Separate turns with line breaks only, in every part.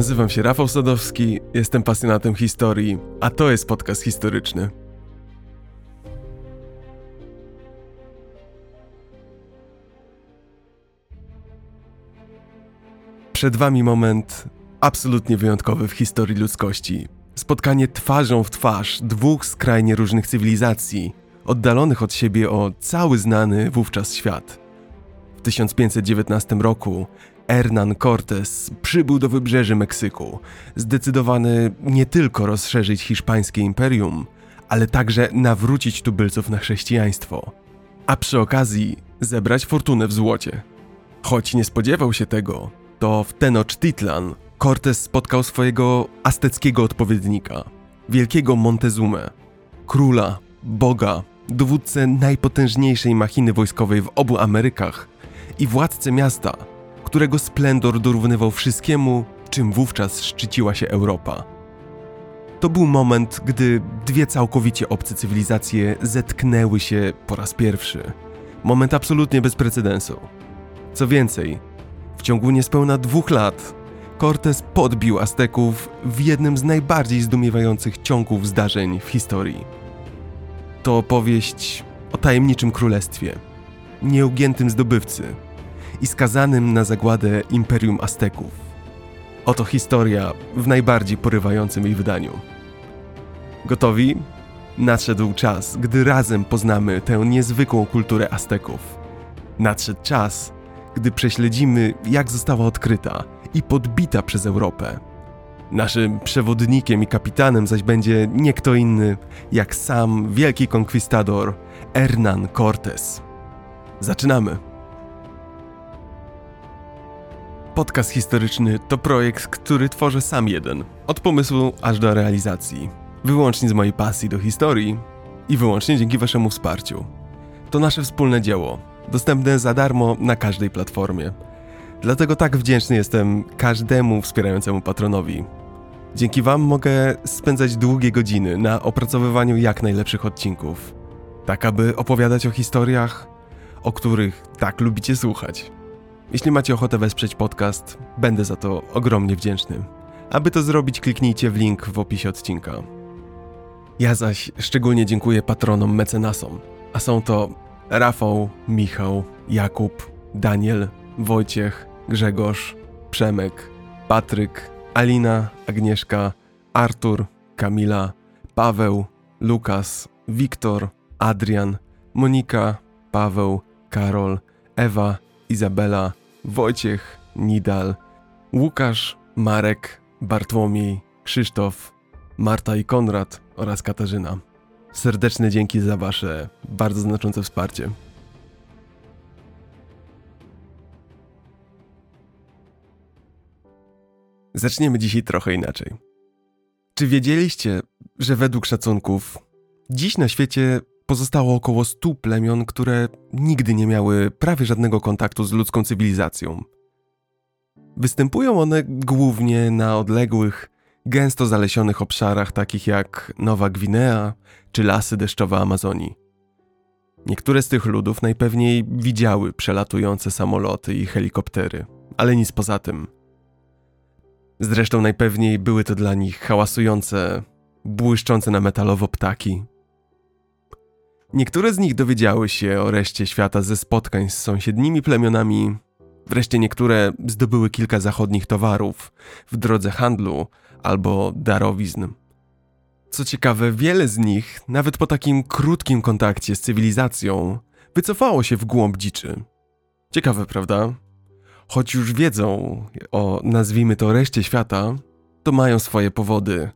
Nazywam się Rafał Sadowski, jestem pasjonatem historii, a to jest podcast historyczny. Przed Wami moment absolutnie wyjątkowy w historii ludzkości. Spotkanie twarzą w twarz dwóch skrajnie różnych cywilizacji, oddalonych od siebie o cały znany wówczas świat. W 1519 roku Hernán Cortés przybył do wybrzeży Meksyku, zdecydowany nie tylko rozszerzyć hiszpańskie imperium, ale także nawrócić tubylców na chrześcijaństwo, a przy okazji zebrać fortunę w złocie. Choć nie spodziewał się tego, to w Tenochtitlan Cortés spotkał swojego azteckiego odpowiednika, wielkiego Montezumę, króla, boga, dowódcę najpotężniejszej machiny wojskowej w obu Amerykach i władcę miasta, którego splendor dorównywał wszystkiemu, czym wówczas szczyciła się Europa. To był moment, gdy dwie całkowicie obce cywilizacje zetknęły się po raz pierwszy. Moment absolutnie bez precedensu. Co więcej, w ciągu niespełna dwóch lat Cortés podbił Azteków w jednym z najbardziej zdumiewających ciągów zdarzeń w historii. To opowieść o tajemniczym królestwie, nieugiętym zdobywcy i skazanym na zagładę Imperium Azteków. Oto historia w najbardziej porywającym jej wydaniu. Gotowi? Nadszedł czas, gdy razem poznamy tę niezwykłą kulturę Azteków. Nadszedł czas, gdy prześledzimy, jak została odkryta i podbita przez Europę. Naszym przewodnikiem i kapitanem zaś będzie nie kto inny, jak sam wielki konkwistador Hernán Cortés. Zaczynamy! Podcast historyczny to projekt, który tworzę sam jeden, od pomysłu aż do realizacji. Wyłącznie z mojej pasji do historii i wyłącznie dzięki Waszemu wsparciu. To nasze wspólne dzieło, dostępne za darmo na każdej platformie. Dlatego tak wdzięczny jestem każdemu wspierającemu patronowi. Dzięki Wam mogę spędzać długie godziny na opracowywaniu jak najlepszych odcinków, tak aby opowiadać o historiach, o których tak lubicie słuchać. Jeśli macie ochotę wesprzeć podcast, będę za to ogromnie wdzięczny. Aby to zrobić, kliknijcie w link w opisie odcinka. Ja zaś szczególnie dziękuję patronom mecenasom, a są to Rafał, Michał, Jakub, Daniel, Wojciech, Grzegorz, Przemek, Patryk, Alina, Agnieszka, Artur, Kamila, Paweł, Lukas, Wiktor, Adrian, Monika, Paweł, Karol, Ewa, Izabela, Wojciech, Nidal, Łukasz, Marek, Bartłomiej, Krzysztof, Marta i Konrad oraz Katarzyna. Serdeczne dzięki za Wasze bardzo znaczące wsparcie. Zaczniemy dzisiaj trochę inaczej. Czy wiedzieliście, że według szacunków dziś na świecie pozostało około 100 plemion, które nigdy nie miały prawie żadnego kontaktu z ludzką cywilizacją? Występują one głównie na odległych, gęsto zalesionych obszarach takich jak Nowa Gwinea czy lasy deszczowe Amazonii. Niektóre z tych ludów najpewniej widziały przelatujące samoloty i helikoptery, ale nic poza tym. Zresztą najpewniej były to dla nich hałasujące, błyszczące na metalowo ptaki. Niektóre z nich dowiedziały się o reszcie świata ze spotkań z sąsiednimi plemionami, wreszcie niektóre zdobyły kilka zachodnich towarów w drodze handlu albo darowizn. Co ciekawe, wiele z nich, nawet po takim krótkim kontakcie z cywilizacją, wycofało się w głąb dziczy. Ciekawe, prawda? Choć już wiedzą o, nazwijmy to, reszcie świata, to mają swoje powody,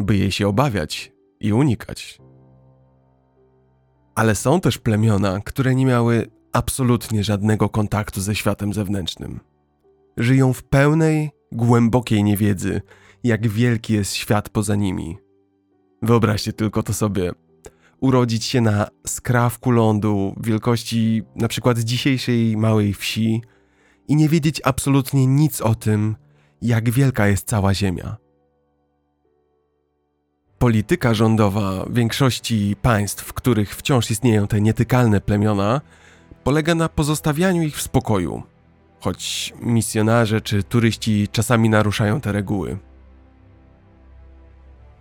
by jej się obawiać i unikać. Ale są też plemiona, które nie miały absolutnie żadnego kontaktu ze światem zewnętrznym. Żyją w pełnej, głębokiej niewiedzy, jak wielki jest świat poza nimi. Wyobraźcie tylko to sobie. Urodzić się na skrawku lądu wielkości na przykład dzisiejszej małej wsi i nie wiedzieć absolutnie nic o tym, jak wielka jest cała Ziemia. Polityka rządowa większości państw, w których wciąż istnieją te nietykalne plemiona, polega na pozostawianiu ich w spokoju, choć misjonarze czy turyści czasami naruszają te reguły.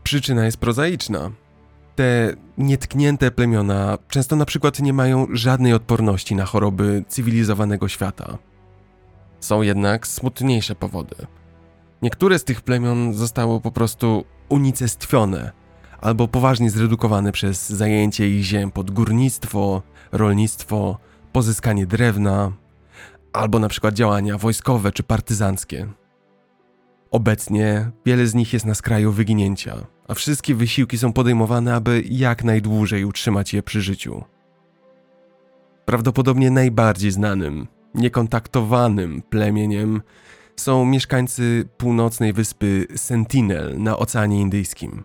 Przyczyna jest prozaiczna. Te nietknięte plemiona często na przykład nie mają żadnej odporności na choroby cywilizowanego świata. Są jednak smutniejsze powody. Niektóre z tych plemion zostały po prostu unicestwione albo poważnie zredukowane przez zajęcie ich ziem pod górnictwo, rolnictwo, pozyskanie drewna, albo na przykład działania wojskowe czy partyzanckie. Obecnie wiele z nich jest na skraju wyginięcia, a wszystkie wysiłki są podejmowane, aby jak najdłużej utrzymać je przy życiu. Prawdopodobnie najbardziej znanym, niekontaktowanym plemieniem są mieszkańcy północnej wyspy Sentinel na Oceanie Indyjskim.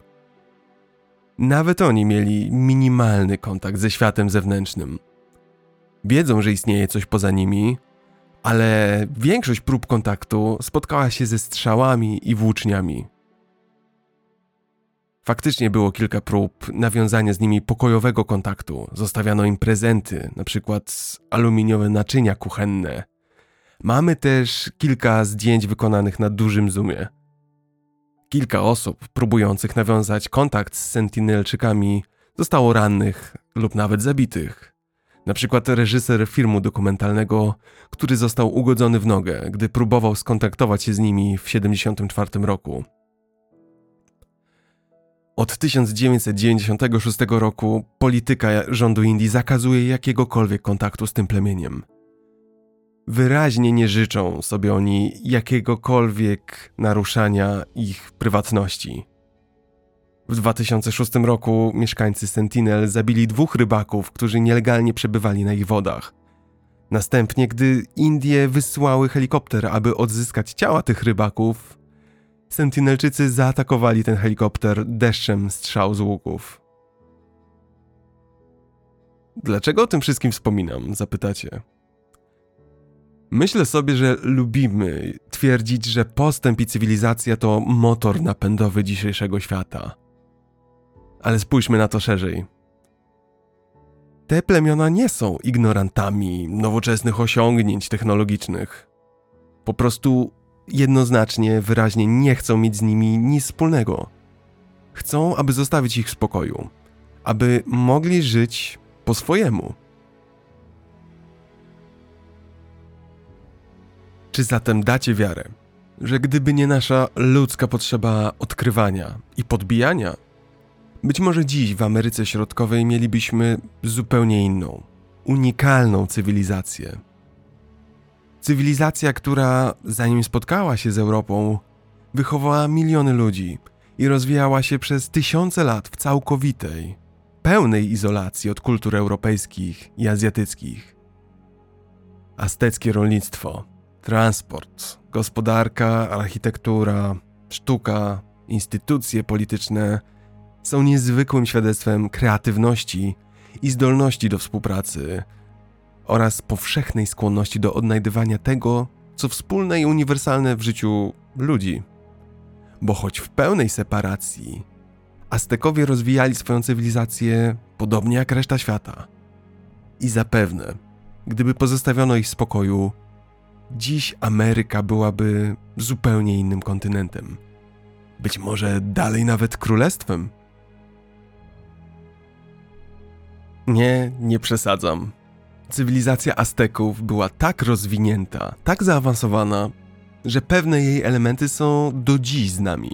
Nawet oni mieli minimalny kontakt ze światem zewnętrznym. Wiedzą, że istnieje coś poza nimi, ale większość prób kontaktu spotkała się ze strzałami i włóczniami. Faktycznie było kilka prób nawiązania z nimi pokojowego kontaktu. Zostawiano im prezenty, na przykład aluminiowe naczynia kuchenne. Mamy też kilka zdjęć wykonanych na dużym zoomie. Kilka osób próbujących nawiązać kontakt z Sentinelczykami zostało rannych lub nawet zabitych. Na przykład reżyser filmu dokumentalnego, który został ugodzony w nogę, gdy próbował skontaktować się z nimi w 1974 roku. Od 1996 roku polityka rządu Indii zakazuje jakiegokolwiek kontaktu z tym plemieniem. Wyraźnie nie życzą sobie oni jakiegokolwiek naruszania ich prywatności. W 2006 roku mieszkańcy Sentinel zabili dwóch rybaków, którzy nielegalnie przebywali na ich wodach. Następnie, gdy Indie wysłały helikopter, aby odzyskać ciała tych rybaków, Sentinelczycy zaatakowali ten helikopter deszczem strzał z łuków. Dlaczego o tym wszystkim wspominam, zapytacie? Myślę sobie, że lubimy twierdzić, że postęp i cywilizacja to motor napędowy dzisiejszego świata. Ale spójrzmy na to szerzej. Te plemiona nie są ignorantami nowoczesnych osiągnięć technologicznych. Po prostu jednoznacznie, wyraźnie nie chcą mieć z nimi nic wspólnego. Chcą, aby zostawić ich w spokoju, aby mogli żyć po swojemu. Czy zatem dacie wiarę, że gdyby nie nasza ludzka potrzeba odkrywania i podbijania, być może dziś w Ameryce Środkowej mielibyśmy zupełnie inną, unikalną cywilizację? Cywilizacja, która zanim spotkała się z Europą, wychowała miliony ludzi i rozwijała się przez tysiące lat w całkowitej, pełnej izolacji od kultur europejskich i azjatyckich. Azteckie rolnictwo, transport, gospodarka, architektura, sztuka, instytucje polityczne są niezwykłym świadectwem kreatywności i zdolności do współpracy oraz powszechnej skłonności do odnajdywania tego, co wspólne i uniwersalne w życiu ludzi. Bo choć w pełnej separacji, Aztekowie rozwijali swoją cywilizację podobnie jak reszta świata. I zapewne, gdyby pozostawiono ich w spokoju, dziś Ameryka byłaby zupełnie innym kontynentem. Być może dalej nawet królestwem. Nie, nie przesadzam. Cywilizacja Azteków była tak rozwinięta, tak zaawansowana, że pewne jej elementy są do dziś z nami.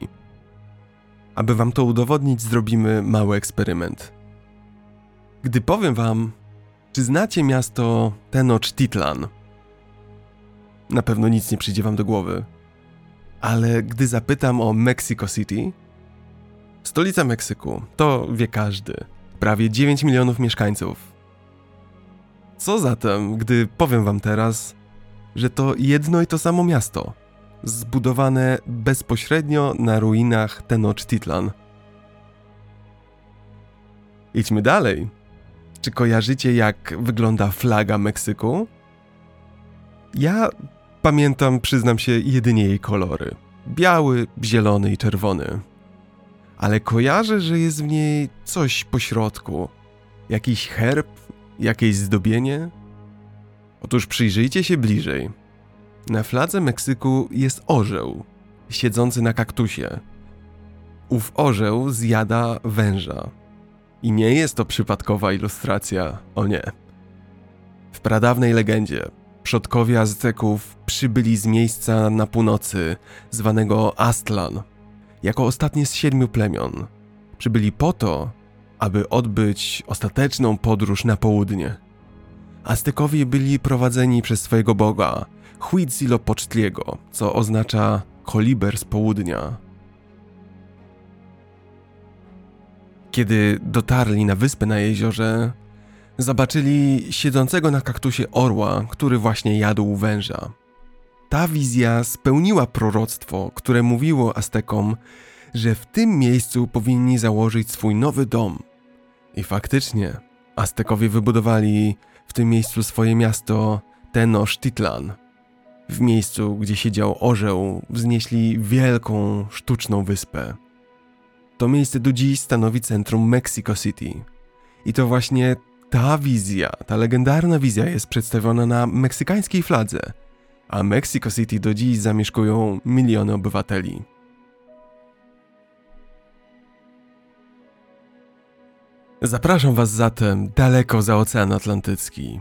Aby wam to udowodnić, zrobimy mały eksperyment. Gdy powiem wam, czy znacie miasto Tenochtitlan, na pewno nic nie przyjdzie wam do głowy. Ale gdy zapytam o Mexico City, stolica Meksyku, to wie każdy. Prawie 9 milionów mieszkańców co zatem, gdy powiem wam teraz, że to jedno i to samo miasto, zbudowane bezpośrednio na ruinach Tenochtitlan? Idźmy dalej. Czy kojarzycie, jak wygląda flaga Meksyku? Ja pamiętam, przyznam się, jedynie jej kolory: biały, zielony i czerwony. Ale kojarzę, że jest w niej coś pośrodku. Jakiś herb Jakieś zdobienie? Otóż przyjrzyjcie się bliżej. Na fladze Meksyku jest orzeł, siedzący na kaktusie. Ów orzeł zjada węża. I nie jest to przypadkowa ilustracja, o nie. W pradawnej legendzie przodkowie Azteków przybyli z miejsca na północy zwanego Astlan jako ostatnie z siedmiu plemion. Przybyli po to, aby odbyć ostateczną podróż na południe. Aztekowie byli prowadzeni przez swojego boga, Huitzilopochtliego, co oznacza koliber z południa. Kiedy dotarli na wyspę na jeziorze, zobaczyli siedzącego na kaktusie orła, który właśnie jadł węża. Ta wizja spełniła proroctwo, które mówiło Aztekom, że w tym miejscu powinni założyć swój nowy dom. I faktycznie, Aztekowie wybudowali w tym miejscu swoje miasto Tenochtitlan. W miejscu, gdzie siedział orzeł, wznieśli wielką, sztuczną wyspę. To miejsce do dziś stanowi centrum Mexico City. I to właśnie ta wizja, ta legendarna wizja jest przedstawiona na meksykańskiej fladze, a Mexico City do dziś zamieszkują miliony obywateli. Zapraszam Was zatem daleko za Ocean Atlantycki,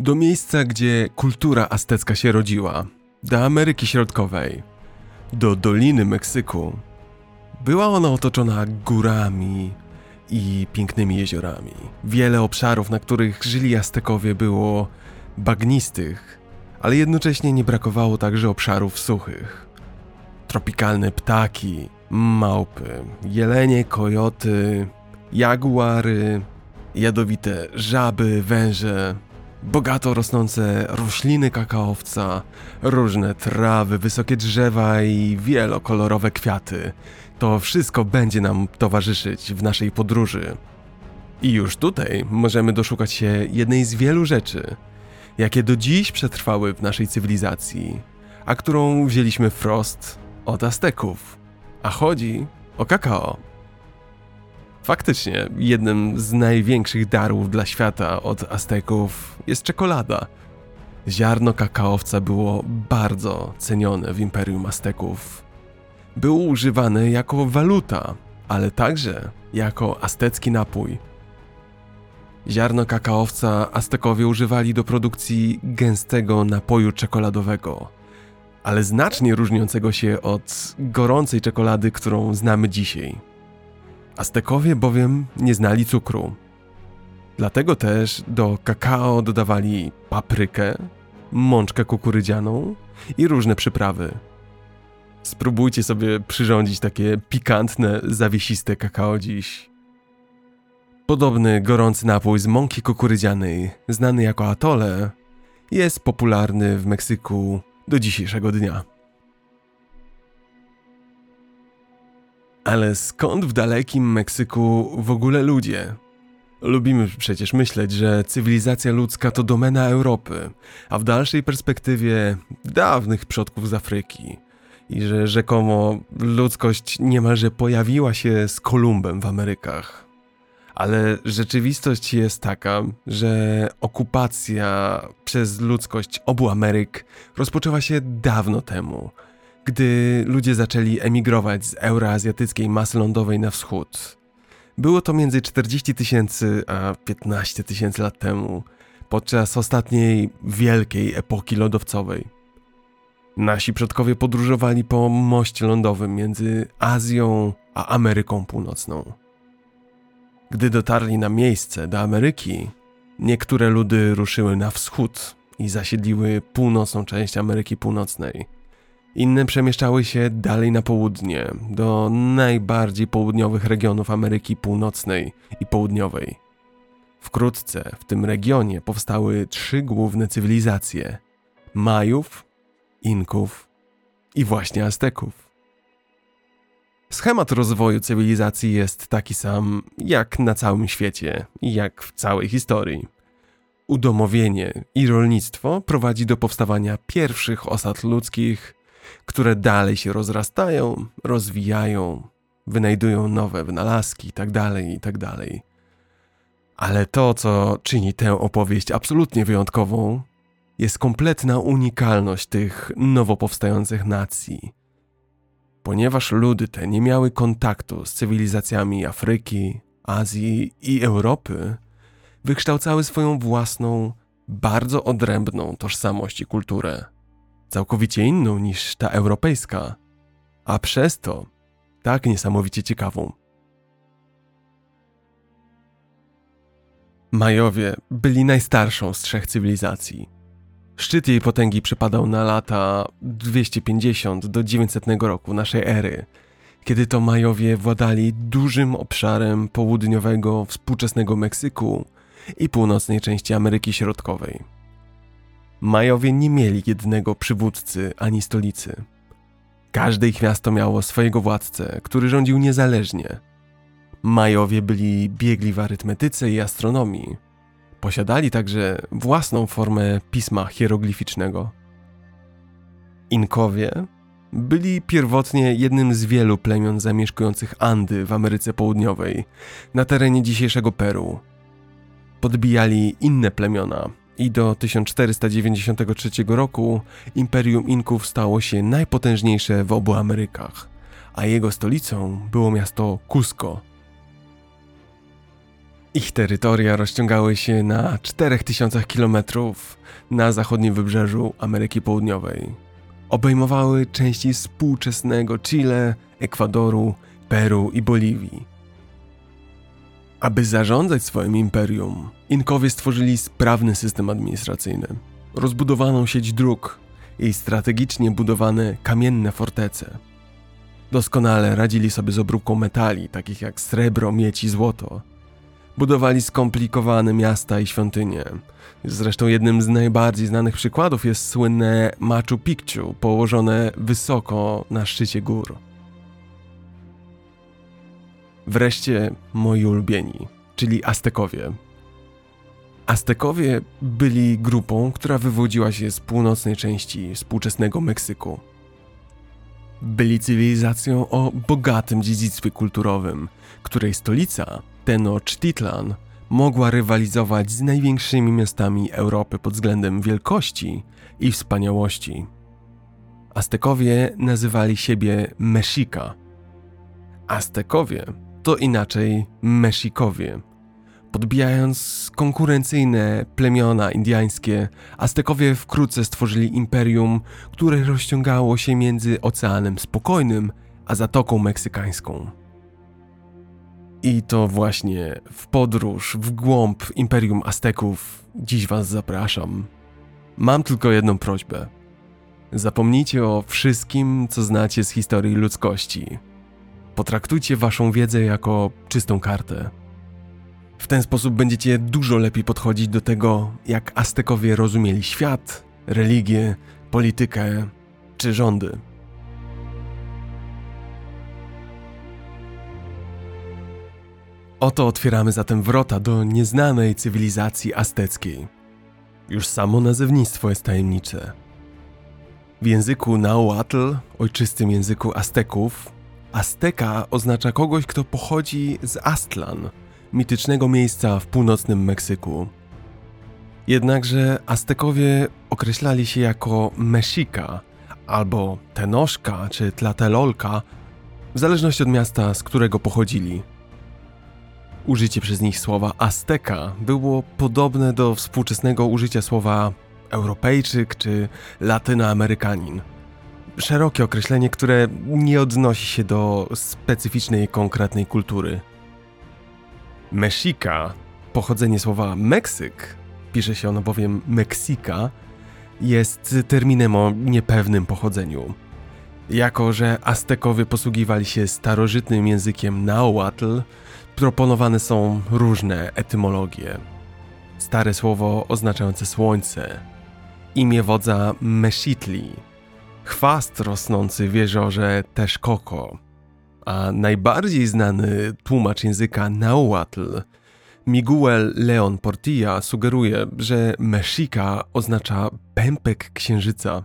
do miejsca, gdzie kultura aztecka się rodziła, do Ameryki Środkowej, do Doliny Meksyku. Była ona otoczona górami i pięknymi jeziorami. Wiele obszarów, na których żyli Aztekowie, było bagnistych, ale jednocześnie nie brakowało także obszarów suchych. Tropikalne ptaki, małpy, jelenie, kojoty, jaguary, jadowite żaby, węże, bogato rosnące rośliny kakaowca, różne trawy, wysokie drzewa i wielokolorowe kwiaty. To wszystko będzie nam towarzyszyć w naszej podróży. I już tutaj możemy doszukać się jednej z wielu rzeczy, jakie do dziś przetrwały w naszej cywilizacji, a którą wzięliśmy wprost od Azteków. A chodzi o kakao. Faktycznie, jednym z największych darów dla świata od Azteków jest czekolada. Ziarno kakaowca było bardzo cenione w imperium Azteków. Było używane jako waluta, ale także jako aztecki napój. Ziarno kakaowca Aztekowie używali do produkcji gęstego napoju czekoladowego, ale znacznie różniącego się od gorącej czekolady, którą znamy dzisiaj. Aztekowie bowiem nie znali cukru. Dlatego też do kakao dodawali paprykę, mączkę kukurydzianą i różne przyprawy. Spróbujcie sobie przyrządzić takie pikantne, zawiesiste kakao dziś. Podobny gorący napój z mąki kukurydzianej, znany jako atole, jest popularny w Meksyku do dzisiejszego dnia. Ale skąd w dalekim Meksyku w ogóle ludzie? Lubimy przecież myśleć, że cywilizacja ludzka to domena Europy, a w dalszej perspektywie dawnych przodków z Afryki. I że rzekomo ludzkość niemalże pojawiła się z Kolumbem w Amerykach. Ale rzeczywistość jest taka, że okupacja przez ludzkość obu Ameryk rozpoczęła się dawno temu – gdy ludzie zaczęli emigrować z euroazjatyckiej masy lądowej na wschód. Było to między 40 tysięcy a 15 tysięcy lat temu, podczas ostatniej wielkiej epoki lodowcowej. Nasi przodkowie podróżowali po moście lądowym między Azją a Ameryką Północną. Gdy dotarli na miejsce do Ameryki, niektóre ludy ruszyły na wschód i zasiedliły północną część Ameryki Północnej – inne przemieszczały się dalej na południe, do najbardziej południowych regionów Ameryki Północnej i Południowej. Wkrótce w tym regionie powstały trzy główne cywilizacje: Majów, Inków i właśnie Azteków. Schemat rozwoju cywilizacji jest taki sam jak na całym świecie i jak w całej historii. Udomowienie i rolnictwo prowadzi do powstawania pierwszych osad ludzkich które dalej się rozrastają, rozwijają, wynajdują nowe wynalazki itd., tak itd. Tak Ale to, co czyni tę opowieść absolutnie wyjątkową, jest kompletna unikalność tych nowo powstających nacji. Ponieważ ludy te nie miały kontaktu z cywilizacjami Afryki, Azji i Europy, wykształcały swoją własną, bardzo odrębną tożsamość i kulturę, całkowicie inną niż ta europejska, a przez to tak niesamowicie ciekawą. Majowie byli najstarszą z trzech cywilizacji. Szczyt jej potęgi przypadał na lata 250 do 900 roku naszej ery, kiedy to Majowie władali dużym obszarem południowego współczesnego Meksyku i północnej części Ameryki Środkowej. Majowie nie mieli jednego przywódcy ani stolicy. Każde ich miasto miało swojego władcę, który rządził niezależnie – Majowie byli biegli w arytmetyce i astronomii. Posiadali także własną formę pisma hieroglificznego. Inkowie byli pierwotnie jednym z wielu plemion zamieszkujących Andy w Ameryce Południowej, na terenie dzisiejszego Peru. Podbijali inne plemiona i do 1493 roku Imperium Inków stało się najpotężniejsze w obu Amerykach, a jego stolicą było miasto Cusco – ich terytoria rozciągały się na 4000 km na zachodnim wybrzeżu Ameryki Południowej. Obejmowały części współczesnego Chile, Ekwadoru, Peru i Boliwii. Aby zarządzać swoim imperium, Inkowie stworzyli sprawny system administracyjny, rozbudowaną sieć dróg i strategicznie budowane kamienne fortece. Doskonale radzili sobie z obróbką metali, takich jak srebro, miedź i złoto – budowali skomplikowane miasta i świątynie. Zresztą jednym z najbardziej znanych przykładów jest słynne Machu Picchu, położone wysoko na szczycie gór. Wreszcie moi ulubieni, czyli Aztekowie. Aztekowie byli grupą, która wywodziła się z północnej części współczesnego Meksyku. Byli cywilizacją o bogatym dziedzictwie kulturowym, której stolica Tenochtitlan mogła rywalizować z największymi miastami Europy pod względem wielkości i wspaniałości. Aztekowie nazywali siebie Mexica. Aztekowie to inaczej Mexikowie. Podbijając konkurencyjne plemiona indiańskie, Aztekowie wkrótce stworzyli imperium, które rozciągało się między Oceanem Spokojnym a Zatoką Meksykańską. I to właśnie w podróż w głąb Imperium Azteków dziś Was zapraszam. Mam tylko jedną prośbę. Zapomnijcie o wszystkim, co znacie z historii ludzkości. Potraktujcie Waszą wiedzę jako czystą kartę. W ten sposób będziecie dużo lepiej podchodzić do tego, jak Aztekowie rozumieli świat, religię, politykę czy rządy. Oto otwieramy zatem wrota do nieznanej cywilizacji azteckiej. Już samo nazewnictwo jest tajemnicze. W języku Nahuatl, ojczystym języku Azteków, Azteka oznacza kogoś, kto pochodzi z Aztlan, mitycznego miejsca w północnym Meksyku. Jednakże Aztekowie określali się jako Mexica albo Tenoszka czy Tlatelolka, w zależności od miasta, z którego pochodzili. Użycie przez nich słowa Azteka było podobne do współczesnego użycia słowa Europejczyk czy Latynoamerykanin. Szerokie określenie, które nie odnosi się do specyficznej, konkretnej kultury. Mexica, pochodzenie słowa Meksyk, pisze się ono bowiem Meksika, jest terminem o niepewnym pochodzeniu. Jako, że Aztekowie posługiwali się starożytnym językiem Nahuatl, proponowane są różne etymologie. Stare słowo oznaczające słońce, imię wodza Meshitli, chwast rosnący w jeziorze Texcoco, a najbardziej znany tłumacz języka Nahuatl, Miguel Leon Portilla sugeruje, że Mexica oznacza pępek księżyca.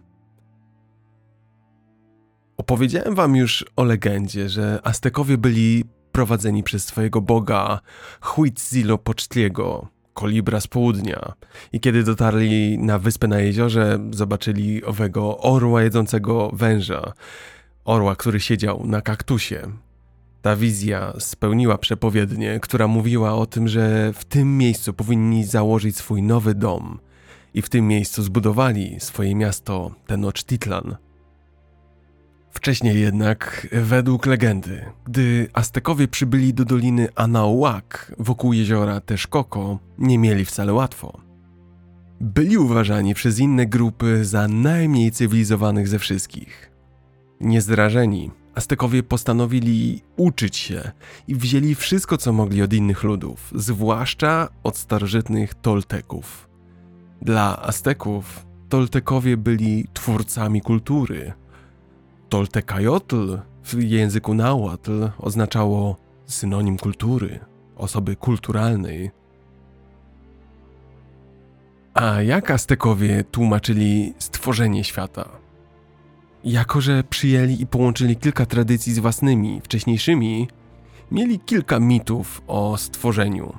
Opowiedziałem wam już o legendzie, że Aztekowie byli prowadzeni przez swojego boga Huitzilo Pocztliego, kolibra z południa. I kiedy dotarli na wyspę na jeziorze, zobaczyli owego orła jedzącego węża. Orła, który siedział na kaktusie. Ta wizja spełniła przepowiednię, która mówiła o tym, że w tym miejscu powinni założyć swój nowy dom. I w tym miejscu zbudowali swoje miasto Tenochtitlan. Wcześniej jednak, według legendy, gdy Aztekowie przybyli do doliny Anahuac wokół jeziora Texcoco, nie mieli wcale łatwo. Byli uważani przez inne grupy za najmniej cywilizowanych ze wszystkich. Niezdrażeni, Aztekowie postanowili uczyć się i wzięli wszystko, co mogli od innych ludów, zwłaszcza od starożytnych Tolteków. Dla Azteków Toltekowie byli twórcami kultury – Toltekajotl w języku nahuatl oznaczało synonim kultury, osoby kulturalnej. A jak Aztekowie tłumaczyli stworzenie świata? Jako, że przyjęli i połączyli kilka tradycji z własnymi, wcześniejszymi, mieli kilka mitów o stworzeniu.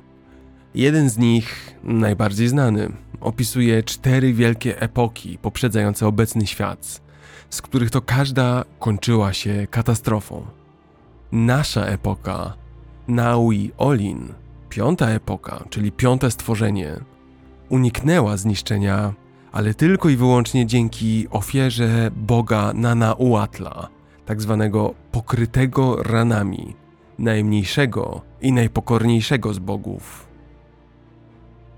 Jeden z nich, najbardziej znany, opisuje cztery wielkie epoki poprzedzające obecny świat – z których to każda kończyła się katastrofą. Nasza epoka, Naui Olin, piąta epoka, czyli piąte stworzenie, uniknęła zniszczenia, ale tylko i wyłącznie dzięki ofierze boga Nanauatla, tak zwanego pokrytego ranami, najmniejszego i najpokorniejszego z bogów.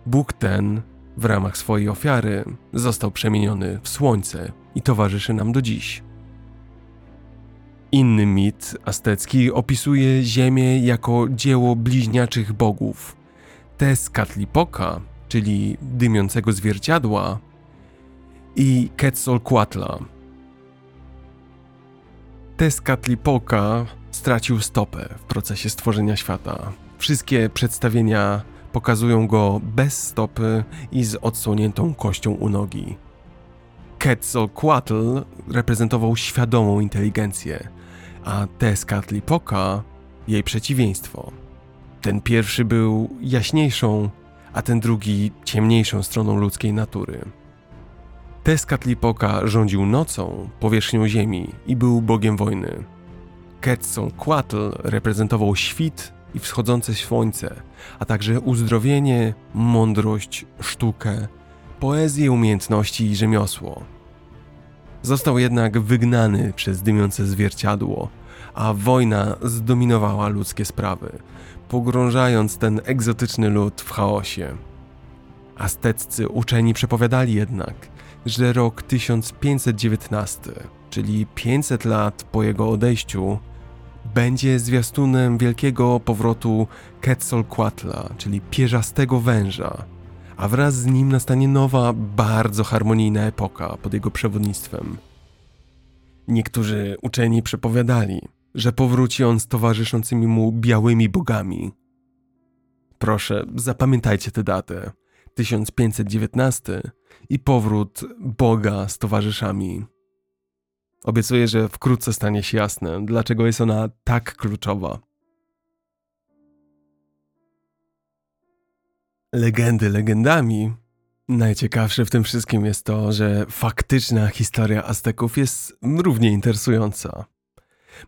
Bóg ten w ramach swojej ofiary został przemieniony w słońce i towarzyszy nam do dziś. Inny mit aztecki opisuje Ziemię jako dzieło bliźniaczych bogów. Tezcatlipoca, czyli dymiącego zwierciadła, i Quetzalcoatla. Tezcatlipoca stracił stopę w procesie stworzenia świata. Wszystkie przedstawienia Pokazują go bez stopy i z odsłoniętą kością u nogi. Quetzalcoatl reprezentował świadomą inteligencję, a Tezcatlipoca jej przeciwieństwo. Ten pierwszy był jaśniejszą, a ten drugi ciemniejszą stroną ludzkiej natury. Tezcatlipoca rządził nocą, powierzchnią ziemi i był bogiem wojny. Quetzalcoatl reprezentował świt i wschodzące słońce, a także uzdrowienie, mądrość, sztukę, poezję, umiejętności i rzemiosło. Został jednak wygnany przez dymiące zwierciadło, a wojna zdominowała ludzkie sprawy, pogrążając ten egzotyczny lud w chaosie. Azteccy uczeni przepowiadali jednak, że rok 1519, czyli 500 lat po jego odejściu, będzie zwiastunem wielkiego powrotu Quetzalcoatla, czyli pierzastego węża, a wraz z nim nastanie nowa, bardzo harmonijna epoka pod jego przewodnictwem. Niektórzy uczeni przepowiadali, że powróci on z towarzyszącymi mu białymi bogami. Proszę, zapamiętajcie tę datę 1519 i powrót Boga z towarzyszami. Obiecuję, że wkrótce stanie się jasne, dlaczego jest ona tak kluczowa. Legendy legendami. Najciekawsze w tym wszystkim jest to, że faktyczna historia Azteków jest równie interesująca.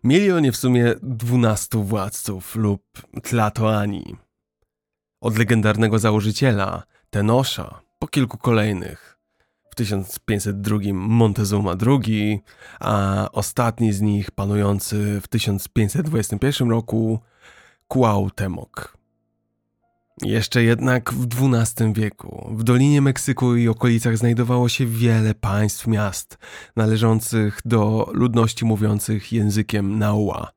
Mieli oni w sumie dwunastu władców lub Tlatoani. Od legendarnego założyciela, Tenosza, po kilku kolejnych w 1502 Montezuma II, a ostatni z nich panujący w 1521 roku Cuauhtémoc. Jeszcze jednak w XII wieku w Dolinie Meksyku i okolicach znajdowało się wiele państw miast należących do ludności mówiących językiem Naua.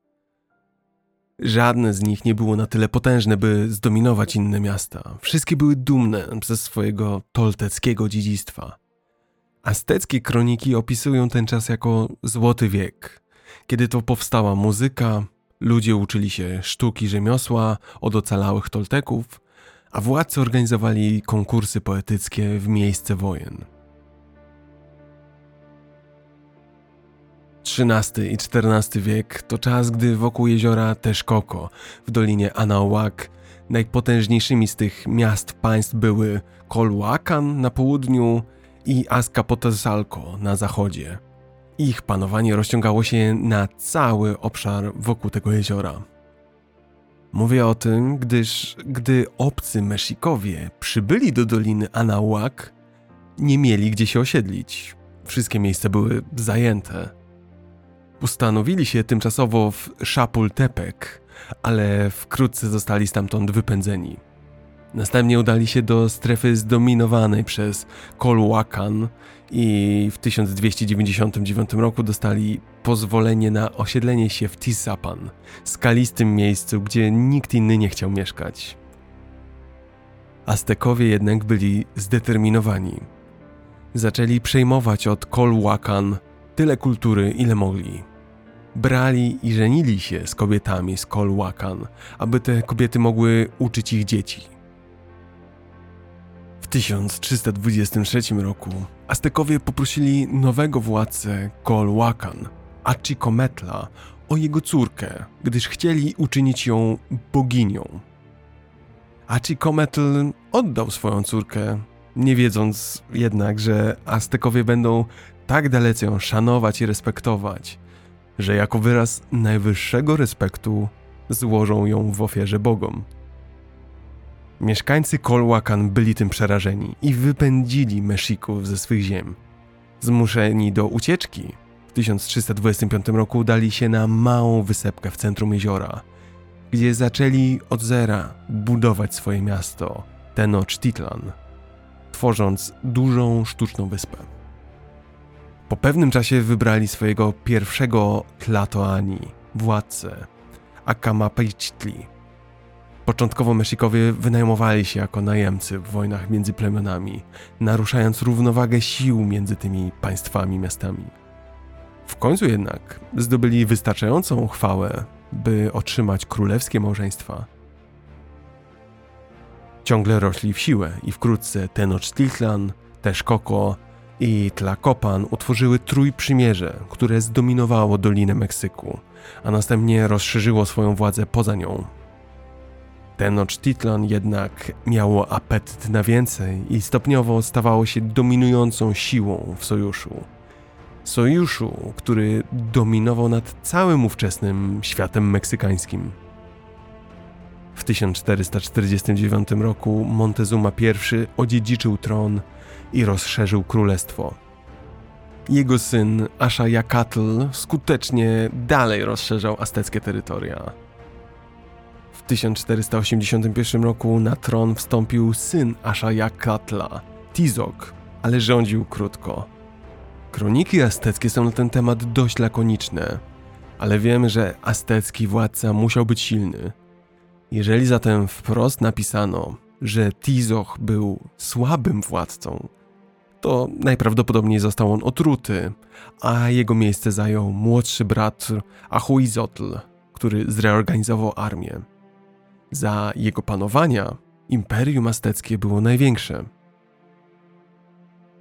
Żadne z nich nie było na tyle potężne, by zdominować inne miasta. Wszystkie były dumne ze swojego tolteckiego dziedzictwa. Azteckie kroniki opisują ten czas jako złoty wiek, kiedy to powstała muzyka, ludzie uczyli się sztuki rzemiosła od ocalałych Tolteków, a władcy organizowali konkursy poetyckie w miejsce wojen. XIII i XIV wiek to czas, gdy wokół jeziora Texcoco w dolinie Anahuac Najpotężniejszymi z tych miast państw były Colhuacan na południu i Azcapotzalco na zachodzie. Ich panowanie rozciągało się na cały obszar wokół tego jeziora. Mówię o tym, gdyż gdy obcy Mexikowie przybyli do doliny Anahuac, nie mieli gdzie się osiedlić. Wszystkie miejsca były zajęte. Ustanowili się tymczasowo w Chapultepec, ale wkrótce zostali stamtąd wypędzeni. Następnie udali się do strefy zdominowanej przez Colhuacan i w 1299 roku dostali pozwolenie na osiedlenie się w Tizapan, skalistym miejscu, gdzie nikt inny nie chciał mieszkać. Aztekowie jednak byli zdeterminowani. Zaczęli przejmować od Colhuacan tyle kultury, ile mogli. Brali i żenili się z kobietami z Colhuacan, aby te kobiety mogły uczyć ich dzieci. W 1323 roku Aztekowie poprosili nowego władcę Colhuacan, Achicometla, o jego córkę, gdyż chcieli uczynić ją boginią. Achicometl oddał swoją córkę, nie wiedząc jednak, że Aztekowie będą tak dalece ją szanować i respektować, że jako wyraz najwyższego respektu złożą ją w ofierze bogom. Mieszkańcy Colhuacan byli tym przerażeni i wypędzili Mexików ze swych ziem. Zmuszeni do ucieczki, w 1325 roku udali się na małą wysepkę w centrum jeziora, gdzie zaczęli od zera budować swoje miasto, Tenochtitlan, tworząc dużą sztuczną wyspę. Po pewnym czasie wybrali swojego pierwszego Tlatoani, władcę, Akamapejchtli. Początkowo Mexikowie wynajmowali się jako najemcy w wojnach między plemionami, naruszając równowagę sił między tymi państwami miastami. W końcu jednak zdobyli wystarczającą chwałę, by otrzymać królewskie małżeństwa. Ciągle rośli w siłę i wkrótce Tenochtitlan, Texcoco i Tlacopan utworzyły trójprzymierze, które zdominowało Dolinę Meksyku, a następnie rozszerzyło swoją władzę poza nią. Tenochtitlan jednak miało apetyt na więcej i stopniowo stawało się dominującą siłą w sojuszu. Sojuszu, który dominował nad całym ówczesnym światem meksykańskim. W 1449 roku Montezuma I odziedziczył tron i rozszerzył królestwo. Jego syn Ashayacatl skutecznie dalej rozszerzał azteckie terytoria. W 1481 roku na tron wstąpił syn Ashayacatla, Tizok, ale rządził krótko. Kroniki azteckie są na ten temat dość lakoniczne, ale wiemy, że aztecki władca musiał być silny. Jeżeli zatem wprost napisano, że Tizoch był słabym władcą, to najprawdopodobniej został on otruty, a jego miejsce zajął młodszy brat Ahuizotl, który zreorganizował armię. Za jego panowania imperium azteckie było największe.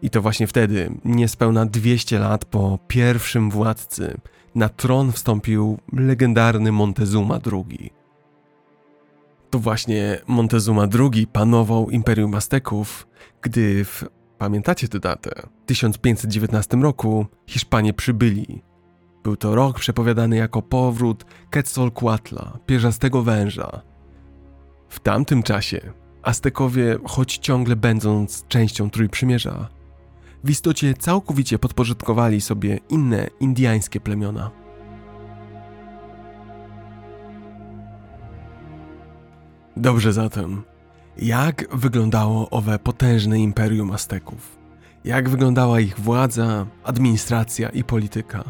I to właśnie wtedy, niespełna 200 lat po pierwszym władcy, na tron wstąpił legendarny Montezuma II. To właśnie Montezuma II panował imperium Azteków, gdy w Pamiętacie tę datę? W 1519 roku Hiszpanie przybyli. Był to rok przepowiadany jako powrót Quetzalcoatla, pierzastego węża. W tamtym czasie Aztekowie, choć ciągle będąc częścią Trójprzymierza, w istocie całkowicie podporządkowali sobie inne indiańskie plemiona. Dobrze zatem, jak wyglądało owe potężne imperium Azteków? Jak wyglądała ich władza, administracja i polityka?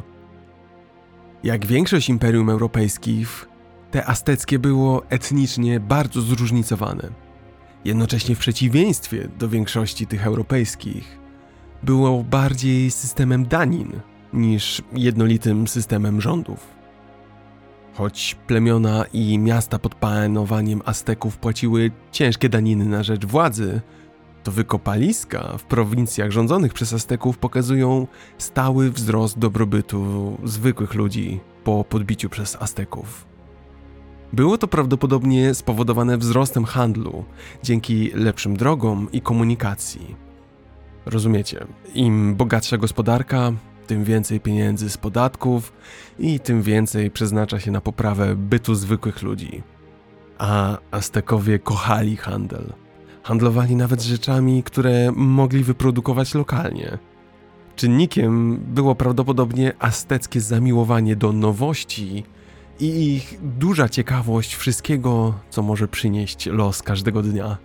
Jak większość imperium europejskich, te azteckie było etnicznie bardzo zróżnicowane. Jednocześnie w przeciwieństwie do większości tych europejskich, było bardziej systemem danin niż jednolitym systemem rządów. Choć plemiona i miasta pod panowaniem Azteków płaciły ciężkie daniny na rzecz władzy, to wykopaliska w prowincjach rządzonych przez Azteków pokazują stały wzrost dobrobytu zwykłych ludzi po podbiciu przez Azteków. Było to prawdopodobnie spowodowane wzrostem handlu dzięki lepszym drogom i komunikacji. Rozumiecie, im bogatsza gospodarka, tym więcej pieniędzy z podatków i tym więcej przeznacza się na poprawę bytu zwykłych ludzi. A Aztekowie kochali handel. Handlowali nawet rzeczami, które mogli wyprodukować lokalnie. Czynnikiem było prawdopodobnie azteckie zamiłowanie do nowości i ich duża ciekawość wszystkiego, co może przynieść los każdego dnia.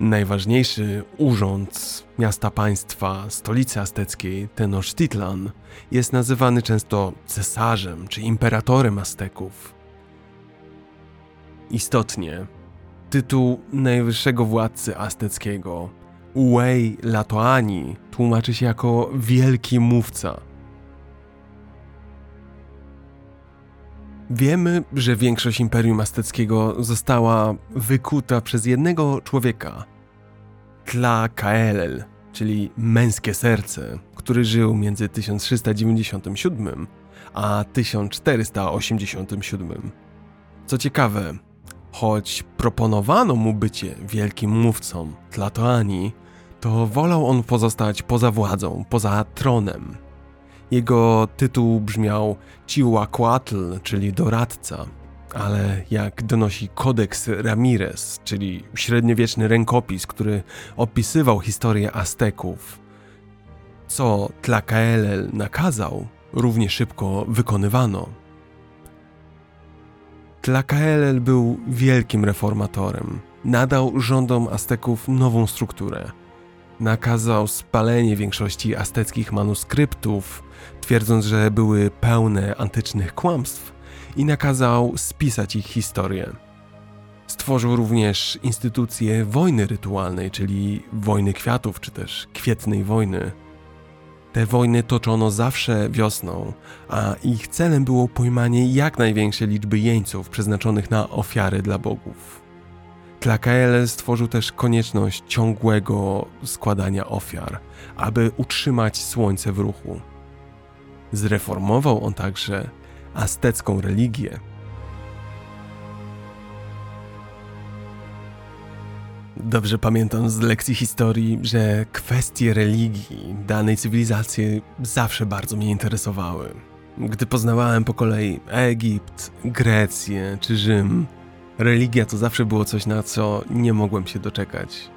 Najważniejszy urząd miasta państwa, stolicy azteckiej, Tenochtitlan, jest nazywany często cesarzem czy imperatorem Azteków. Istotnie, tytuł najwyższego władcy azteckiego, Uey Latoani, tłumaczy się jako wielki mówca. Wiemy, że większość Imperium Azteckiego została wykuta przez jednego człowieka, Tlacaelel, czyli męskie serce, który żył między 1397 a 1487. Co ciekawe, choć proponowano mu bycie wielkim mówcą Tlatoani, to wolał on pozostać poza władzą, poza tronem. Jego tytuł brzmiał Cihuacuatl, czyli doradca, ale jak donosi Kodeks Ramirez, czyli średniowieczny rękopis, który opisywał historię Azteków, co Tlacaelel nakazał, równie szybko wykonywano. Tlacaelel był wielkim reformatorem. Nadał rządom Azteków nową strukturę. Nakazał spalenie większości azteckich manuskryptów, twierdząc, że były pełne antycznych kłamstw, i nakazał spisać ich historię. Stworzył również instytucję wojny rytualnej, czyli wojny kwiatów, czy też kwietnej wojny. Te wojny toczono zawsze wiosną, a ich celem było pojmanie jak największej liczby jeńców przeznaczonych na ofiary dla bogów. Tlacael stworzył też konieczność ciągłego składania ofiar, aby utrzymać słońce w ruchu. Zreformował on także aztecką religię. Dobrze pamiętam z lekcji historii, że kwestie religii danej cywilizacji zawsze bardzo mnie interesowały. Gdy poznawałem po kolei Egipt, Grecję czy Rzym, religia to zawsze było coś, na co nie mogłem się doczekać.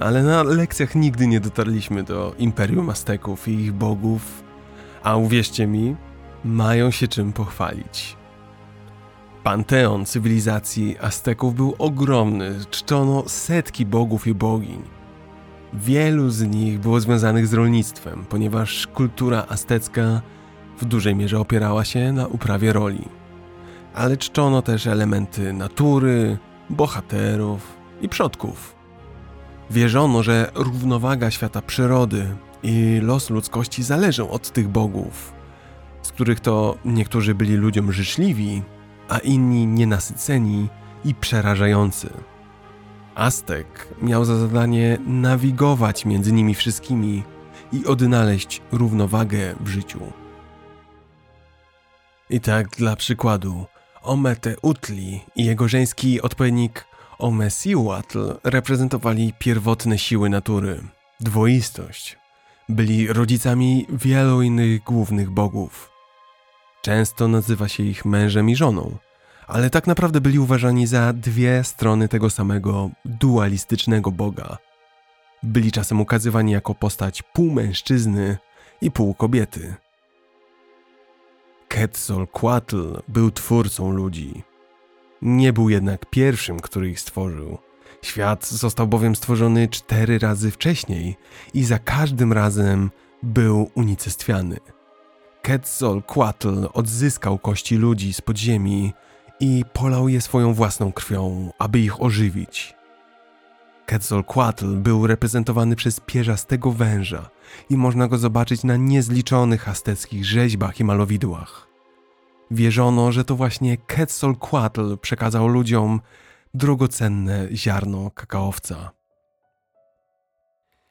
Ale na lekcjach nigdy nie dotarliśmy do Imperium Azteków i ich bogów, a uwierzcie mi, mają się czym pochwalić. Panteon cywilizacji Azteków był ogromny, czczono setki bogów i bogiń. Wielu z nich było związanych z rolnictwem, ponieważ kultura aztecka w dużej mierze opierała się na uprawie roli. Ale czczono też elementy natury, bohaterów i przodków. Wierzono, że równowaga świata przyrody i los ludzkości zależą od tych bogów z których to niektórzy byli ludziom życzliwi, a inni nienasyceni i przerażający. Aztek miał za zadanie nawigować między nimi wszystkimi i odnaleźć równowagę w życiu. I tak dla przykładu, Omete Utli i jego żeński odpowiednik Omesiuatl reprezentowali pierwotne siły natury, dwoistość. Byli rodzicami wielu innych głównych bogów. Często nazywa się ich mężem i żoną, ale tak naprawdę byli uważani za dwie strony tego samego dualistycznego Boga. Byli czasem ukazywani jako postać pół mężczyzny i pół kobiety. Quetzalcoatl był twórcą ludzi. Nie był jednak pierwszym, który ich stworzył. Świat został bowiem stworzony cztery razy wcześniej i za każdym razem był unicestwiany. Quetzalcoatl odzyskał kości ludzi z podziemi i polał je swoją własną krwią, aby ich ożywić. Quetzalcoatl był reprezentowany przez pierzastego węża i można go zobaczyć na niezliczonych azteckich rzeźbach i malowidłach. Wierzono, że to właśnie Quetzalcoatl przekazał ludziom drogocenne ziarno kakaowca.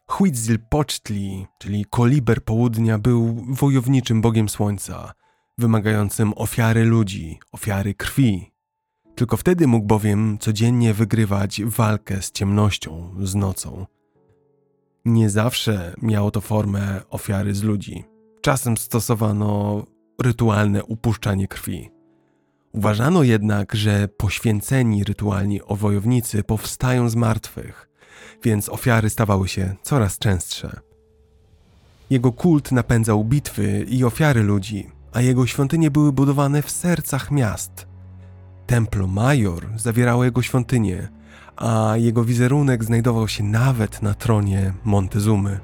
Huitzilpochtli, czyli koliber południa, był wojowniczym bogiem słońca. wymagającym ofiary ludzi, ofiary krwi. Tylko wtedy mógł bowiem codziennie wygrywać walkę z ciemnością, z nocą. Nie zawsze miało to formę ofiary z ludzi. Czasem stosowano rytualne upuszczanie krwi. Uważano jednak, że poświęceni rytualni wojownicy powstają z martwych, więc ofiary stawały się coraz częstsze. Jego kult napędzał bitwy i ofiary ludzi, a jego świątynie były budowane w sercach miast. Templo Major zawierało jego świątynię, a jego wizerunek znajdował się nawet na tronie Montezumy.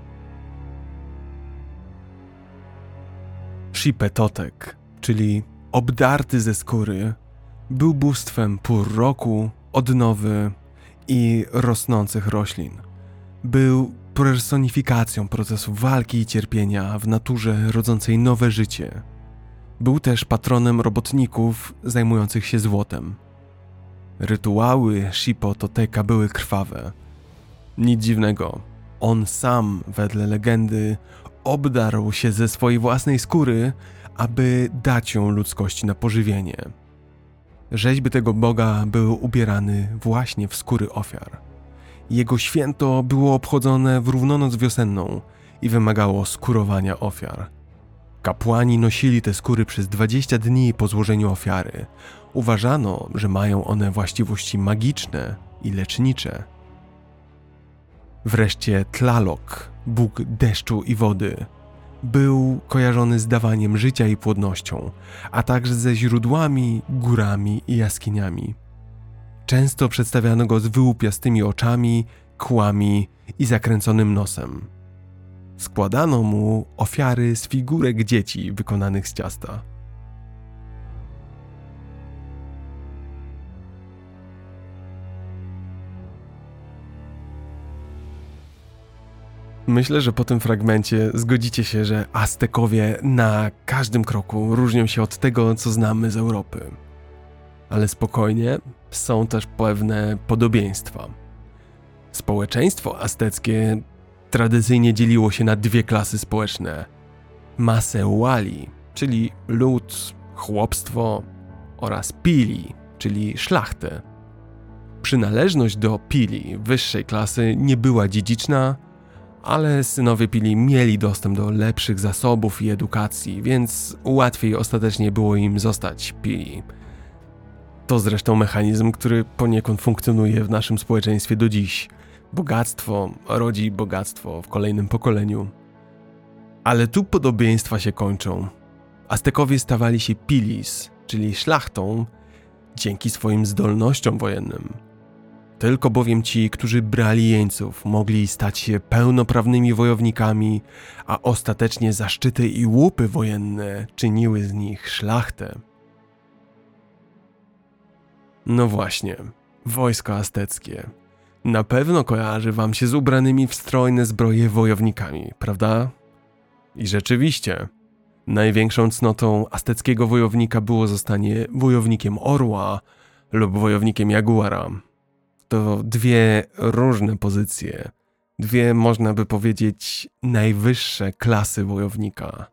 Shipetotek, czyli obdarty ze skóry, był bóstwem pór roku, odnowy i rosnących roślin. Był personifikacją procesu walki i cierpienia w naturze rodzącej nowe życie. Był też patronem robotników zajmujących się złotem. Rytuały Shippo Toteka były krwawe. Nic dziwnego, on sam, wedle legendy, obdarł się ze swojej własnej skóry, aby dać ją ludzkości na pożywienie. Rzeźby tego boga były ubierane właśnie w skóry ofiar. Jego święto było obchodzone w równonoc wiosenną i wymagało skurowania ofiar. Kapłani nosili te skóry przez 20 dni po złożeniu ofiary. Uważano, że mają one właściwości magiczne i lecznicze. Wreszcie Tlalok, bóg deszczu i wody, był kojarzony z dawaniem życia i płodnością, a także ze źródłami, górami i jaskiniami. Często przedstawiano go z wyłupiastymi oczami, kłami i zakręconym nosem. Składano mu ofiary z figurek dzieci wykonanych z ciasta. Myślę, że po tym fragmencie zgodzicie się, że Aztekowie na każdym kroku różnią się od tego, co znamy z Europy. Ale spokojnie, są też pewne podobieństwa. Społeczeństwo azteckie tradycyjnie dzieliło się na dwie klasy społeczne: Maseuali, czyli lud, chłopstwo, oraz Pili, czyli szlachtę. Przynależność do Pili wyższej klasy nie była dziedziczna, ale synowie Pili mieli dostęp do lepszych zasobów i edukacji, więc łatwiej ostatecznie było im zostać Pili. To zresztą mechanizm, który poniekąd funkcjonuje w naszym społeczeństwie do dziś. Bogactwo rodzi bogactwo w kolejnym pokoleniu. Ale tu podobieństwa się kończą. Aztekowie stawali się pilis, czyli szlachtą, dzięki swoim zdolnościom wojennym. Tylko bowiem ci, którzy brali jeńców, mogli stać się pełnoprawnymi wojownikami, a ostatecznie zaszczyty i łupy wojenne czyniły z nich szlachtę. No właśnie, wojsko azteckie. Na pewno kojarzy wam się z ubranymi w strojne zbroje wojownikami, prawda? I rzeczywiście, największą cnotą azteckiego wojownika było zostanie wojownikiem orła lub wojownikiem jaguara. To dwie różne pozycje, dwie można by powiedzieć najwyższe klasy wojownika.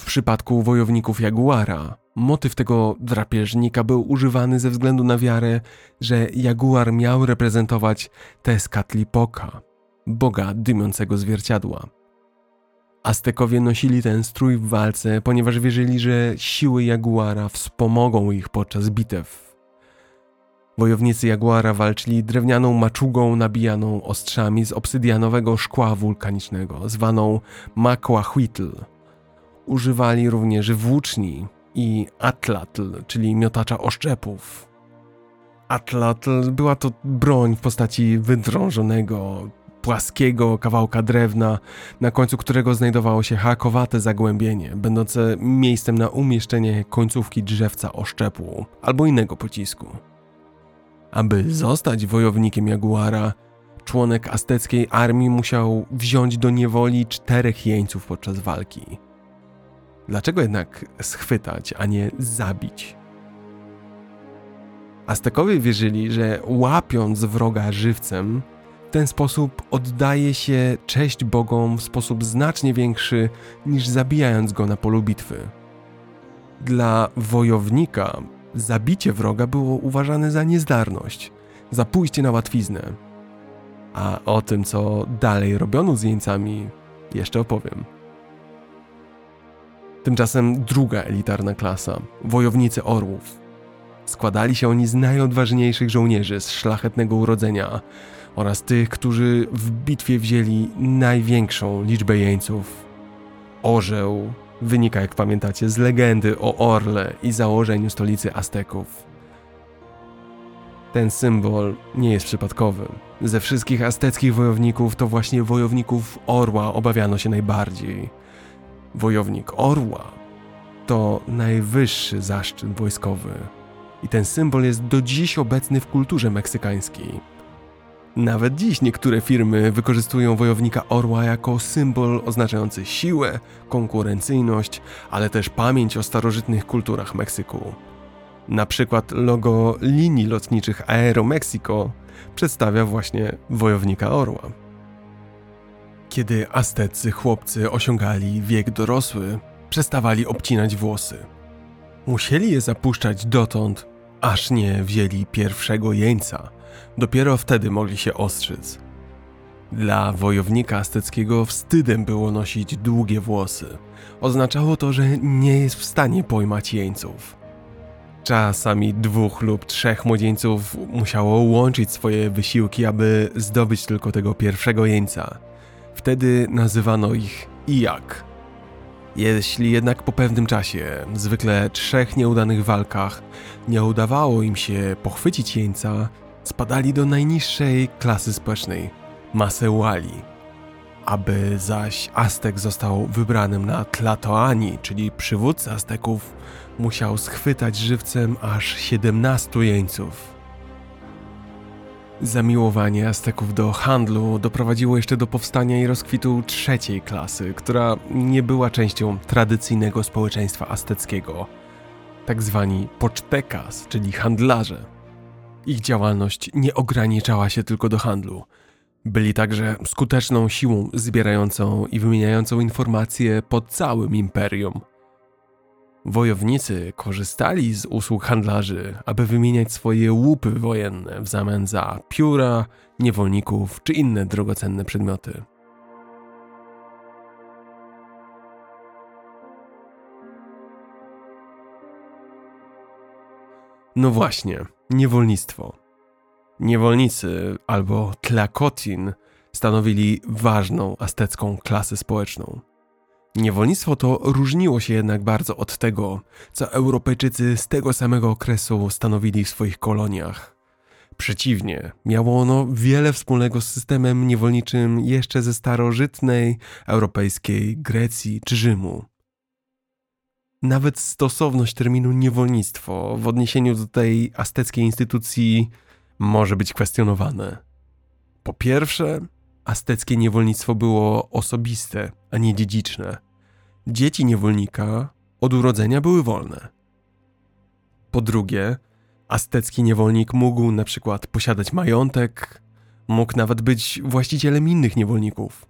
W przypadku wojowników jaguara Motyw tego drapieżnika był używany ze względu na wiarę, że jaguar miał reprezentować Tezcatlipoca, boga dymiącego zwierciadła. Aztekowie nosili ten strój w walce, ponieważ wierzyli, że siły jaguara wspomogą ich podczas bitew. Wojownicy jaguara walczyli drewnianą maczugą nabijaną ostrzami z obsydianowego szkła wulkanicznego, zwaną Maquahuitl. Używali również włóczni, i atlatl, czyli miotacza oszczepów. Atlatl była to broń w postaci wydrążonego, płaskiego kawałka drewna, na końcu którego znajdowało się hakowate zagłębienie, będące miejscem na umieszczenie końcówki drzewca oszczepu albo innego pocisku. Aby zostać wojownikiem Jaguara, członek azteckiej armii musiał wziąć do niewoli czterech jeńców podczas walki – Dlaczego jednak schwytać, a nie zabić? Aztekowie wierzyli, że łapiąc wroga żywcem, W ten sposób oddaje się cześć bogom w sposób znacznie większy niż zabijając go na polu bitwy. Dla wojownika zabicie wroga było uważane za niezdarność, za pójście na łatwiznę. A o tym, co dalej robiono z jeńcami, jeszcze opowiem. Tymczasem druga elitarna klasa wojownicy orłów. Składali się oni z najodważniejszych żołnierzy z szlachetnego urodzenia oraz tych, którzy w bitwie wzięli największą liczbę jeńców. Orzeł wynika, jak pamiętacie, z legendy o Orle i założeniu stolicy Azteków. Ten symbol nie jest przypadkowy. Ze wszystkich azteckich wojowników to właśnie wojowników orła obawiano się najbardziej. Wojownik orła to najwyższy zaszczyt wojskowy. I ten symbol jest do dziś obecny w kulturze meksykańskiej. Nawet dziś niektóre firmy wykorzystują wojownika orła jako symbol oznaczający siłę, konkurencyjność, ale też pamięć o starożytnych kulturach Meksyku. Na przykład logo linii lotniczych Aeromexico przedstawia właśnie wojownika orła. Kiedy aztecy chłopcy osiągali wiek dorosły, przestawali obcinać włosy. Musieli je zapuszczać dotąd, aż nie wzięli pierwszego jeńca. Dopiero wtedy mogli się ostrzyc. Dla wojownika azteckiego wstydem było nosić długie włosy. Oznaczało to, że nie jest w stanie pojmać jeńców. Czasami dwóch lub trzech młodzieńców musiało łączyć swoje wysiłki, aby zdobyć tylko tego pierwszego jeńca. Wtedy nazywano ich Ijak. Jeśli jednak po pewnym czasie, zwykle trzech nieudanych walkach, nie udawało im się pochwycić jeńca, spadali do najniższej klasy społecznej Maseuali. Aby zaś Aztek został wybranym na Tlatoani, czyli przywódca Azteków, musiał schwytać żywcem aż 17 jeńców. Zamiłowanie Azteków do handlu doprowadziło jeszcze do powstania i rozkwitu trzeciej klasy, która nie była częścią tradycyjnego społeczeństwa azteckiego, tak zwani pocztekas, czyli handlarze. Ich działalność nie ograniczała się tylko do handlu. Byli także skuteczną siłą zbierającą i wymieniającą informacje po całym imperium. Wojownicy korzystali z usług handlarzy, aby wymieniać swoje łupy wojenne w zamian za pióra, niewolników czy inne drogocenne przedmioty. No właśnie, niewolnictwo. Niewolnicy albo tlakotin stanowili ważną aztecką klasę społeczną. Niewolnictwo to różniło się jednak bardzo od tego, co Europejczycy z tego samego okresu stanowili w swoich koloniach. Przeciwnie, miało ono wiele wspólnego z systemem niewolniczym jeszcze ze starożytnej europejskiej Grecji czy Rzymu. Nawet stosowność terminu niewolnictwo w odniesieniu do tej azteckiej instytucji może być kwestionowane. Po pierwsze, azteckie niewolnictwo było osobiste, a nie dziedziczne. Dzieci niewolnika od urodzenia były wolne. Po drugie, aztecki niewolnik mógł na przykład posiadać majątek, mógł nawet być właścicielem innych niewolników.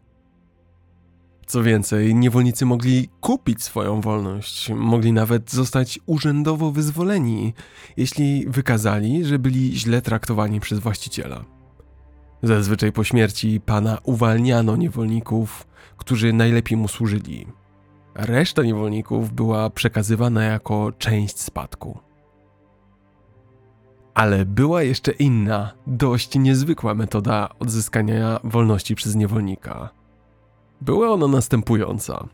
Co więcej, niewolnicy mogli kupić swoją wolność, mogli nawet zostać urzędowo wyzwoleni, jeśli wykazali, że byli źle traktowani przez właściciela. Zazwyczaj po śmierci pana uwalniano niewolników, którzy najlepiej mu służyli. Reszta niewolników była przekazywana jako część spadku. Ale była jeszcze inna, dość niezwykła metoda odzyskania wolności przez niewolnika. Była ona następująca.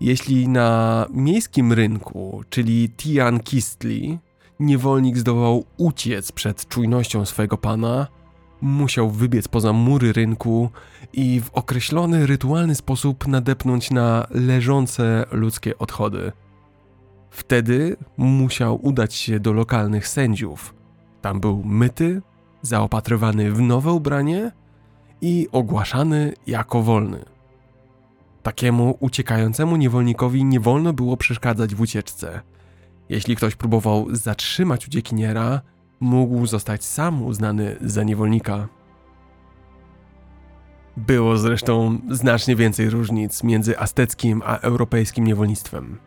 Jeśli na miejskim rynku, czyli Tian Kistli, niewolnik zdołał uciec przed czujnością swojego pana, musiał wybiec poza mury rynku i w określony rytualny sposób nadepnąć na leżące ludzkie odchody. Wtedy musiał udać się do lokalnych sędziów. Tam był myty, zaopatrywany w nowe ubranie i ogłaszany jako wolny. Takiemu uciekającemu niewolnikowi nie wolno było przeszkadzać w ucieczce. Jeśli ktoś próbował zatrzymać uciekiniera, mógł zostać sam uznany za niewolnika. Było zresztą znacznie więcej różnic między azteckim a europejskim niewolnictwem.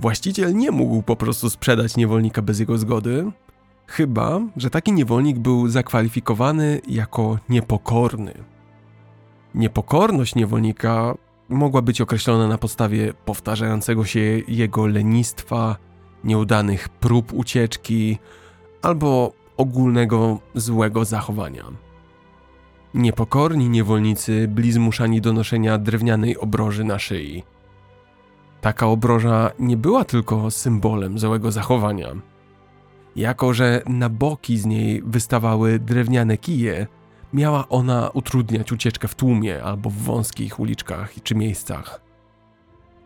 Właściciel nie mógł po prostu sprzedać niewolnika bez jego zgody, chyba że taki niewolnik był zakwalifikowany jako niepokorny. Niepokorność niewolnika mogła być określona na podstawie powtarzającego się jego lenistwa, nieudanych prób ucieczki albo ogólnego złego zachowania. Niepokorni niewolnicy byli zmuszani do noszenia drewnianej obroży na szyi. Taka obroża nie była tylko symbolem złego zachowania. Jako, że na boki z niej wystawały drewniane kije, miała ona utrudniać ucieczkę w tłumie albo w wąskich uliczkach czy miejscach.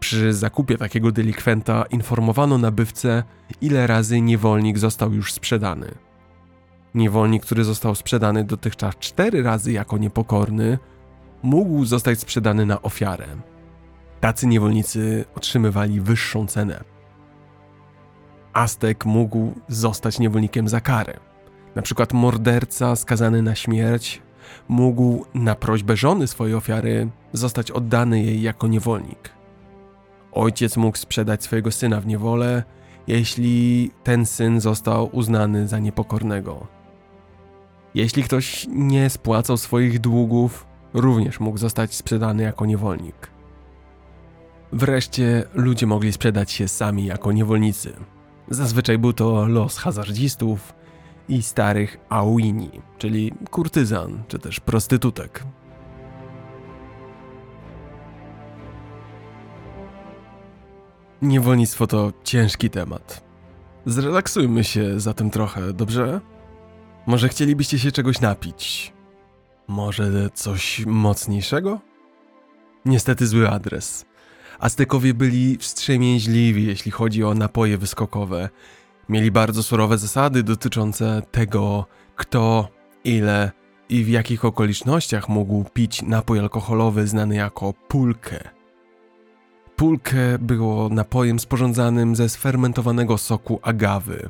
Przy zakupie takiego delikwenta informowano nabywcę, ile razy niewolnik został już sprzedany. Niewolnik, który został sprzedany dotychczas cztery razy jako niepokorny, mógł zostać sprzedany na ofiarę. Tacy niewolnicy otrzymywali wyższą cenę. Aztek mógł zostać niewolnikiem za karę. Na przykład morderca skazany na śmierć mógł na prośbę żony swojej ofiary zostać oddany jej jako niewolnik. Ojciec mógł sprzedać swojego syna w niewolę, jeśli ten syn został uznany za niepokornego. Jeśli ktoś nie spłacał swoich długów, również mógł zostać sprzedany jako niewolnik. Wreszcie ludzie mogli sprzedać się sami jako niewolnicy. Zazwyczaj był to los hazardzistów i starych auini, czyli kurtyzan czy też prostytutek. Niewolnictwo to ciężki temat. Zrelaksujmy się zatem trochę, dobrze? Może chcielibyście się czegoś napić? Może coś mocniejszego? Niestety zły adres. Aztekowie byli wstrzemięźliwi, jeśli chodzi o napoje wyskokowe. Mieli bardzo surowe zasady dotyczące tego, kto, ile i w jakich okolicznościach mógł pić napój alkoholowy znany jako pulkę. Pulkę było napojem sporządzanym ze sfermentowanego soku agawy.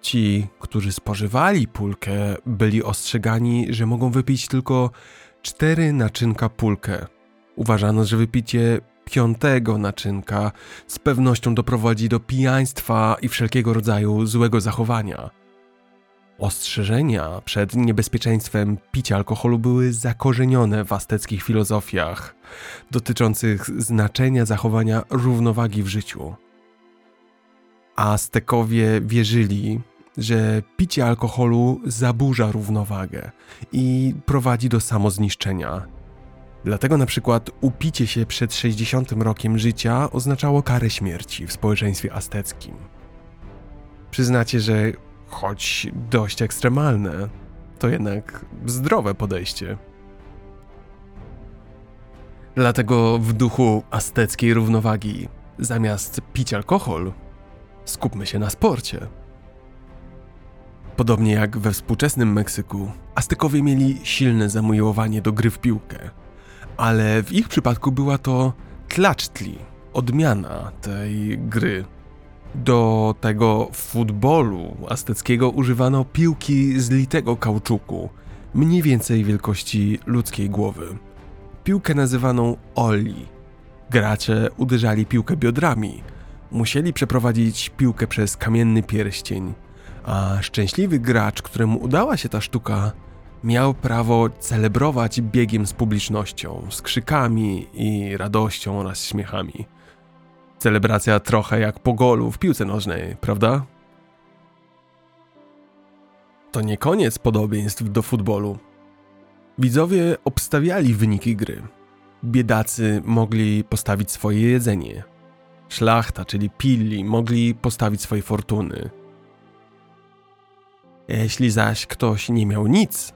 Ci, którzy spożywali pulkę, byli ostrzegani, że mogą wypić tylko cztery naczynka pulkę. Uważano, że wypicie piątego naczynka z pewnością doprowadzi do pijaństwa i wszelkiego rodzaju złego zachowania. Ostrzeżenia przed niebezpieczeństwem picia alkoholu były zakorzenione w azteckich filozofiach dotyczących znaczenia zachowania równowagi w życiu. Aztekowie wierzyli, że picie alkoholu zaburza równowagę i prowadzi do samozniszczenia. Dlatego na przykład upicie się przed 60 rokiem życia oznaczało karę śmierci w społeczeństwie azteckim. Przyznacie, że choć dość ekstremalne, to jednak zdrowe podejście. Dlatego w duchu azteckiej równowagi, zamiast pić alkohol, skupmy się na sporcie. Podobnie jak we współczesnym Meksyku, Aztekowie mieli silne zamiłowanie do gry w piłkę, ale w ich przypadku była to tlacztli, odmiana tej gry. Do tego futbolu azteckiego używano piłki z litego kauczuku, mniej więcej wielkości ludzkiej głowy. Piłkę nazywaną oli. Gracze uderzali piłkę biodrami. Musieli przeprowadzić piłkę przez kamienny pierścień, a szczęśliwy gracz, któremu udała się ta sztuka, miał prawo celebrować biegiem z publicznością, z krzykami i radością oraz śmiechami. Celebracja trochę jak po golu w piłce nożnej, prawda? To nie koniec podobieństw do futbolu. Widzowie obstawiali wyniki gry. Biedacy mogli postawić swoje jedzenie. Szlachta, czyli pilli, mogli postawić swoje fortuny. Jeśli zaś ktoś nie miał nic,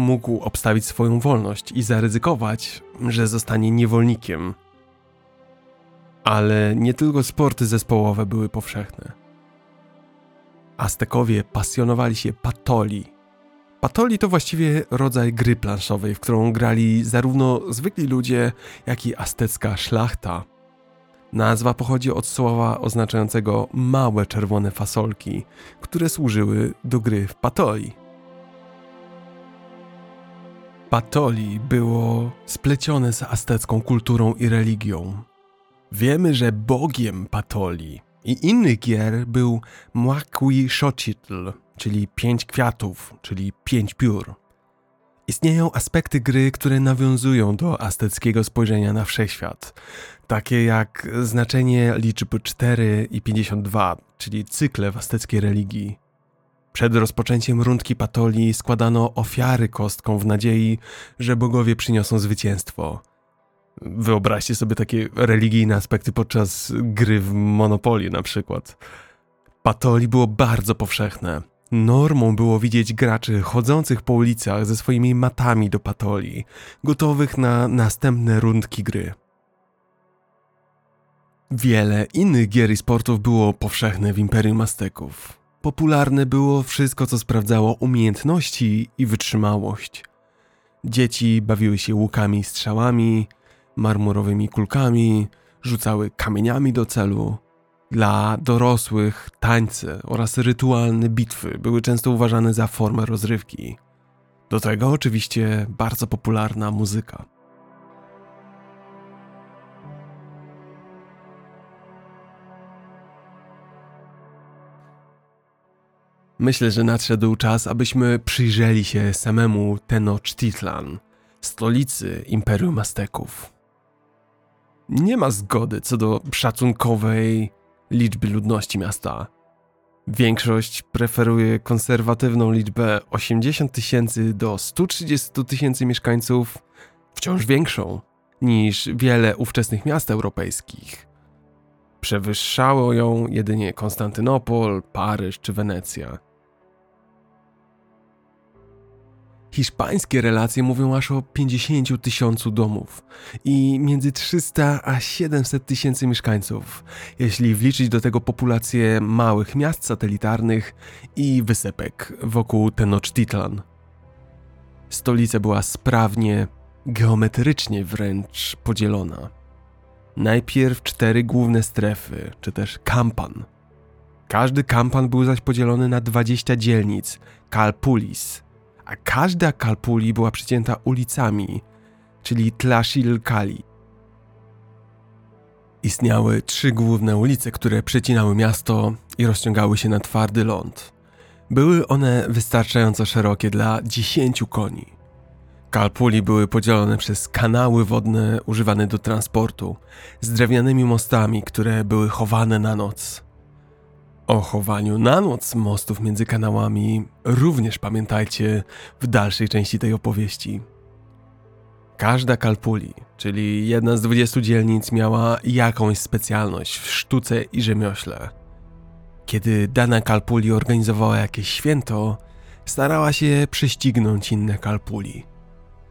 mógł obstawić swoją wolność i zaryzykować, że zostanie niewolnikiem. Ale nie tylko sporty zespołowe były powszechne. Aztekowie pasjonowali się patoli. Patoli to właściwie rodzaj gry planszowej, w którą grali zarówno zwykli ludzie, jak i aztecka szlachta. Nazwa pochodzi od słowa oznaczającego małe czerwone fasolki, które służyły do gry w patoli. Patoli było splecione z aztecką kulturą i religią. Wiemy, że bogiem Patoli i innych gier był Muaquixochitl, czyli pięć kwiatów, czyli pięć piór. Istnieją aspekty gry, które nawiązują do azteckiego spojrzenia na wszechświat, takie jak znaczenie liczb 4 i 52, czyli cykle w azteckiej religii. Przed rozpoczęciem rundki patoli składano ofiary kostką w nadziei, że bogowie przyniosą zwycięstwo. Wyobraźcie sobie takie religijne aspekty podczas gry w Monopoly na przykład. Patoli było bardzo powszechne. Normą było widzieć graczy chodzących po ulicach ze swoimi matami do patoli, gotowych na następne rundki gry. Wiele innych gier i sportów było powszechne w Imperium Azteków. Popularne było wszystko, co sprawdzało umiejętności i wytrzymałość. Dzieci bawiły się łukami i strzałami, marmurowymi kulkami, rzucały kamieniami do celu. Dla dorosłych tańce oraz rytualne bitwy były często uważane za formę rozrywki. Do tego oczywiście bardzo popularna muzyka. Myślę, że nadszedł czas, abyśmy przyjrzeli się samemu Tenochtitlan, stolicy Imperium Azteków. Nie ma zgody co do szacunkowej liczby ludności miasta. Większość preferuje konserwatywną liczbę 80 tysięcy do 130 tysięcy mieszkańców, wciąż większą niż wiele ówczesnych miast europejskich. Przewyższało ją jedynie Konstantynopol, Paryż czy Wenecja. Hiszpańskie relacje mówią aż o 50 tysiącu domów i między 300 a 700 tysięcy mieszkańców, jeśli wliczyć do tego populację małych miast satelitarnych i wysepek wokół Tenochtitlan. Stolica była sprawnie, geometrycznie wręcz podzielona. Najpierw cztery główne strefy, czy też kampan. Każdy kampan był zaś podzielony na 20 dzielnic, kalpulis – a każda kalpuli była przycięta ulicami, czyli Tlashilkali. Istniały trzy główne ulice, które przecinały miasto i rozciągały się na twardy ląd. Były one wystarczająco szerokie dla dziesięciu koni. Kalpuli były podzielone przez kanały wodne używane do transportu, z drewnianymi mostami, które były chowane na noc. O chowaniu na noc mostów między kanałami również pamiętajcie w dalszej części tej opowieści. Każda kalpuli, czyli jedna z 20 dzielnic, miała jakąś specjalność w sztuce i rzemiośle. Kiedy dana kalpuli organizowała jakieś święto, starała się prześcignąć inne kalpuli.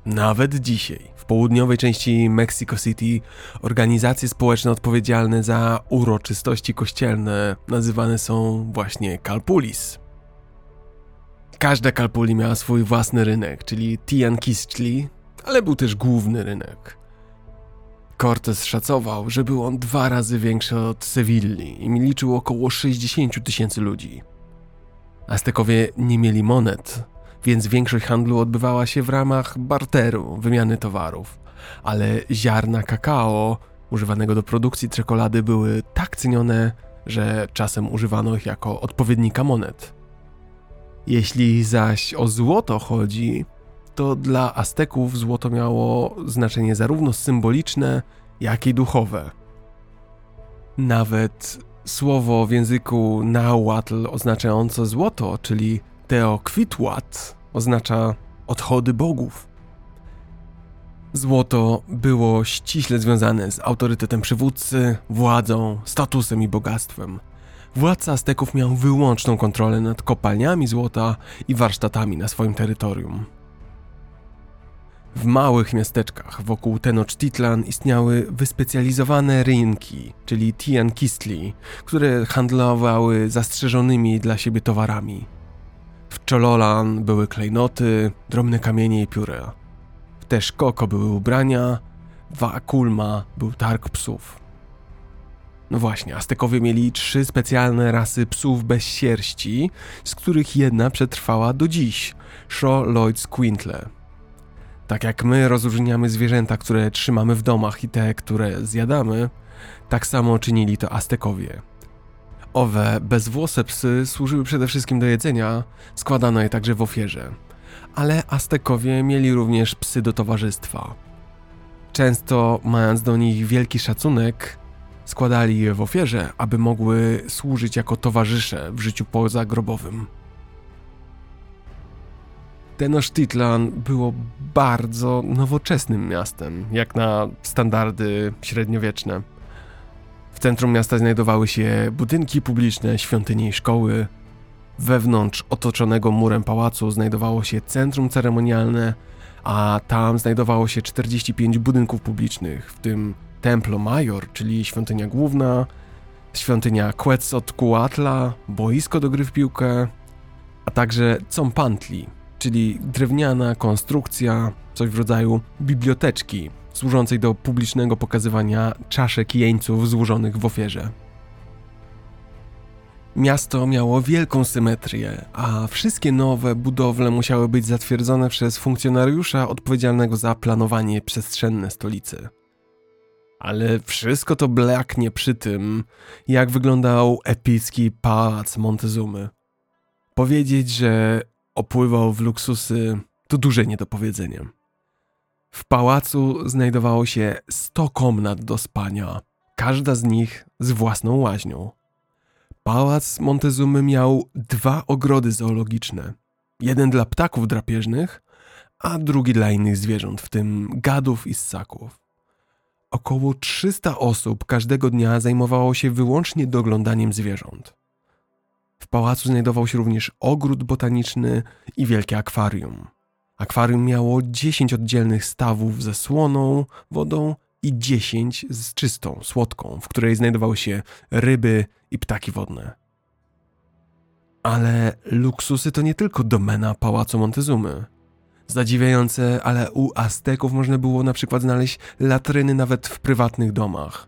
Nawet dzisiaj, w południowej części Mexico City, organizacje społeczne odpowiedzialne za uroczystości kościelne nazywane są właśnie kalpulis. Każda kalpuli miała swój własny rynek, czyli Tianquistli, ale był też główny rynek. Cortez szacował, że był on dwa razy większy od Sewilli i liczył około 60 tysięcy ludzi. Aztekowie nie mieli monet, więc większość handlu odbywała się w ramach barteru, wymiany towarów. Ale ziarna kakao używanego do produkcji czekolady były tak cenione, że czasem używano ich jako odpowiednika monet. Jeśli zaś o złoto chodzi, to dla Azteków złoto miało znaczenie zarówno symboliczne, jak i duchowe. Nawet słowo w języku Nahuatl oznaczające złoto, czyli Teokwitłat oznacza odchody bogów. Złoto było ściśle związane z autorytetem przywódcy, władzą, statusem i bogactwem. Władca Azteków miał wyłączną kontrolę nad kopalniami złota i warsztatami na swoim terytorium. W małych miasteczkach wokół Tenochtitlan istniały wyspecjalizowane rynki, czyli Tiankistli, które handlowały zastrzeżonymi dla siebie towarami. W Czololan były klejnoty, drobne kamienie i pióra. W Teszkoko były ubrania, w Akulma był targ psów. No właśnie, Aztekowie mieli trzy specjalne rasy psów bez sierści, z których jedna przetrwała do dziś – Shaw Lloyd's Quintle. Tak jak my rozróżniamy zwierzęta, które trzymamy w domach i te, które zjadamy, tak samo czynili to Aztekowie. Owe bezwłose psy służyły przede wszystkim do jedzenia, składano je także w ofierze. Ale Aztekowie mieli również psy do towarzystwa. Często, mając do nich wielki szacunek, składali je w ofierze, aby mogły służyć jako towarzysze w życiu pozagrobowym. Tenochtitlan było bardzo nowoczesnym miastem, jak na standardy średniowieczne. W centrum miasta znajdowały się budynki publiczne, świątynie i szkoły. Wewnątrz otoczonego murem pałacu znajdowało się centrum ceremonialne, a tam znajdowało się 45 budynków publicznych, w tym Templo Mayor, czyli świątynia główna, świątynia Quetzalcoatla, boisko do gry w piłkę, a także Compantli, czyli drewniana konstrukcja, coś w rodzaju biblioteczki, służącej do publicznego pokazywania czaszek jeńców złożonych w ofierze. Miasto miało wielką symetrię, a wszystkie nowe budowle musiały być zatwierdzone przez funkcjonariusza odpowiedzialnego za planowanie przestrzenne stolicy. Ale wszystko to blaknie przy tym, jak wyglądał epicki pałac Montezumy. Powiedzieć, że opływał w luksusy, to duże niedopowiedzenie. W pałacu znajdowało się 100 komnat do spania, każda z nich z własną łaźnią. Pałac Montezumy miał dwa ogrody zoologiczne. Jeden dla ptaków drapieżnych, a drugi dla innych zwierząt, w tym gadów i ssaków. Około 300 osób każdego dnia zajmowało się wyłącznie doglądaniem zwierząt. W pałacu znajdował się również ogród botaniczny i wielkie akwarium. Akwarium miało 10 oddzielnych stawów ze słoną wodą i 10 z czystą, słodką, w której znajdowały się ryby i ptaki wodne. Ale luksusy to nie tylko domena pałacu Montezumy. Zadziwiające, ale u Azteków można było na przykład znaleźć latryny nawet w prywatnych domach.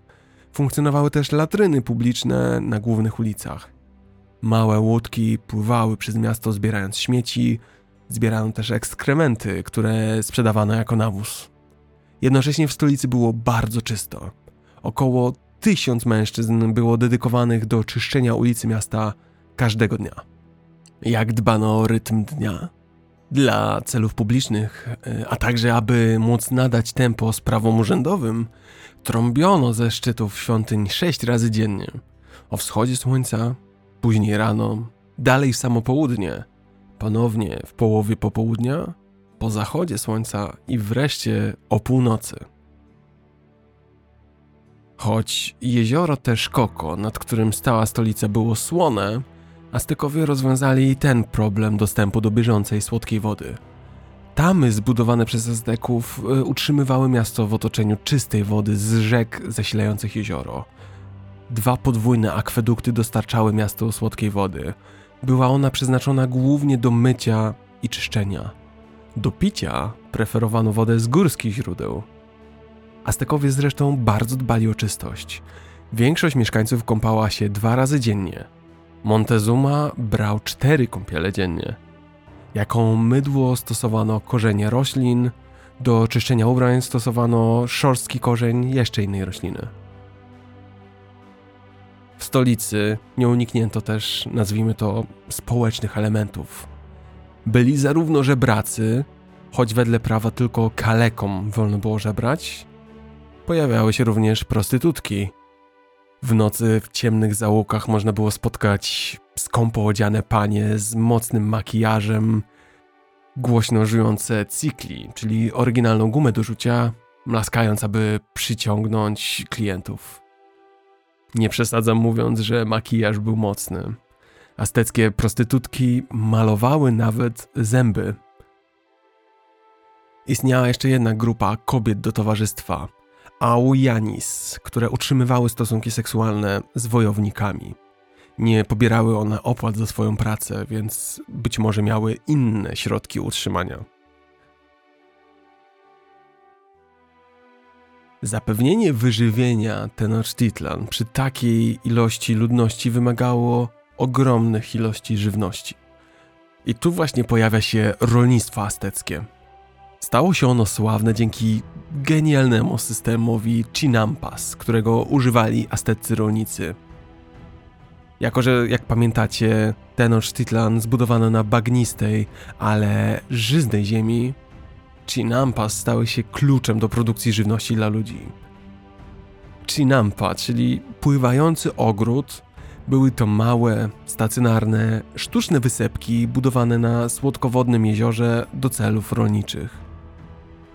Funkcjonowały też latryny publiczne na głównych ulicach. Małe łódki pływały przez miasto zbierając śmieci, zbierano też ekskrementy, które sprzedawano jako nawóz. Jednocześnie w stolicy było bardzo czysto. Około tysiąc mężczyzn było dedykowanych do czyszczenia ulicy miasta każdego dnia. Jak dbano o rytm dnia? Dla celów publicznych, e, a także aby móc nadać tempo sprawom urzędowym, trąbiono ze szczytów świątyń sześć razy dziennie. O wschodzie słońca, później rano, dalej w samo południe, ponownie w połowie popołudnia, po zachodzie słońca i wreszcie o północy. Choć jezioro Texcoco, nad którym stała stolica, było słone, Aztekowie rozwiązali ten problem dostępu do bieżącej słodkiej wody. Tamy zbudowane przez Azteków e, utrzymywały miasto w otoczeniu czystej wody z rzek zasilających jezioro. Dwa podwójne akwedukty dostarczały miastu słodkiej wody. Była ona przeznaczona głównie do mycia i czyszczenia. Do picia preferowano wodę z górskich źródeł. Aztekowie zresztą bardzo dbali o czystość. Większość mieszkańców kąpała się dwa razy dziennie. Montezuma brał cztery kąpiele dziennie. Jako mydło stosowano korzenie roślin, do czyszczenia ubrań stosowano szorstki korzeń jeszcze innej rośliny. W stolicy nie uniknięto też, nazwijmy to, społecznych elementów. Byli zarówno żebracy, choć wedle prawa tylko kalekom wolno było żebrać, pojawiały się również prostytutki. W nocy w ciemnych załukach można było spotkać skąpo odziane panie z mocnym makijażem, głośno żyjące cykli, czyli oryginalną gumę do rzucia, mlaskając, aby przyciągnąć klientów. Nie przesadzam mówiąc, że makijaż był mocny. Azteckie prostytutki malowały nawet zęby. Istniała jeszcze jedna grupa kobiet do towarzystwa Aujanis, które utrzymywały stosunki seksualne z wojownikami. Nie pobierały one opłat za swoją pracę, więc być może miały inne środki utrzymania. Zapewnienie wyżywienia Tenochtitlan przy takiej ilości ludności wymagało ogromnych ilości żywności. I tu właśnie pojawia się rolnictwo azteckie. Stało się ono sławne dzięki genialnemu systemowi Chinampas, którego używali azteccy rolnicy. Jako, że jak pamiętacie, Tenochtitlan zbudowano na bagnistej, ale żyznej ziemi, Chinampas stały się kluczem do produkcji żywności dla ludzi. Chinampa, czyli pływający ogród, były to małe, stacjonarne, sztuczne wysepki budowane na słodkowodnym jeziorze do celów rolniczych.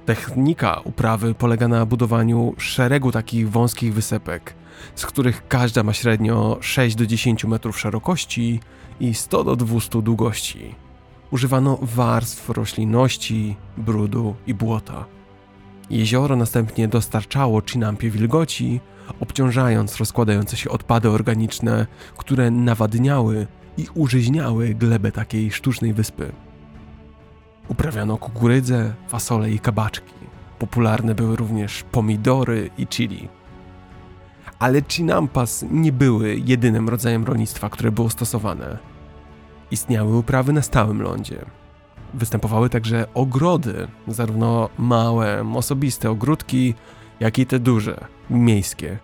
Technika uprawy polega na budowaniu szeregu takich wąskich wysepek, z których każda ma średnio 6 do 10 metrów szerokości i 100 do 200 długości. Używano warstw roślinności, brudu i błota. Jezioro następnie dostarczało Chinampie wilgoci, obciążając rozkładające się odpady organiczne, które nawadniały i użyźniały glebę takiej sztucznej wyspy. Uprawiano kukurydzę, fasole i kabaczki. Popularne były również pomidory i chili. Ale chinampas nie były jedynym rodzajem rolnictwa, które było stosowane. Istniały uprawy na stałym lądzie. Występowały także ogrody, zarówno małe, osobiste ogródki, jak i te duże, miejskie.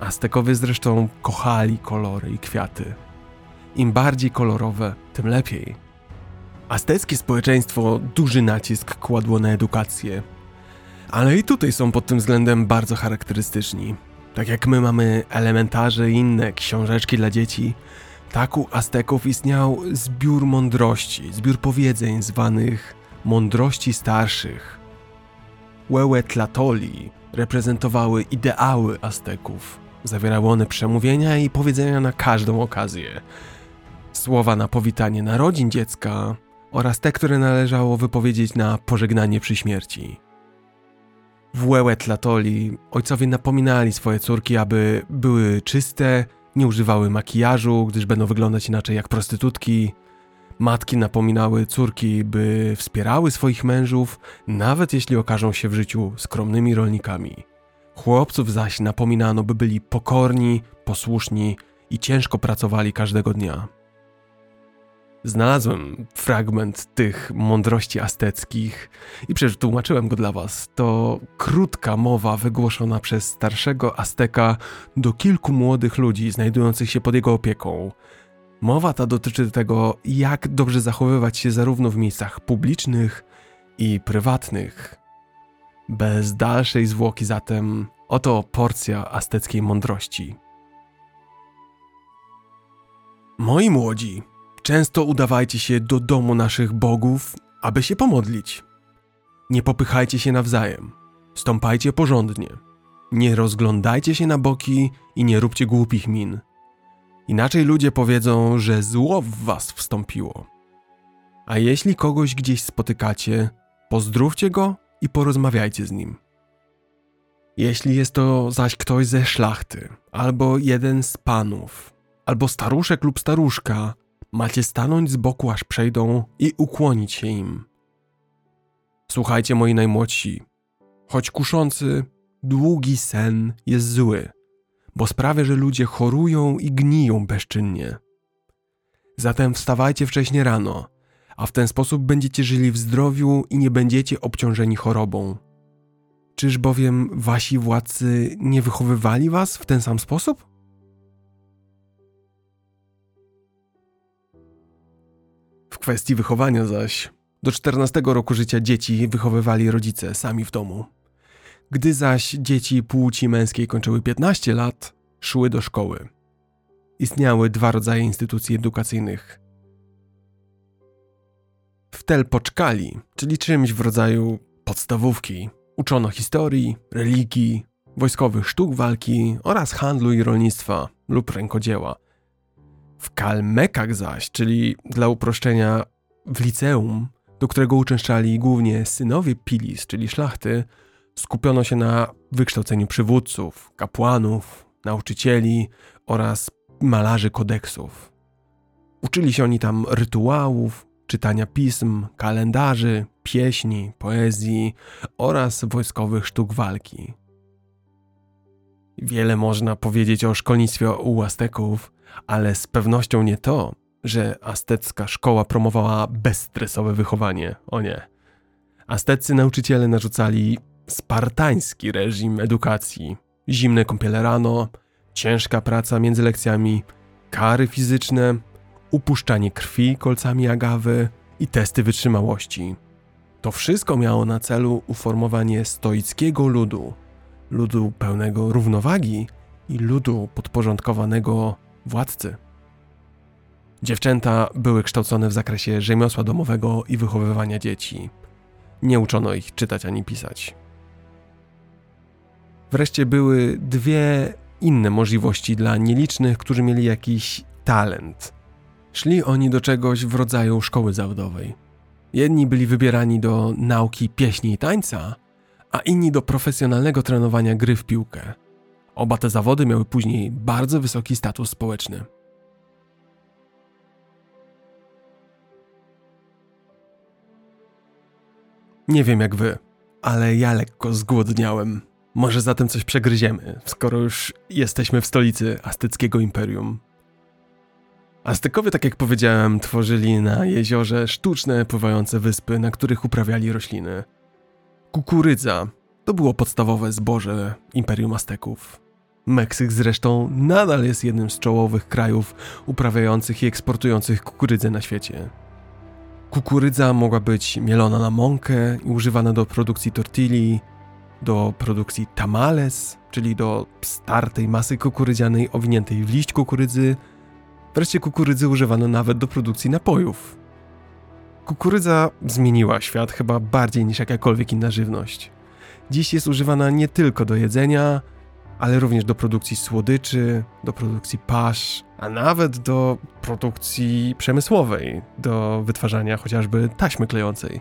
Aztekowie zresztą kochali kolory i kwiaty. Im bardziej kolorowe, tym lepiej. Azteckie społeczeństwo duży nacisk kładło na edukację. Ale i tutaj są pod tym względem bardzo charakterystyczni. Tak jak my mamy elementarze i inne książeczki dla dzieci, tak u Azteków istniał zbiór mądrości, zbiór powiedzeń zwanych mądrości starszych. Huehuetlatoli reprezentowały ideały Azteków. Zawierały one przemówienia i powiedzenia na każdą okazję. Słowa na powitanie narodzin dziecka oraz te, które należało wypowiedzieć na pożegnanie przy śmierci. W Huehuetlatoli ojcowie napominali swoje córki, aby były czyste, nie używały makijażu, gdyż będą wyglądać inaczej jak prostytutki. Matki napominały córki, by wspierały swoich mężów, nawet jeśli okażą się w życiu skromnymi rolnikami. Chłopców zaś napominano, by byli pokorni, posłuszni i ciężko pracowali każdego dnia. Znalazłem fragment tych mądrości azteckich i przetłumaczyłem go dla Was. To krótka mowa wygłoszona przez starszego Azteka do kilku młodych ludzi znajdujących się pod jego opieką. Mowa ta dotyczy tego, jak dobrze zachowywać się zarówno w miejscach publicznych i prywatnych. Bez dalszej zwłoki zatem, oto porcja azteckiej mądrości. Moi młodzi, Często udawajcie się do domu naszych bogów, aby się pomodlić. Nie popychajcie się nawzajem. Stąpajcie porządnie. Nie rozglądajcie się na boki i nie róbcie głupich min. Inaczej ludzie powiedzą, że zło w was wstąpiło. A jeśli kogoś gdzieś spotykacie, pozdrówcie go i porozmawiajcie z nim. Jeśli jest to zaś ktoś ze szlachty, albo jeden z panów, albo staruszek lub staruszka, Macie stanąć z boku, aż przejdą i ukłonić się im. Słuchajcie, moi najmłodsi, choć kuszący, długi sen jest zły, bo sprawia, że ludzie chorują i gniją bezczynnie. Zatem wstawajcie wcześnie rano, a w ten sposób będziecie żyli w zdrowiu i nie będziecie obciążeni chorobą. Czyż bowiem wasi władcy nie wychowywali was w ten sam sposób? Kwestii wychowania zaś, do 14 roku życia dzieci wychowywali rodzice sami w domu. Gdy zaś dzieci płci męskiej kończyły 15 lat, szły do szkoły. Istniały dwa rodzaje instytucji edukacyjnych. W Telpoczkali, czyli czymś w rodzaju podstawówki, uczono historii, religii, wojskowych sztuk walki oraz handlu i rolnictwa lub rękodzieła – w Kalmekach zaś, czyli dla uproszczenia w liceum, do którego uczęszczali głównie synowie Pilis, czyli szlachty, skupiono się na wykształceniu przywódców, kapłanów, nauczycieli oraz malarzy kodeksów. Uczyli się oni tam rytuałów, czytania pism, kalendarzy, pieśni, poezji oraz wojskowych sztuk walki. Wiele można powiedzieć o szkolnictwie u Azteków, ale z pewnością nie to, że aztecka szkoła promowała bezstresowe wychowanie. O nie. Aztecy nauczyciele narzucali spartański reżim edukacji. Zimne kąpiele rano, ciężka praca między lekcjami, kary fizyczne, upuszczanie krwi kolcami agawy i testy wytrzymałości. To wszystko miało na celu uformowanie stoickiego ludu, ludu pełnego równowagi i ludu podporządkowanego władcy. Dziewczęta były kształcone w zakresie rzemiosła domowego i wychowywania dzieci. Nie uczono ich czytać ani pisać. Wreszcie były dwie inne możliwości dla nielicznych, którzy mieli jakiś talent. Szli oni do czegoś w rodzaju szkoły zawodowej. Jedni byli wybierani do nauki pieśni i tańca, a inni do profesjonalnego trenowania gry w piłkę. Oba te zawody miały później bardzo wysoki status społeczny. Nie wiem jak wy, ale ja lekko zgłodniałem. Może zatem coś przegryziemy, skoro już jesteśmy w stolicy azteckiego imperium. Aztekowie, tak jak powiedziałem, tworzyli na jeziorze sztuczne, pływające wyspy, na których uprawiali rośliny. Kukurydza to było podstawowe zboże imperium Azteków. Meksyk zresztą nadal jest jednym z czołowych krajów uprawiających i eksportujących kukurydzę na świecie. Kukurydza mogła być mielona na mąkę i używana do produkcji tortilli, do produkcji tamales, czyli do startej masy kukurydzianej owiniętej w liść kukurydzy. Wreszcie kukurydzy używano nawet do produkcji napojów. Kukurydza zmieniła świat chyba bardziej niż jakakolwiek inna żywność. Dziś jest używana nie tylko do jedzenia, ale również do produkcji słodyczy, do produkcji pasz, a nawet do produkcji przemysłowej, do wytwarzania chociażby taśmy klejącej.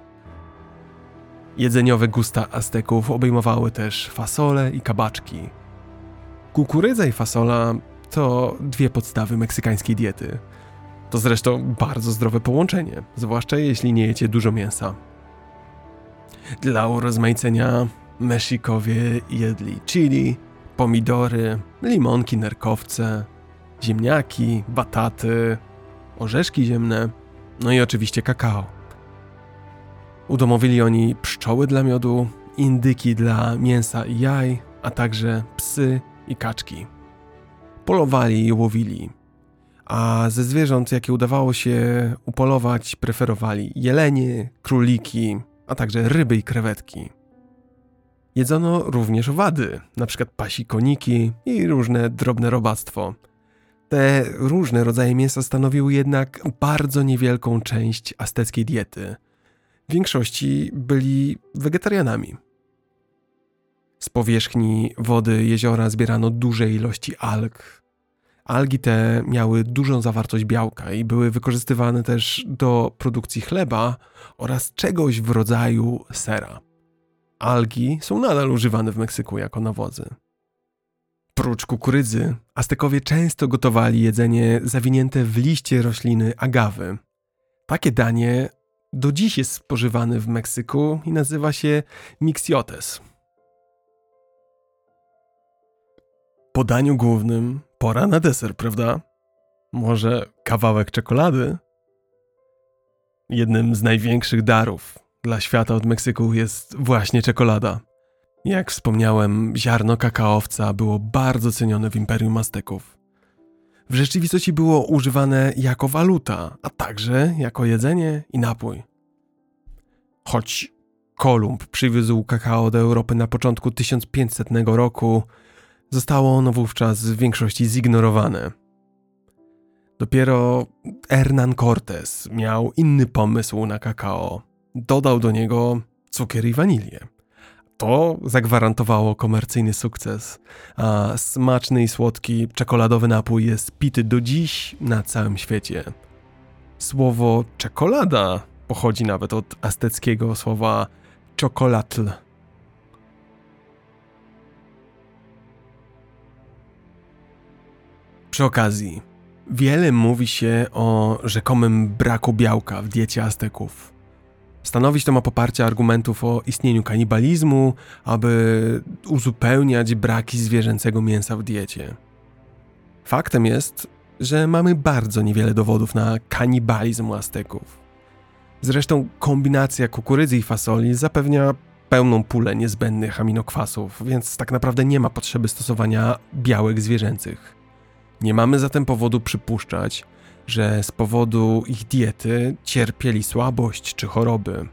Jedzeniowe gusta Azteków obejmowały też fasole i kabaczki. Kukurydza i fasola to dwie podstawy meksykańskiej diety. To zresztą bardzo zdrowe połączenie, zwłaszcza jeśli nie jecie dużo mięsa. Dla urozmaicenia Mexikowie jedli chili, pomidory, limonki, nerkowce, ziemniaki, bataty, orzeszki ziemne, no i oczywiście kakao. Udomowili oni pszczoły dla miodu, indyki dla mięsa i jaj, a także psy i kaczki. Polowali i łowili. A ze zwierząt, jakie udawało się upolować, preferowali jelenie, króliki, a także ryby i krewetki. Jedzono również owady, np. pasi koniki i różne drobne robactwo. Te różne rodzaje mięsa stanowiły jednak bardzo niewielką część azteckiej diety. W większości byli wegetarianami. Z powierzchni wody jeziora zbierano duże ilości alg. Algi te miały dużą zawartość białka i były wykorzystywane też do produkcji chleba oraz czegoś w rodzaju sera. Algi są nadal używane w Meksyku jako nawozy. Prócz kukurydzy, Aztekowie często gotowali jedzenie zawinięte w liście rośliny agawy. Takie danie do dziś jest spożywane w Meksyku i nazywa się mixiotes. Po daniu głównym pora na deser, prawda? Może kawałek czekolady? Jednym z największych darów, dla świata od Meksyku jest właśnie czekolada. Jak wspomniałem, ziarno kakaowca było bardzo cenione w Imperium Azteków. W rzeczywistości było używane jako waluta, a także jako jedzenie i napój. Choć Kolumb przywiózł kakao do Europy na początku 1500 roku, zostało ono wówczas w większości zignorowane. Dopiero Hernán Cortés miał inny pomysł na kakao dodał do niego cukier i wanilię. To zagwarantowało komercyjny sukces, a smaczny i słodki czekoladowy napój jest pity do dziś na całym świecie. Słowo czekolada pochodzi nawet od azteckiego słowa czokolatl. Przy okazji, wiele mówi się o rzekomym braku białka w diecie Azteków. Stanowić to ma poparcie argumentów o istnieniu kanibalizmu, aby uzupełniać braki zwierzęcego mięsa w diecie. Faktem jest, że mamy bardzo niewiele dowodów na kanibalizm Azteków. Zresztą kombinacja kukurydzy i fasoli zapewnia pełną pulę niezbędnych aminokwasów, więc tak naprawdę nie ma potrzeby stosowania białek zwierzęcych. Nie mamy zatem powodu przypuszczać, że z powodu ich diety cierpieli słabość czy choroby.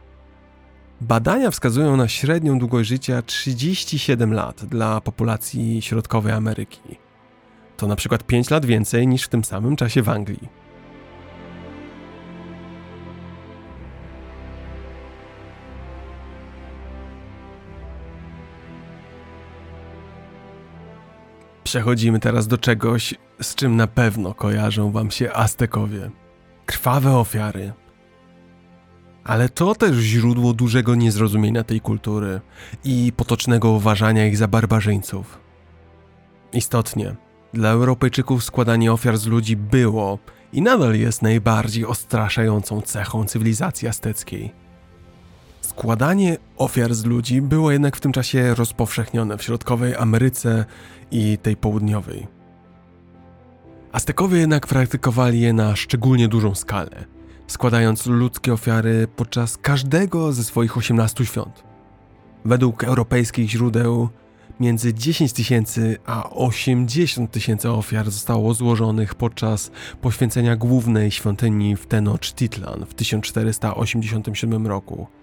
Badania wskazują na średnią długość życia 37 lat dla populacji środkowej Ameryki. To na przykład 5 lat więcej niż w tym samym czasie w Anglii. Przechodzimy teraz do czegoś, z czym na pewno kojarzą wam się Aztekowie. Krwawe ofiary. Ale to też źródło dużego niezrozumienia tej kultury i potocznego uważania ich za barbarzyńców. Istotnie, dla Europejczyków składanie ofiar z ludzi było i nadal jest najbardziej odstraszającą cechą cywilizacji azteckiej. Składanie ofiar z ludzi było jednak w tym czasie rozpowszechnione w środkowej Ameryce i tej południowej. Aztekowie jednak praktykowali je na szczególnie dużą skalę, składając ludzkie ofiary podczas każdego ze swoich 18 świąt. Według europejskich źródeł między 10 tysięcy a 80 tysięcy ofiar zostało złożonych podczas poświęcenia głównej świątyni w Tenochtitlan w 1487 roku.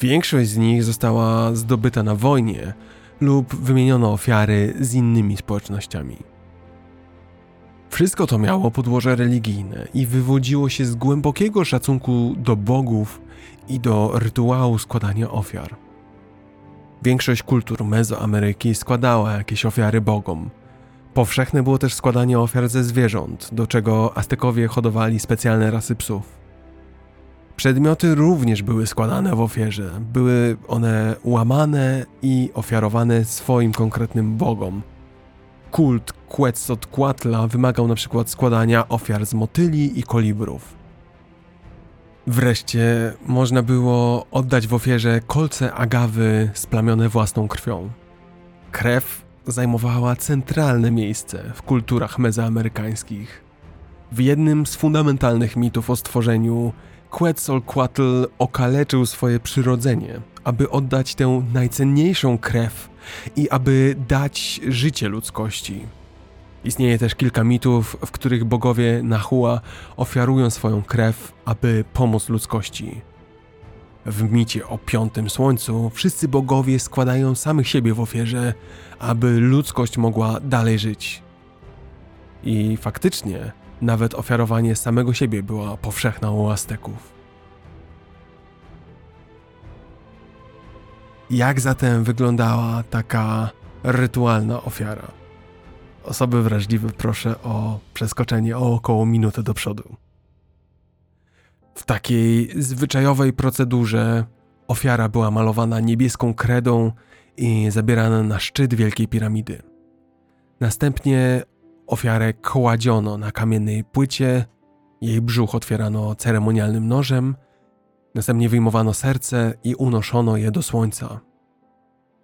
Większość z nich została zdobyta na wojnie lub wymieniono ofiary z innymi społecznościami. Wszystko to miało podłoże religijne i wywodziło się z głębokiego szacunku do bogów i do rytuału składania ofiar. Większość kultur Mezoameryki składała jakieś ofiary bogom. Powszechne było też składanie ofiar ze zwierząt, do czego Aztekowie hodowali specjalne rasy psów. Przedmioty również były składane w ofierze. Były one łamane i ofiarowane swoim konkretnym bogom. Kult Quetzalcoatla wymagał na przykład składania ofiar z motyli i kolibrów. Wreszcie można było oddać w ofierze kolce agawy splamione własną krwią. Krew zajmowała centralne miejsce w kulturach mezoamerykańskich. W jednym z fundamentalnych mitów o stworzeniu Quetzalcoatl okaleczył swoje przyrodzenie, aby oddać tę najcenniejszą krew i aby dać życie ludzkości. Istnieje też kilka mitów, w których bogowie Nahua ofiarują swoją krew, aby pomóc ludzkości. W micie o piątym słońcu wszyscy bogowie składają samych siebie w ofierze, aby ludzkość mogła dalej żyć. I faktycznie, nawet ofiarowanie samego siebie była powszechna u Azteków. Jak zatem wyglądała taka rytualna ofiara? Osoby wrażliwe proszę o przeskoczenie o około minutę do przodu. W takiej zwyczajowej procedurze ofiara była malowana niebieską kredą i zabierana na szczyt Wielkiej Piramidy. Następnie Ofiarę kładziono na kamiennej płycie, jej brzuch otwierano ceremonialnym nożem, następnie wyjmowano serce i unoszono je do słońca.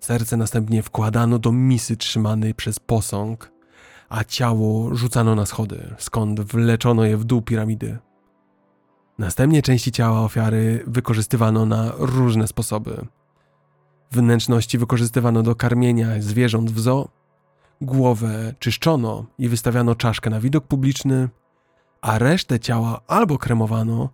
Serce następnie wkładano do misy trzymanej przez posąg, a ciało rzucano na schody, skąd wleczono je w dół piramidy. Następnie części ciała ofiary wykorzystywano na różne sposoby. Wnętrzności wykorzystywano do karmienia zwierząt w zoo, Głowę czyszczono i wystawiano czaszkę na widok publiczny, a resztę ciała albo kremowano,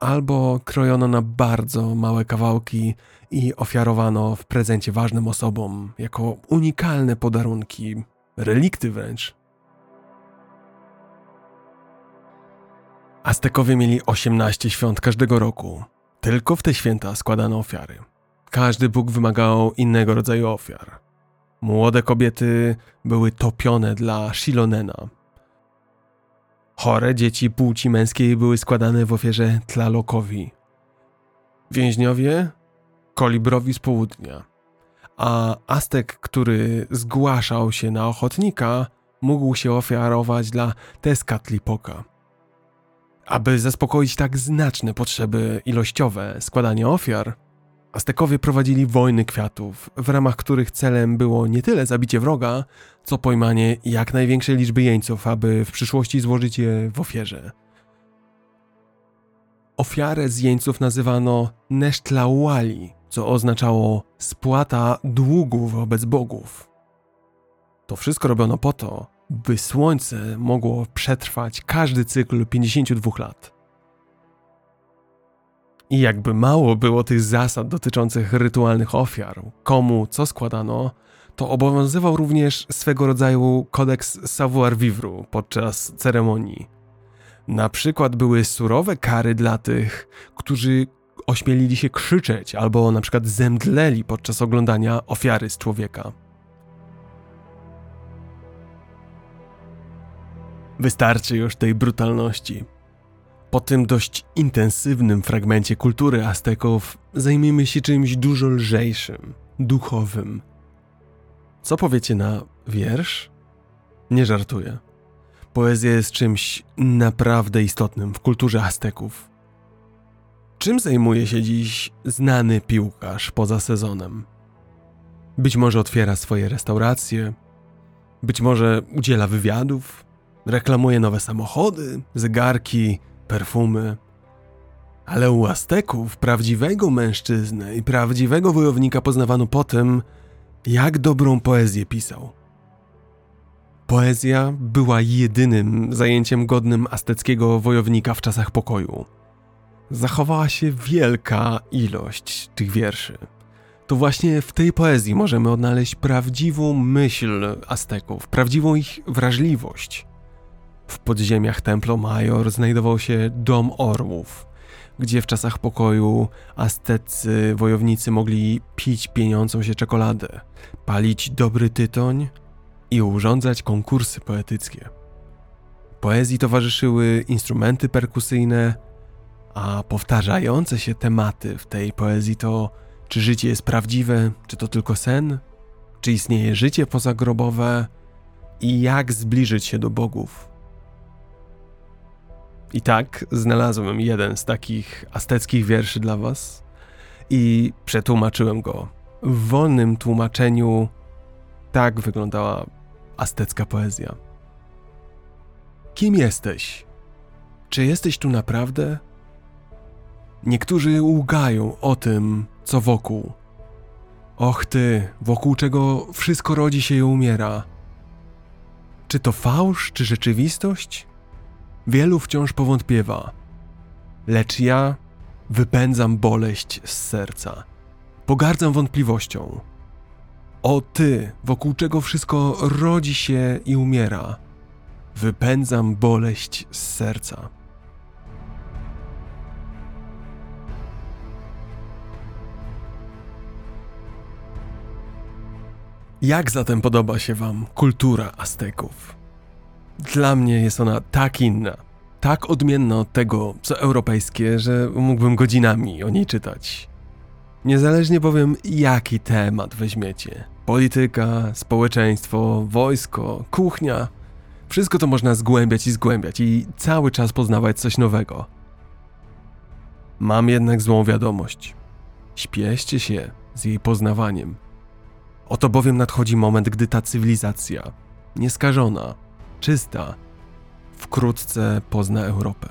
albo krojono na bardzo małe kawałki i ofiarowano w prezencie ważnym osobom jako unikalne podarunki, relikty wręcz. Aztekowie mieli 18 świąt każdego roku. Tylko w te święta składano ofiary. Każdy Bóg wymagał innego rodzaju ofiar. Młode kobiety były topione dla Shilonena. Chore dzieci płci męskiej były składane w ofierze Tlalokowi. Więźniowie kolibrowi z południa, a Aztek, który zgłaszał się na ochotnika, mógł się ofiarować dla Tezcatlipoca. Aby zaspokoić tak znaczne potrzeby ilościowe składania ofiar, Aztekowie prowadzili wojny kwiatów, w ramach których celem było nie tyle zabicie wroga, co pojmanie jak największej liczby jeńców, aby w przyszłości złożyć je w ofierze. ofiarę z jeńców nazywano Nesztlauali, co oznaczało spłata długów wobec bogów. To wszystko robiono po to, by słońce mogło przetrwać każdy cykl 52 lat. I jakby mało było tych zasad dotyczących rytualnych ofiar, komu co składano, to obowiązywał również swego rodzaju kodeks savoir-vivre podczas ceremonii. Na przykład były surowe kary dla tych, którzy ośmielili się krzyczeć albo na przykład zemdleli podczas oglądania ofiary z człowieka. Wystarczy już tej brutalności. Po tym dość intensywnym fragmencie kultury Azteków zajmiemy się czymś dużo lżejszym, duchowym. Co powiecie na wiersz? Nie żartuję. Poezja jest czymś naprawdę istotnym w kulturze Azteków. Czym zajmuje się dziś znany piłkarz poza sezonem? Być może otwiera swoje restauracje, być może udziela wywiadów, reklamuje nowe samochody, zegarki, perfumy. Ale u Azteków prawdziwego mężczyznę i prawdziwego wojownika poznawano po tym, jak dobrą poezję pisał. Poezja była jedynym zajęciem godnym azteckiego wojownika w czasach pokoju. Zachowała się wielka ilość tych wierszy. To właśnie w tej poezji możemy odnaleźć prawdziwą myśl Azteków, prawdziwą ich wrażliwość. W podziemiach Templo Major znajdował się Dom Orłów, gdzie w czasach pokoju aztecy wojownicy mogli pić pieniącą się czekoladę, palić dobry tytoń i urządzać konkursy poetyckie. Poezji towarzyszyły instrumenty perkusyjne, a powtarzające się tematy w tej poezji to czy życie jest prawdziwe, czy to tylko sen, czy istnieje życie pozagrobowe i jak zbliżyć się do bogów. I tak znalazłem jeden z takich azteckich wierszy dla Was i przetłumaczyłem go. W wolnym tłumaczeniu tak wyglądała aztecka poezja. Kim jesteś? Czy jesteś tu naprawdę? Niektórzy łgają o tym, co wokół. Och ty, wokół czego wszystko rodzi się i umiera. Czy to fałsz, czy rzeczywistość? Wielu wciąż powątpiewa. Lecz ja wypędzam boleść z serca. Pogardzam wątpliwością. O ty, wokół czego wszystko rodzi się i umiera. Wypędzam boleść z serca. Jak zatem podoba się Wam kultura Azteków? Dla mnie jest ona tak inna, tak odmienna od tego, co europejskie, że mógłbym godzinami o niej czytać. Niezależnie bowiem, jaki temat weźmiecie polityka, społeczeństwo, wojsko, kuchnia wszystko to można zgłębiać i zgłębiać i cały czas poznawać coś nowego. Mam jednak złą wiadomość. Śpieście się z jej poznawaniem. Oto bowiem nadchodzi moment, gdy ta cywilizacja, nieskażona, czysta, wkrótce pozna Europę.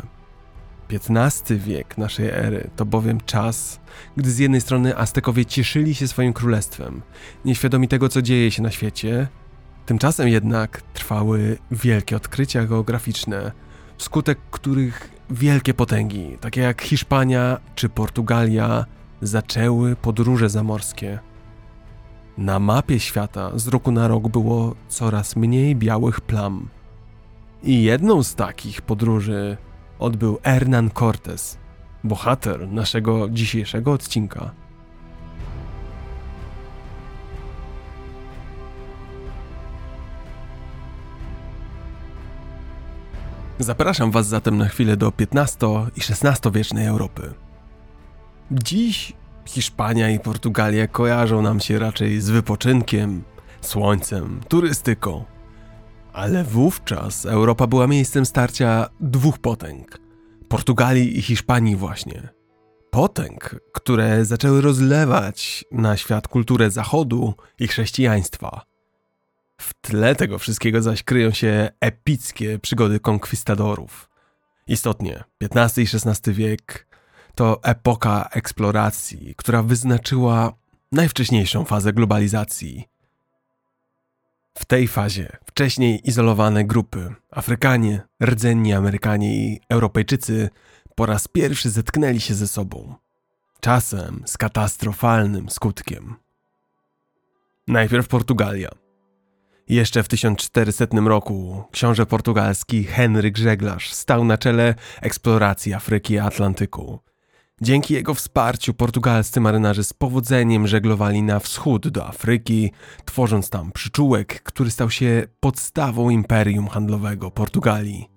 XV wiek naszej ery to bowiem czas, gdy z jednej strony Aztekowie cieszyli się swoim królestwem, nieświadomi tego, co dzieje się na świecie, tymczasem jednak trwały wielkie odkrycia geograficzne, wskutek których wielkie potęgi, takie jak Hiszpania czy Portugalia, zaczęły podróże zamorskie. Na mapie świata z roku na rok było coraz mniej białych plam. I jedną z takich podróży odbył Hernan Cortés, bohater naszego dzisiejszego odcinka. Zapraszam Was zatem na chwilę do XV i XVI wiecznej Europy. Dziś Hiszpania i Portugalia kojarzą nam się raczej z wypoczynkiem, słońcem, turystyką. Ale wówczas Europa była miejscem starcia dwóch potęg Portugalii i Hiszpanii, właśnie. Potęg, które zaczęły rozlewać na świat kulturę Zachodu i chrześcijaństwa. W tle tego wszystkiego zaś kryją się epickie przygody konkwistadorów. Istotnie, XV i XVI wiek to epoka eksploracji, która wyznaczyła najwcześniejszą fazę globalizacji. W tej fazie wcześniej izolowane grupy Afrykanie, rdzenni Amerykanie i Europejczycy po raz pierwszy zetknęli się ze sobą. Czasem z katastrofalnym skutkiem. Najpierw Portugalia. Jeszcze w 1400 roku książę portugalski Henryk Żeglarz stał na czele eksploracji Afryki i Atlantyku. Dzięki jego wsparciu portugalscy marynarze z powodzeniem żeglowali na wschód do Afryki, tworząc tam przyczółek, który stał się podstawą imperium handlowego Portugalii.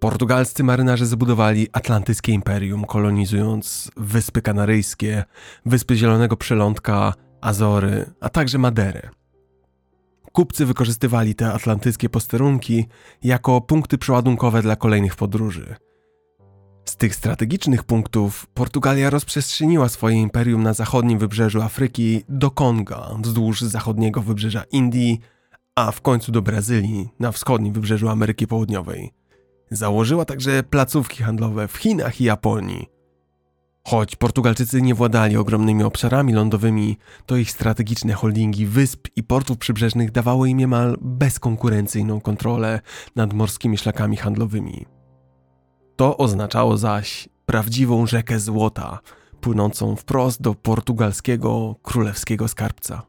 Portugalscy marynarze zbudowali Atlantyckie Imperium, kolonizując Wyspy Kanaryjskie, Wyspy Zielonego Przelądka, Azory, a także Maderę. Kupcy wykorzystywali te atlantyckie posterunki jako punkty przeładunkowe dla kolejnych podróży. Z tych strategicznych punktów Portugalia rozprzestrzeniła swoje imperium na zachodnim wybrzeżu Afryki do Konga, wzdłuż zachodniego wybrzeża Indii, a w końcu do Brazylii, na wschodnim wybrzeżu Ameryki Południowej. Założyła także placówki handlowe w Chinach i Japonii. Choć Portugalczycy nie władali ogromnymi obszarami lądowymi, to ich strategiczne holdingi wysp i portów przybrzeżnych dawały im niemal bezkonkurencyjną kontrolę nad morskimi szlakami handlowymi. To oznaczało zaś prawdziwą rzekę złota, płynącą wprost do portugalskiego królewskiego skarbca.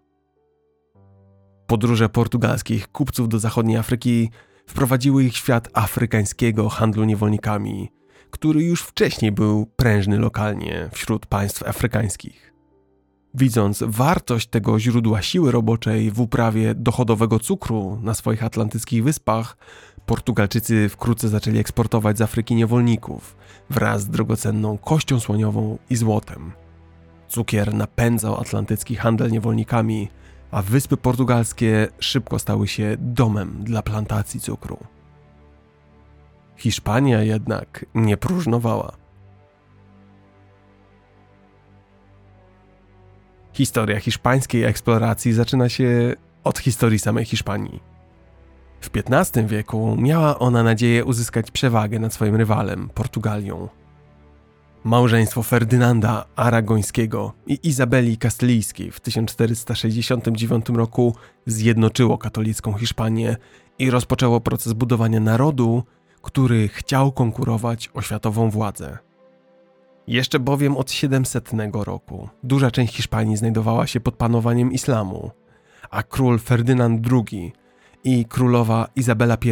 Podróże portugalskich kupców do zachodniej Afryki wprowadziły ich w świat afrykańskiego handlu niewolnikami, który już wcześniej był prężny lokalnie wśród państw afrykańskich. Widząc wartość tego źródła siły roboczej w uprawie dochodowego cukru na swoich atlantyckich wyspach, Portugalczycy wkrótce zaczęli eksportować z Afryki niewolników wraz z drogocenną kością słoniową i złotem. Cukier napędzał atlantycki handel niewolnikami, a wyspy portugalskie szybko stały się domem dla plantacji cukru. Hiszpania jednak nie próżnowała. Historia hiszpańskiej eksploracji zaczyna się od historii samej Hiszpanii. W XV wieku miała ona nadzieję uzyskać przewagę nad swoim rywalem, Portugalią. Małżeństwo Ferdynanda Aragońskiego i Izabeli Kastylijskiej w 1469 roku zjednoczyło katolicką Hiszpanię i rozpoczęło proces budowania narodu, który chciał konkurować o światową władzę. Jeszcze bowiem od 700 roku duża część Hiszpanii znajdowała się pod panowaniem islamu, a król Ferdynand II i królowa Izabela I,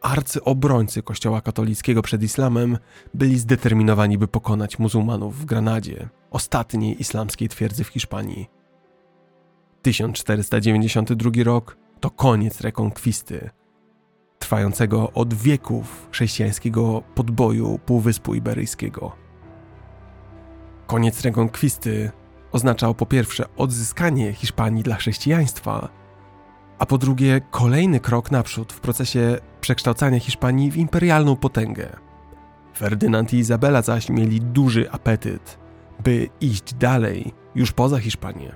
arcyobrońcy kościoła katolickiego przed islamem, byli zdeterminowani, by pokonać muzułmanów w Granadzie, ostatniej islamskiej twierdzy w Hiszpanii. 1492 rok to koniec rekonkwisty, trwającego od wieków chrześcijańskiego podboju Półwyspu Iberyjskiego. Koniec rekonkwisty oznaczał po pierwsze odzyskanie Hiszpanii dla chrześcijaństwa, a po drugie kolejny krok naprzód w procesie przekształcania Hiszpanii w imperialną potęgę. Ferdynand i Izabela zaś mieli duży apetyt, by iść dalej, już poza Hiszpanię.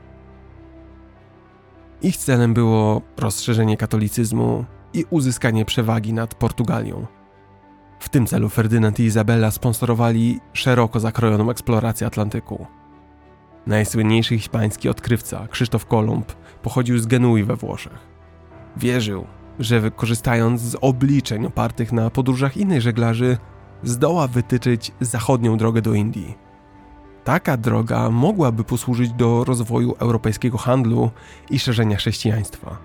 Ich celem było rozszerzenie katolicyzmu i uzyskanie przewagi nad Portugalią. W tym celu Ferdynand i Izabela sponsorowali szeroko zakrojoną eksplorację Atlantyku. Najsłynniejszy hiszpański odkrywca, Krzysztof Kolumb, pochodził z Genui we Włoszech. Wierzył, że wykorzystając z obliczeń opartych na podróżach innych żeglarzy, zdoła wytyczyć zachodnią drogę do Indii. Taka droga mogłaby posłużyć do rozwoju europejskiego handlu i szerzenia chrześcijaństwa.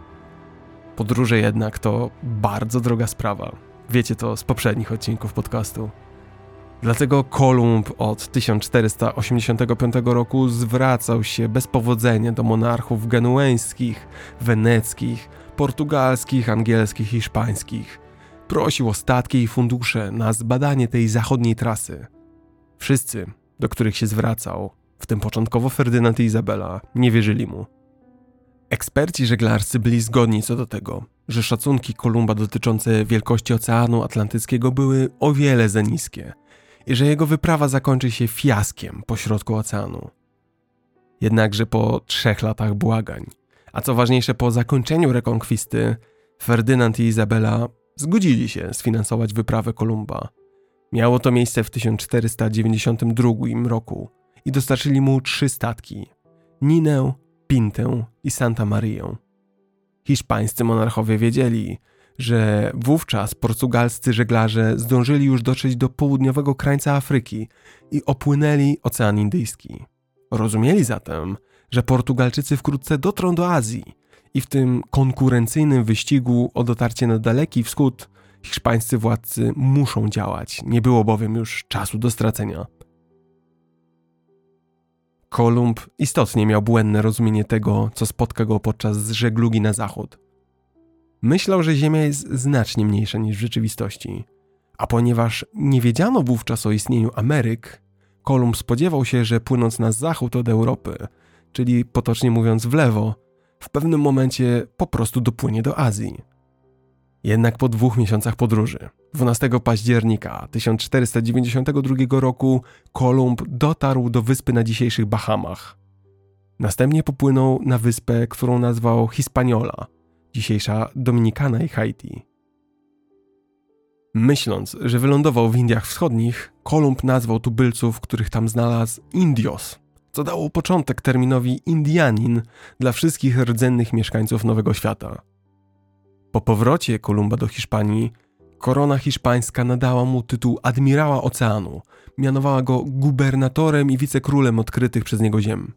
Podróże jednak to bardzo droga sprawa. Wiecie to z poprzednich odcinków podcastu. Dlatego Kolumb od 1485 roku zwracał się bez powodzenia do monarchów genueńskich, weneckich, portugalskich, angielskich, hiszpańskich. Prosił o statki i fundusze na zbadanie tej zachodniej trasy. Wszyscy, do których się zwracał, w tym początkowo Ferdynand i Izabela, nie wierzyli mu. Eksperci żeglarscy byli zgodni co do tego, że szacunki Kolumba dotyczące wielkości Oceanu Atlantyckiego były o wiele za niskie i że jego wyprawa zakończy się fiaskiem pośrodku oceanu. Jednakże po trzech latach błagań a co ważniejsze, po zakończeniu rekonkwisty, Ferdynand i Izabela zgodzili się sfinansować wyprawę Kolumba. Miało to miejsce w 1492 roku i dostarczyli mu trzy statki: Ninę, Pintę i Santa Marię. Hiszpańscy monarchowie wiedzieli, że wówczas portugalscy żeglarze zdążyli już dotrzeć do południowego krańca Afryki i opłynęli Ocean Indyjski. Rozumieli zatem, że Portugalczycy wkrótce dotrą do Azji i w tym konkurencyjnym wyścigu o dotarcie na daleki wschód hiszpańscy władcy muszą działać, nie było bowiem już czasu do stracenia. Kolumb istotnie miał błędne rozumienie tego, co spotka go podczas żeglugi na zachód. Myślał, że Ziemia jest znacznie mniejsza niż w rzeczywistości. A ponieważ nie wiedziano wówczas o istnieniu Ameryk, Kolumb spodziewał się, że płynąc na zachód od Europy, czyli potocznie mówiąc w lewo, w pewnym momencie po prostu dopłynie do Azji. Jednak po dwóch miesiącach podróży, 12 października 1492 roku, Kolumb dotarł do wyspy na dzisiejszych Bahamach. Następnie popłynął na wyspę, którą nazwał Hispaniola, dzisiejsza Dominikana i Haiti. Myśląc, że wylądował w Indiach Wschodnich, Kolumb nazwał tubylców, których tam znalazł, Indios, co dało początek terminowi Indianin dla wszystkich rdzennych mieszkańców Nowego Świata. Po powrocie Kolumba do Hiszpanii, korona hiszpańska nadała mu tytuł admirała oceanu, mianowała go gubernatorem i wicekrólem odkrytych przez niego ziem.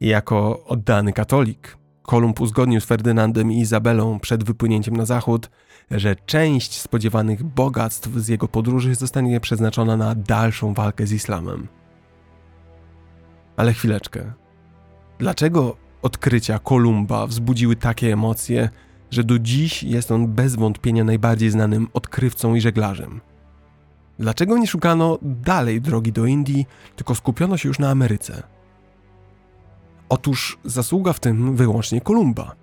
Jako oddany katolik, Kolumb uzgodnił z Ferdynandem i Izabelą przed wypłynięciem na zachód, że część spodziewanych bogactw z jego podróży zostanie przeznaczona na dalszą walkę z islamem. Ale chwileczkę. Dlaczego odkrycia Kolumba wzbudziły takie emocje, że do dziś jest on bez wątpienia najbardziej znanym odkrywcą i żeglarzem? Dlaczego nie szukano dalej drogi do Indii, tylko skupiono się już na Ameryce? Otóż zasługa w tym wyłącznie Kolumba.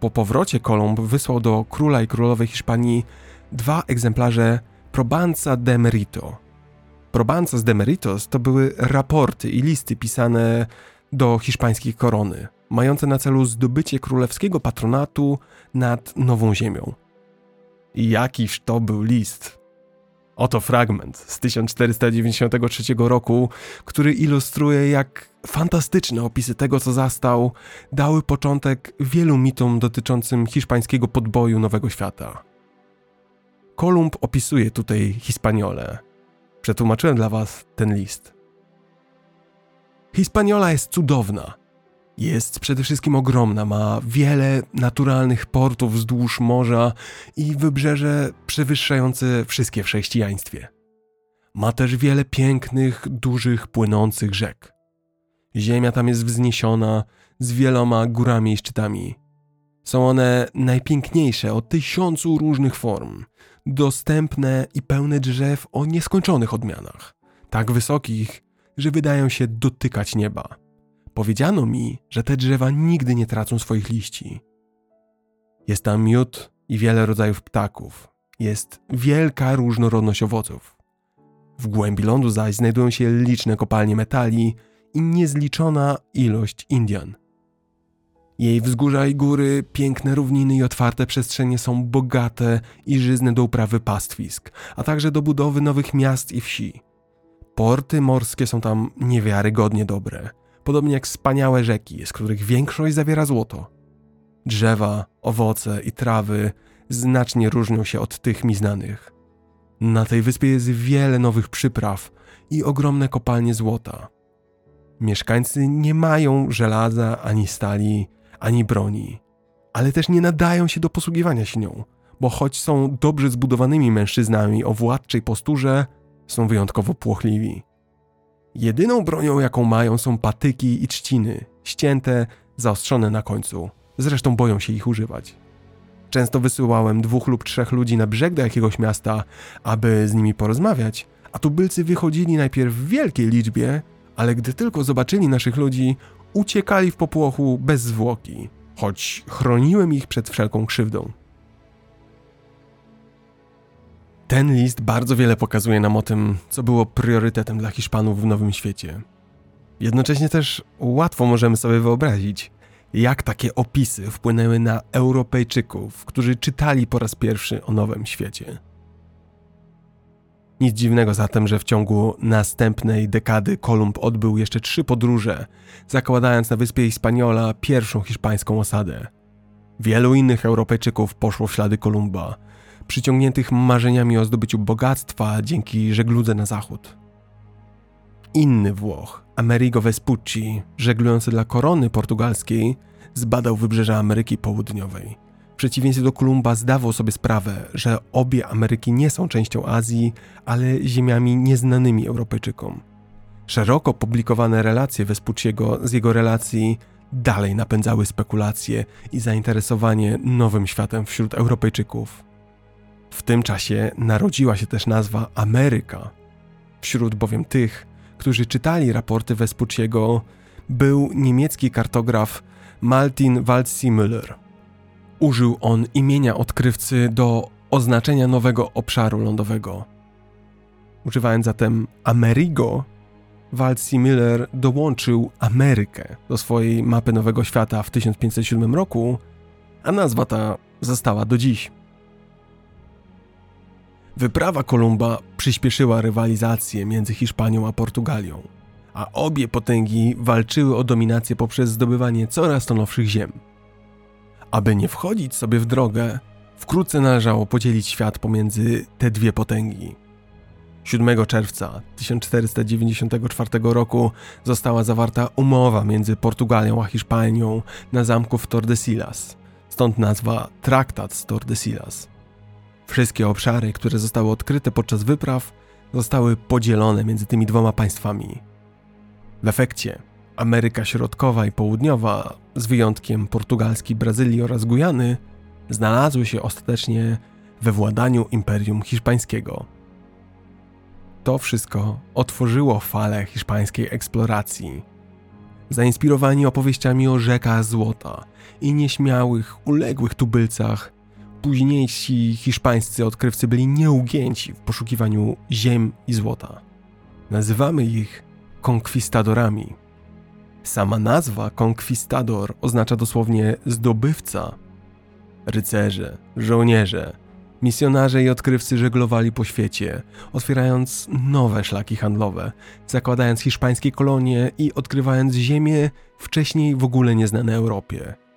Po powrocie Kolumb wysłał do króla i królowej Hiszpanii dwa egzemplarze Probanza de Merito. Probanza de Meritos to były raporty i listy pisane do hiszpańskiej korony, mające na celu zdobycie królewskiego patronatu nad Nową Ziemią. I jakiż to był list? Oto fragment z 1493 roku, który ilustruje, jak fantastyczne opisy tego, co zastał, dały początek wielu mitom dotyczącym hiszpańskiego podboju Nowego Świata. Kolumb opisuje tutaj Hispaniolę. Przetłumaczyłem dla Was ten list. Hispaniola jest cudowna, jest przede wszystkim ogromna, ma wiele naturalnych portów wzdłuż morza i wybrzeże przewyższające wszystkie w chrześcijaństwie. Ma też wiele pięknych, dużych, płynących rzek. Ziemia tam jest wzniesiona z wieloma górami i szczytami. Są one najpiękniejsze o tysiącu różnych form, dostępne i pełne drzew o nieskończonych odmianach, tak wysokich, że wydają się dotykać nieba. Powiedziano mi, że te drzewa nigdy nie tracą swoich liści. Jest tam miód i wiele rodzajów ptaków. Jest wielka różnorodność owoców. W głębi lądu zaś znajdują się liczne kopalnie metali i niezliczona ilość Indian. Jej wzgórza i góry, piękne równiny i otwarte przestrzenie są bogate i żyzne do uprawy pastwisk, a także do budowy nowych miast i wsi. Porty morskie są tam niewiarygodnie dobre – podobnie jak wspaniałe rzeki, z których większość zawiera złoto. Drzewa, owoce i trawy znacznie różnią się od tych mi znanych. Na tej wyspie jest wiele nowych przypraw i ogromne kopalnie złota. Mieszkańcy nie mają żelaza, ani stali, ani broni, ale też nie nadają się do posługiwania się nią, bo choć są dobrze zbudowanymi mężczyznami o władczej posturze, są wyjątkowo płochliwi. Jedyną bronią, jaką mają, są patyki i trzciny, ścięte, zaostrzone na końcu. Zresztą boją się ich używać. Często wysyłałem dwóch lub trzech ludzi na brzeg do jakiegoś miasta, aby z nimi porozmawiać, a tubylcy wychodzili najpierw w wielkiej liczbie, ale gdy tylko zobaczyli naszych ludzi, uciekali w popłochu bez zwłoki, choć chroniłem ich przed wszelką krzywdą. Ten list bardzo wiele pokazuje nam o tym, co było priorytetem dla Hiszpanów w Nowym Świecie. Jednocześnie też łatwo możemy sobie wyobrazić, jak takie opisy wpłynęły na Europejczyków, którzy czytali po raz pierwszy o Nowym Świecie. Nic dziwnego zatem, że w ciągu następnej dekady Kolumb odbył jeszcze trzy podróże, zakładając na wyspie Hispaniola pierwszą hiszpańską osadę. Wielu innych Europejczyków poszło w ślady Kolumba, przyciągniętych marzeniami o zdobyciu bogactwa dzięki żegludze na zachód. Inny Włoch, Amerigo Vespucci, żeglujący dla korony portugalskiej, zbadał wybrzeża Ameryki Południowej. W przeciwieństwie do Kolumba zdawał sobie sprawę, że obie Ameryki nie są częścią Azji, ale ziemiami nieznanymi Europejczykom. Szeroko publikowane relacje Vespucciego z jego relacji dalej napędzały spekulacje i zainteresowanie nowym światem wśród Europejczyków. W tym czasie narodziła się też nazwa Ameryka. Wśród bowiem tych, którzy czytali raporty Vespucciego, był niemiecki kartograf Martin Waldseemüller. Użył on imienia odkrywcy do oznaczenia nowego obszaru lądowego. Używając zatem Amerigo, Waldseemüller dołączył Amerykę do swojej mapy Nowego Świata w 1507 roku, a nazwa ta została do dziś. Wyprawa Kolumba przyspieszyła rywalizację między Hiszpanią a Portugalią, a obie potęgi walczyły o dominację poprzez zdobywanie coraz to nowszych ziem. Aby nie wchodzić sobie w drogę, wkrótce należało podzielić świat pomiędzy te dwie potęgi. 7 czerwca 1494 roku została zawarta umowa między Portugalią a Hiszpanią na zamku w Tordesillas, stąd nazwa Traktat z Tordesillas. Wszystkie obszary, które zostały odkryte podczas wypraw, zostały podzielone między tymi dwoma państwami. W efekcie Ameryka Środkowa i Południowa, z wyjątkiem portugalskiej Brazylii oraz Gujany, znalazły się ostatecznie we władaniu Imperium Hiszpańskiego. To wszystko otworzyło falę hiszpańskiej eksploracji. Zainspirowani opowieściami o rzekach złota i nieśmiałych, uległych tubylcach, późniejsi hiszpańscy odkrywcy byli nieugięci w poszukiwaniu ziem i złota. Nazywamy ich konkwistadorami. Sama nazwa konkwistador oznacza dosłownie zdobywca. Rycerze, żołnierze, misjonarze i odkrywcy żeglowali po świecie, otwierając nowe szlaki handlowe, zakładając hiszpańskie kolonie i odkrywając ziemie wcześniej w ogóle nieznane Europie.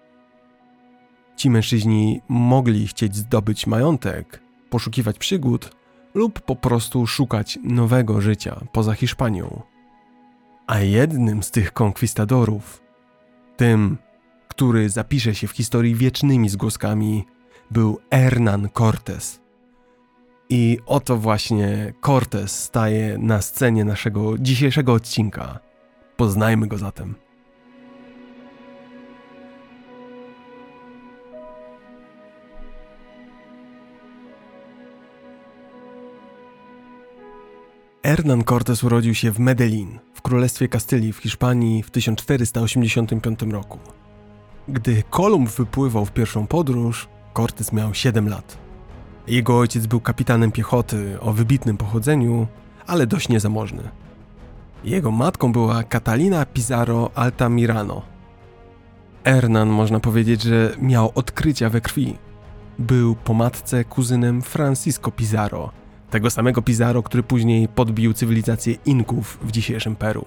Ci mężczyźni mogli chcieć zdobyć majątek, poszukiwać przygód lub po prostu szukać nowego życia poza Hiszpanią. A jednym z tych konkwistadorów, tym, który zapisze się w historii wiecznymi zgłoskami, był Hernán Cortés. I oto właśnie Cortés staje na scenie naszego dzisiejszego odcinka. Poznajmy go zatem. Hernán Cortés urodził się w Medellin, w Królestwie Kastylii w Hiszpanii w 1485 roku. Gdy Kolumb wypływał w pierwszą podróż, Cortés miał 7 lat. Jego ojciec był kapitanem piechoty o wybitnym pochodzeniu, ale dość niezamożny. Jego matką była Catalina Pizarro Altamirano. Hernán można powiedzieć, że miał odkrycia we krwi. Był po matce kuzynem Francisco Pizarro – tego samego Pizarro, który później podbił cywilizację Inków w dzisiejszym Peru.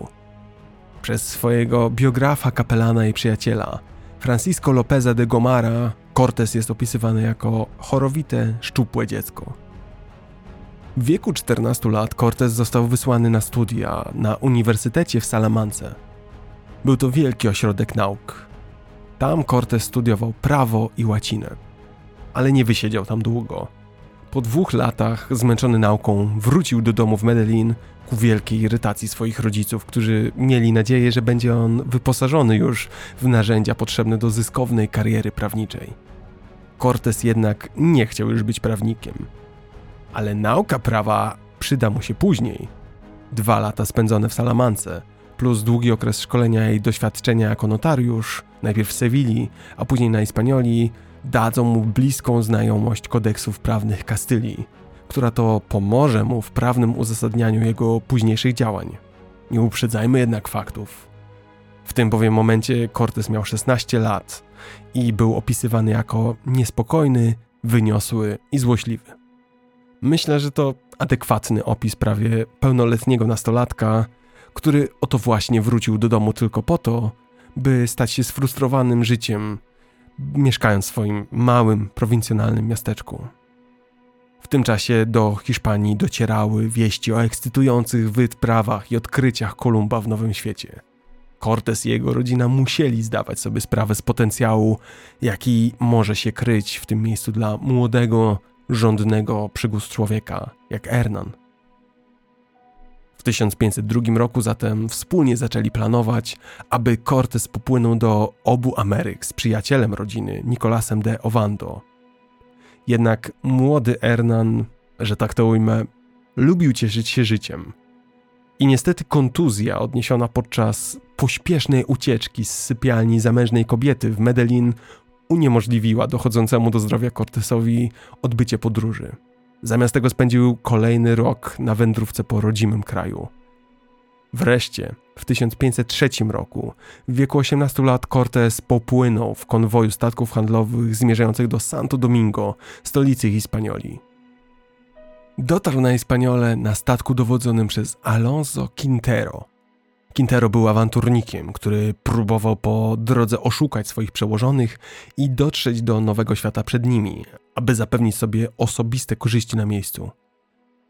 Przez swojego biografa, kapelana i przyjaciela, Francisco Lopeza de Gomara, Cortés jest opisywany jako chorowite, szczupłe dziecko. W wieku 14 lat Cortés został wysłany na studia na Uniwersytecie w Salamance. Był to wielki ośrodek nauk. Tam Cortés studiował prawo i łacinę, ale nie wysiedział tam długo po dwóch latach, zmęczony nauką, wrócił do domu w Medellin ku wielkiej irytacji swoich rodziców, którzy mieli nadzieję, że będzie on wyposażony już w narzędzia potrzebne do zyskownej kariery prawniczej. Cortés jednak nie chciał już być prawnikiem. Ale nauka prawa przyda mu się później. Dwa lata spędzone w Salamance, plus długi okres szkolenia i doświadczenia jako notariusz, najpierw w Sewilli, a później na Hispanioli, dadzą mu bliską znajomość kodeksów prawnych Kastylii, która to pomoże mu w prawnym uzasadnianiu jego późniejszych działań. Nie uprzedzajmy jednak faktów. W tym bowiem momencie Cortes miał 16 lat i był opisywany jako niespokojny, wyniosły i złośliwy. Myślę, że to adekwatny opis prawie pełnoletniego nastolatka, który oto właśnie wrócił do domu tylko po to, by stać się sfrustrowanym życiem, mieszkając w swoim małym, prowincjonalnym miasteczku. W tym czasie do Hiszpanii docierały wieści o ekscytujących wyprawach i odkryciach Kolumba w Nowym Świecie. Cortés i jego rodzina musieli zdawać sobie sprawę z potencjału, jaki może się kryć w tym miejscu dla młodego, żądnego przygód człowieka jak Hernan. W 1502 roku zatem wspólnie zaczęli planować, aby Cortés popłynął do obu Ameryk z przyjacielem rodziny, Nicolasem de Ovando. Jednak młody Hernan, że tak to ujmę, lubił cieszyć się życiem. I niestety kontuzja odniesiona podczas pośpiesznej ucieczki z sypialni zamężnej kobiety w Medellin uniemożliwiła dochodzącemu do zdrowia Cortesowi odbycie podróży. Zamiast tego spędził kolejny rok na wędrówce po rodzimym kraju. Wreszcie, w 1503 roku, w wieku 18 lat, Cortés popłynął w konwoju statków handlowych zmierzających do Santo Domingo, stolicy Hispanioli. Dotarł na Hispaniole na statku dowodzonym przez Alonso Quintero. Quintero był awanturnikiem, który próbował po drodze oszukać swoich przełożonych i dotrzeć do nowego świata przed nimi, aby zapewnić sobie osobiste korzyści na miejscu.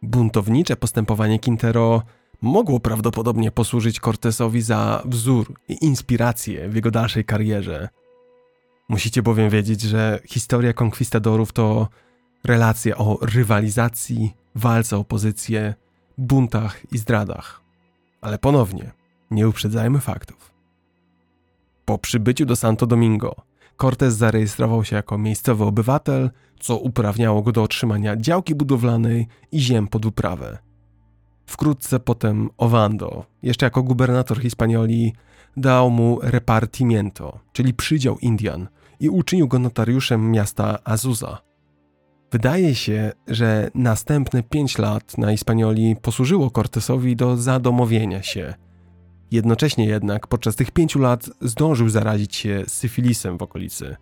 Buntownicze postępowanie Quintero mogło prawdopodobnie posłużyć Cortesowi za wzór i inspirację w jego dalszej karierze. Musicie bowiem wiedzieć, że historia konkwistadorów to relacja o rywalizacji, walce o pozycję, buntach i zdradach. Ale ponownie, nie uprzedzajmy faktów. Po przybyciu do Santo Domingo, Cortez zarejestrował się jako miejscowy obywatel, co uprawniało go do otrzymania działki budowlanej i ziem pod uprawę. Wkrótce potem Ovando, jeszcze jako gubernator Hispanioli, dał mu repartimiento, czyli przydział Indian i uczynił go notariuszem miasta Azusa. Wydaje się, że następne pięć lat na Hispanioli posłużyło Cortesowi do zadomowienia się. Jednocześnie jednak podczas tych pięciu lat zdążył zarazić się syfilisem w okolicy.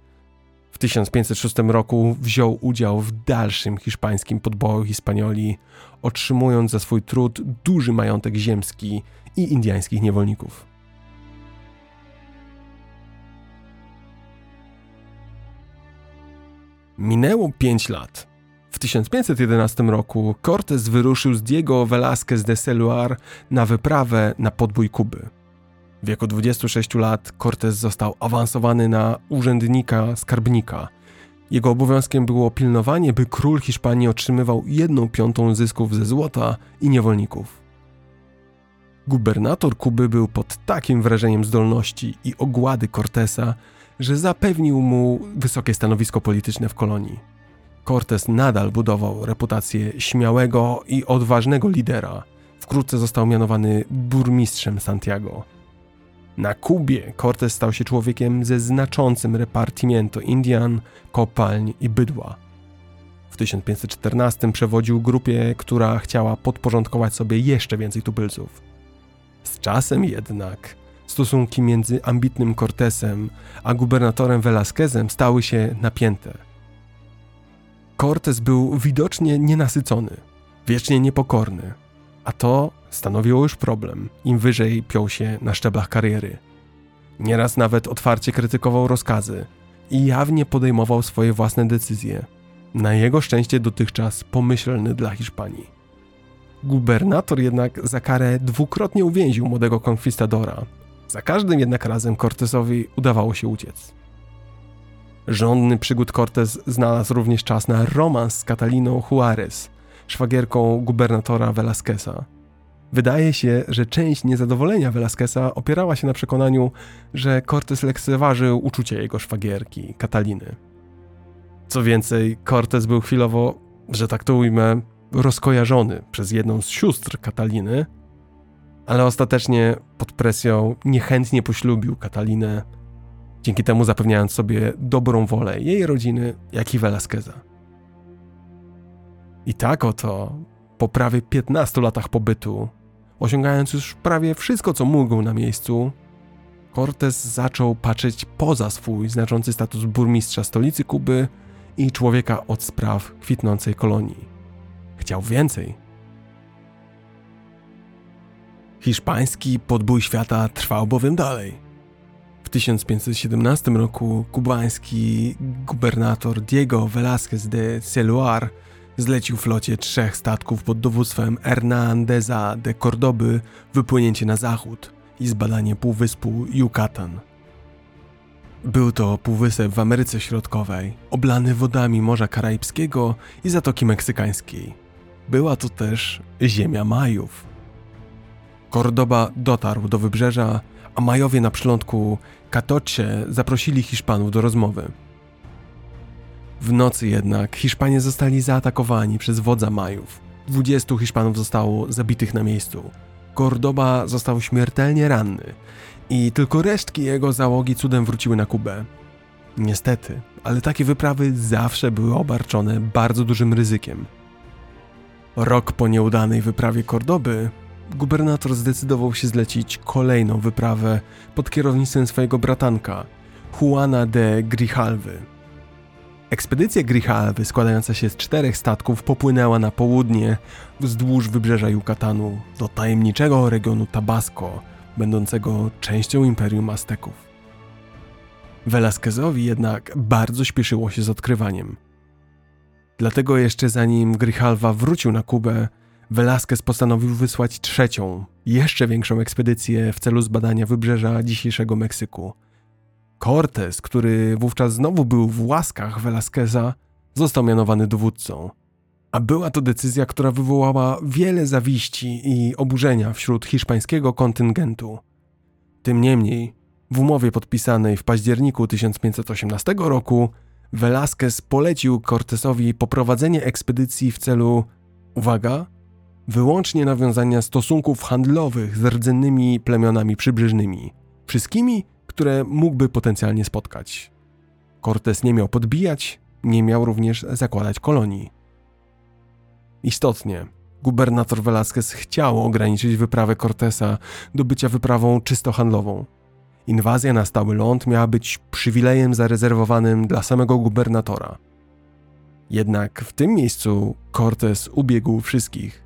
W 1506 roku wziął udział w dalszym hiszpańskim podboju Hispanioli, otrzymując za swój trud duży majątek ziemski i indiańskich niewolników. Minęło 5 lat. W 1511 roku Cortés wyruszył z Diego Velázquez de Celuar na wyprawę na podbój Kuby. W wieku 26 lat Cortés został awansowany na urzędnika skarbnika. Jego obowiązkiem było pilnowanie, by król Hiszpanii otrzymywał jedną piątą zysków ze złota i niewolników. Gubernator Kuby był pod takim wrażeniem zdolności i ogłady Cortesa, że zapewnił mu wysokie stanowisko polityczne w kolonii. Cortés nadal budował reputację śmiałego i odważnego lidera. Wkrótce został mianowany burmistrzem Santiago. Na Kubie Cortés stał się człowiekiem ze znaczącym repartimiento Indian, kopalń i bydła. W 1514 przewodził grupie, która chciała podporządkować sobie jeszcze więcej tubylców. Z czasem jednak stosunki między ambitnym Cortesem a gubernatorem Velasquezem stały się napięte. Cortes był widocznie nienasycony, wiecznie niepokorny, a to stanowiło już problem, im wyżej piął się na szczeblach kariery. Nieraz nawet otwarcie krytykował rozkazy i jawnie podejmował swoje własne decyzje. Na jego szczęście dotychczas pomyślny dla Hiszpanii. Gubernator jednak za karę dwukrotnie uwięził młodego konkwistadora. Za każdym jednak razem Cortesowi udawało się uciec. Żądny przygód Cortez znalazł również czas na romans z Cataliną Juarez, szwagierką gubernatora Velasqueza. Wydaje się, że część niezadowolenia Velasqueza opierała się na przekonaniu, że Cortez lekceważył uczucie jego szwagierki, Kataliny. Co więcej, Cortez był chwilowo, że tak to ujmę, rozkojarzony przez jedną z sióstr Kataliny, ale ostatecznie pod presją niechętnie poślubił Katalinę, dzięki temu zapewniając sobie dobrą wolę jej rodziny, jak i Velasqueza. I tak oto, po prawie 15 latach pobytu, osiągając już prawie wszystko, co mógł na miejscu, Cortés zaczął patrzeć poza swój znaczący status burmistrza stolicy Kuby i człowieka od spraw kwitnącej kolonii. Chciał więcej, Hiszpański podbój świata trwał bowiem dalej. W 1517 roku kubański gubernator Diego Velázquez de Celuar zlecił flocie trzech statków pod dowództwem Hernandeza de Cordoby wypłynięcie na zachód i zbadanie półwyspu Yucatan. Był to półwysep w Ameryce Środkowej, oblany wodami Morza Karaibskiego i Zatoki Meksykańskiej. Była to też ziemia Majów. Cordoba dotarł do wybrzeża, a Majowie na przylądku Catoche zaprosili Hiszpanów do rozmowy. W nocy jednak Hiszpanie zostali zaatakowani przez wodza Majów. 20 Hiszpanów zostało zabitych na miejscu. Cordoba został śmiertelnie ranny i tylko resztki jego załogi cudem wróciły na Kubę. Niestety, ale takie wyprawy zawsze były obarczone bardzo dużym ryzykiem. Rok po nieudanej wyprawie Kordoby, gubernator zdecydował się zlecić kolejną wyprawę pod kierownictwem swojego bratanka, Juana de Grijalwy. Ekspedycja Grijalwy, składająca się z czterech statków, popłynęła na południe wzdłuż wybrzeża Yucatanu do tajemniczego regionu Tabasco, będącego częścią Imperium Azteków. Velasquezowi jednak bardzo śpieszyło się z odkrywaniem. Dlatego jeszcze zanim Grijalva wrócił na Kubę, Velasquez postanowił wysłać trzecią, jeszcze większą ekspedycję w celu zbadania wybrzeża dzisiejszego Meksyku. Cortés, który wówczas znowu był w łaskach Velasqueza, został mianowany dowódcą. A była to decyzja, która wywołała wiele zawiści i oburzenia wśród hiszpańskiego kontyngentu. Tym niemniej, w umowie podpisanej w październiku 1518 roku, Velázquez polecił Cortesowi poprowadzenie ekspedycji w celu, uwaga, wyłącznie nawiązania stosunków handlowych z rdzennymi plemionami przybrzeżnymi, wszystkimi, które mógłby potencjalnie spotkać. Cortes nie miał podbijać, nie miał również zakładać kolonii. Istotnie, gubernator Velázquez chciał ograniczyć wyprawę Cortesa do bycia wyprawą czysto handlową. Inwazja na stały ląd miała być przywilejem zarezerwowanym dla samego gubernatora. Jednak w tym miejscu Cortes ubiegł wszystkich.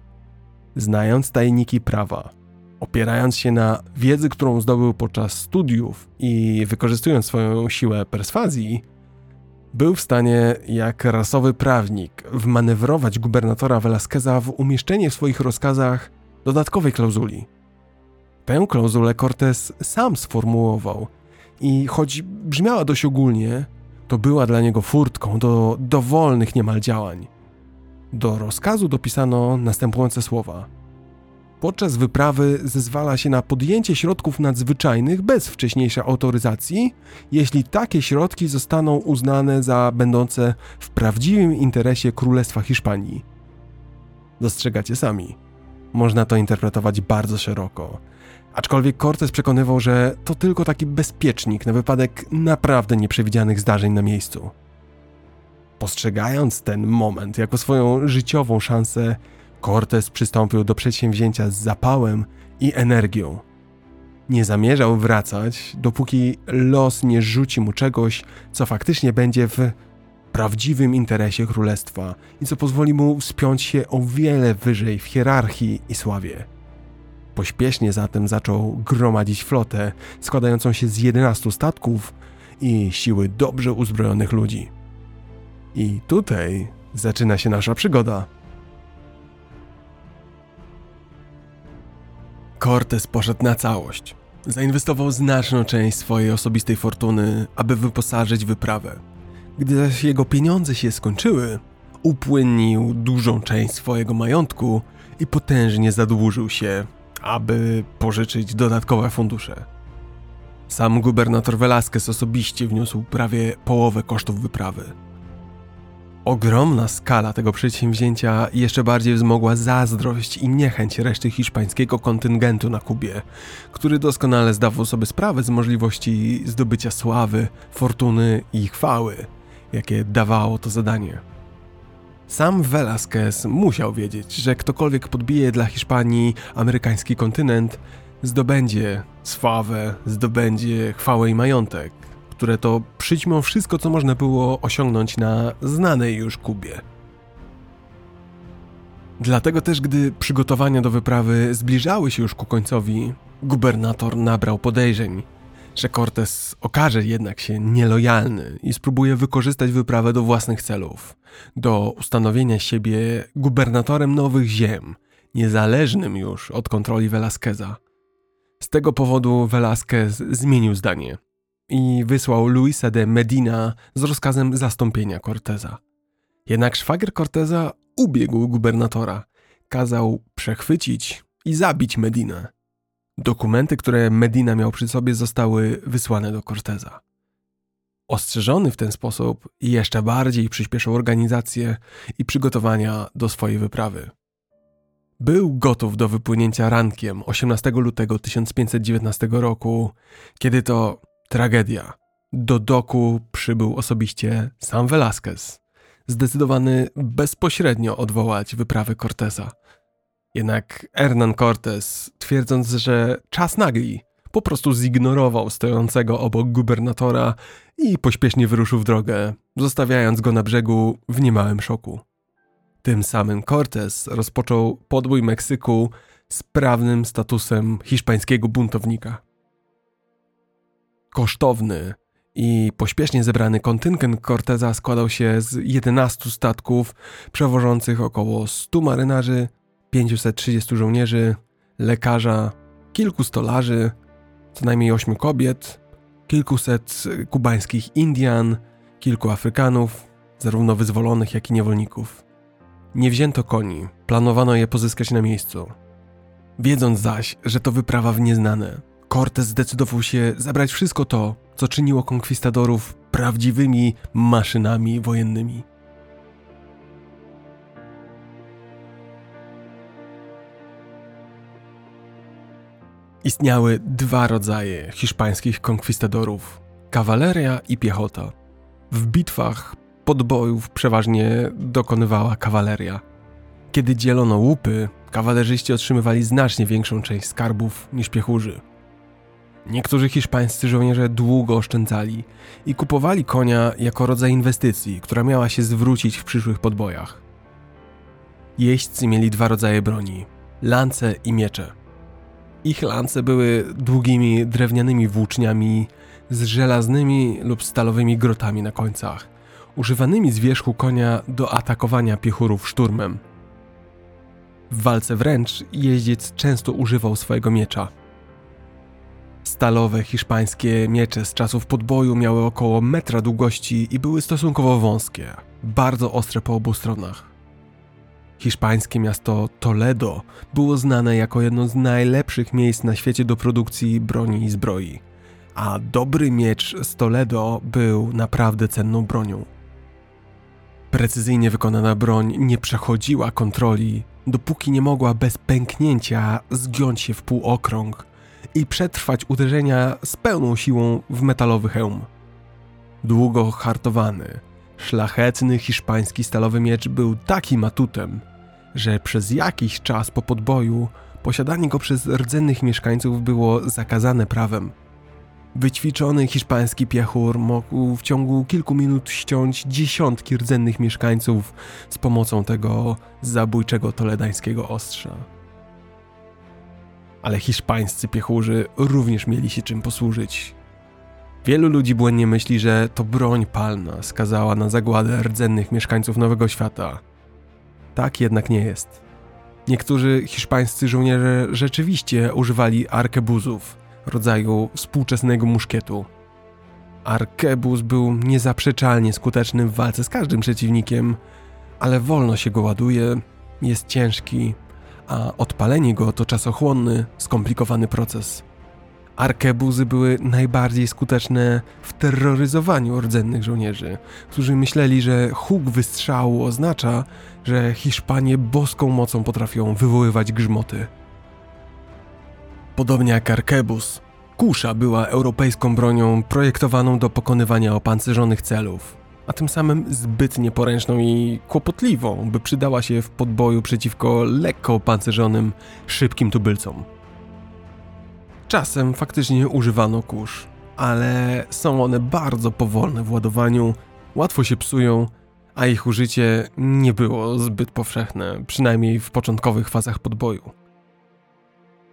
Znając tajniki prawa, opierając się na wiedzy, którą zdobył podczas studiów i wykorzystując swoją siłę perswazji, był w stanie, jak rasowy prawnik, wmanewrować gubernatora Velasqueza w umieszczenie w swoich rozkazach dodatkowej klauzuli. Tę klauzulę Cortés sam sformułował i choć brzmiała dość ogólnie, to była dla niego furtką do dowolnych niemal działań. Do rozkazu dopisano następujące słowa – Podczas wyprawy zezwala się na podjęcie środków nadzwyczajnych bez wcześniejszej autoryzacji, jeśli takie środki zostaną uznane za będące w prawdziwym interesie Królestwa Hiszpanii. Dostrzegacie sami. Można to interpretować bardzo szeroko. Aczkolwiek Cortes przekonywał, że to tylko taki bezpiecznik na wypadek naprawdę nieprzewidzianych zdarzeń na miejscu. Postrzegając ten moment jako swoją życiową szansę, Cortes przystąpił do przedsięwzięcia z zapałem i energią. Nie zamierzał wracać, dopóki los nie rzuci mu czegoś, co faktycznie będzie w prawdziwym interesie królestwa i co pozwoli mu wspiąć się o wiele wyżej w hierarchii i sławie. Pośpiesznie zatem zaczął gromadzić flotę składającą się z 11 statków i siły dobrze uzbrojonych ludzi. I tutaj zaczyna się nasza przygoda. Cortez poszedł na całość. Zainwestował znaczną część swojej osobistej fortuny, aby wyposażyć wyprawę. Gdy zaś jego pieniądze się skończyły, upłynnił dużą część swojego majątku i potężnie zadłużył się, aby pożyczyć dodatkowe fundusze. Sam gubernator Velasquez osobiście wniósł prawie połowę kosztów wyprawy. Ogromna skala tego przedsięwzięcia jeszcze bardziej wzmogła zazdrość i niechęć reszty hiszpańskiego kontyngentu na Kubie, który doskonale zdawał sobie sprawę z możliwości zdobycia sławy, fortuny i chwały, jakie dawało to zadanie. Sam Velázquez musiał wiedzieć, że ktokolwiek podbije dla Hiszpanii amerykański kontynent, zdobędzie sławę, zdobędzie chwałę i majątek, które to przyćmią wszystko, co można było osiągnąć na znanej już Kubie. Dlatego też, gdy przygotowania do wyprawy zbliżały się już ku końcowi, gubernator nabrał podejrzeń, że Cortés okaże jednak się nielojalny i spróbuje wykorzystać wyprawę do własnych celów, do ustanowienia siebie gubernatorem nowych ziem, niezależnym już od kontroli Velasqueza. Z tego powodu Velasquez zmienił zdanie i wysłał Luisa de Medina z rozkazem zastąpienia Corteza. Jednak szwagier Corteza ubiegł gubernatora, kazał przechwycić i zabić Medinę. Dokumenty, które Medina miał przy sobie, zostały wysłane do Corteza. Ostrzeżony w ten sposób jeszcze bardziej przyspieszył organizację i przygotowania do swojej wyprawy. Był gotów do wypłynięcia rankiem 18 lutego 1519 roku, kiedy to tragedia. Do doku przybył osobiście sam Velasquez, zdecydowany bezpośrednio odwołać wyprawy Corteza. Jednak Hernán Cortés, twierdząc, że czas nagli, po prostu zignorował stojącego obok gubernatora i pośpiesznie wyruszył w drogę, zostawiając go na brzegu w niemałym szoku. Tym samym Cortés rozpoczął podbój Meksyku z prawnym statusem hiszpańskiego buntownika. Kosztowny i pośpiesznie zebrany kontyngent Corteza składał się z 11 statków przewożących około 100 marynarzy, 530 żołnierzy, lekarza, kilku stolarzy, co najmniej 8 kobiet, kilkuset kubańskich Indian, kilku Afrykanów, zarówno wyzwolonych, jak i niewolników. Nie wzięto koni, planowano je pozyskać na miejscu. Wiedząc zaś, że to wyprawa w nieznane, Cortez zdecydował się zabrać wszystko to, co czyniło konkwistadorów prawdziwymi maszynami wojennymi. Istniały dwa rodzaje hiszpańskich konkwistadorów: kawaleria i piechota. W bitwach podbojów przeważnie dokonywała kawaleria. Kiedy dzielono łupy, kawalerzyści otrzymywali znacznie większą część skarbów niż piechurzy. Niektórzy hiszpańscy żołnierze długo oszczędzali i kupowali konia jako rodzaj inwestycji, która miała się zwrócić w przyszłych podbojach. Jeźdźcy mieli dwa rodzaje broni: lance i miecze. Ich lance były długimi drewnianymi włóczniami z żelaznymi lub stalowymi grotami na końcach, używanymi z wierzchu konia do atakowania piechurów szturmem. W walce wręcz jeździec często używał swojego miecza. Stalowe hiszpańskie miecze z czasów podboju miały około metra długości i były stosunkowo wąskie, bardzo ostre po obu stronach. Hiszpańskie miasto Toledo było znane jako jedno z najlepszych miejsc na świecie do produkcji broni i zbroi, a dobry miecz z Toledo był naprawdę cenną bronią. Precyzyjnie wykonana broń nie przechodziła kontroli, dopóki nie mogła bez pęknięcia zgiąć się w półokrąg i przetrwać uderzenia z pełną siłą w metalowy hełm. Długo hartowany, szlachetny hiszpański stalowy miecz był takim atutem, że przez jakiś czas po podboju posiadanie go przez rdzennych mieszkańców było zakazane prawem. Wyćwiczony hiszpański piechur mógł w ciągu kilku minut ściąć dziesiątki rdzennych mieszkańców z pomocą tego zabójczego toledańskiego ostrza. Ale hiszpańscy piechurzy również mieli się czym posłużyć. Wielu ludzi błędnie myśli, że to broń palna skazała na zagładę rdzennych mieszkańców Nowego Świata. Tak jednak nie jest. Niektórzy hiszpańscy żołnierze rzeczywiście używali arkebuzów, rodzaju współczesnego muszkietu. Arkebuz był niezaprzeczalnie skuteczny w walce z każdym przeciwnikiem, ale wolno się go ładuje, jest ciężki, a odpalenie go to czasochłonny, skomplikowany proces. Arkebuzy były najbardziej skuteczne w terroryzowaniu rdzennych żołnierzy, którzy myśleli, że huk wystrzału oznacza, że Hiszpanie boską mocą potrafią wywoływać grzmoty. Podobnie jak arkebus, kusza była europejską bronią projektowaną do pokonywania opancerzonych celów, a tym samym zbyt nieporęczną i kłopotliwą, by przydała się w podboju przeciwko lekko opancerzonym, szybkim tubylcom. Czasem faktycznie używano kurz, ale są one bardzo powolne w ładowaniu, łatwo się psują, a ich użycie nie było zbyt powszechne, przynajmniej w początkowych fazach podboju.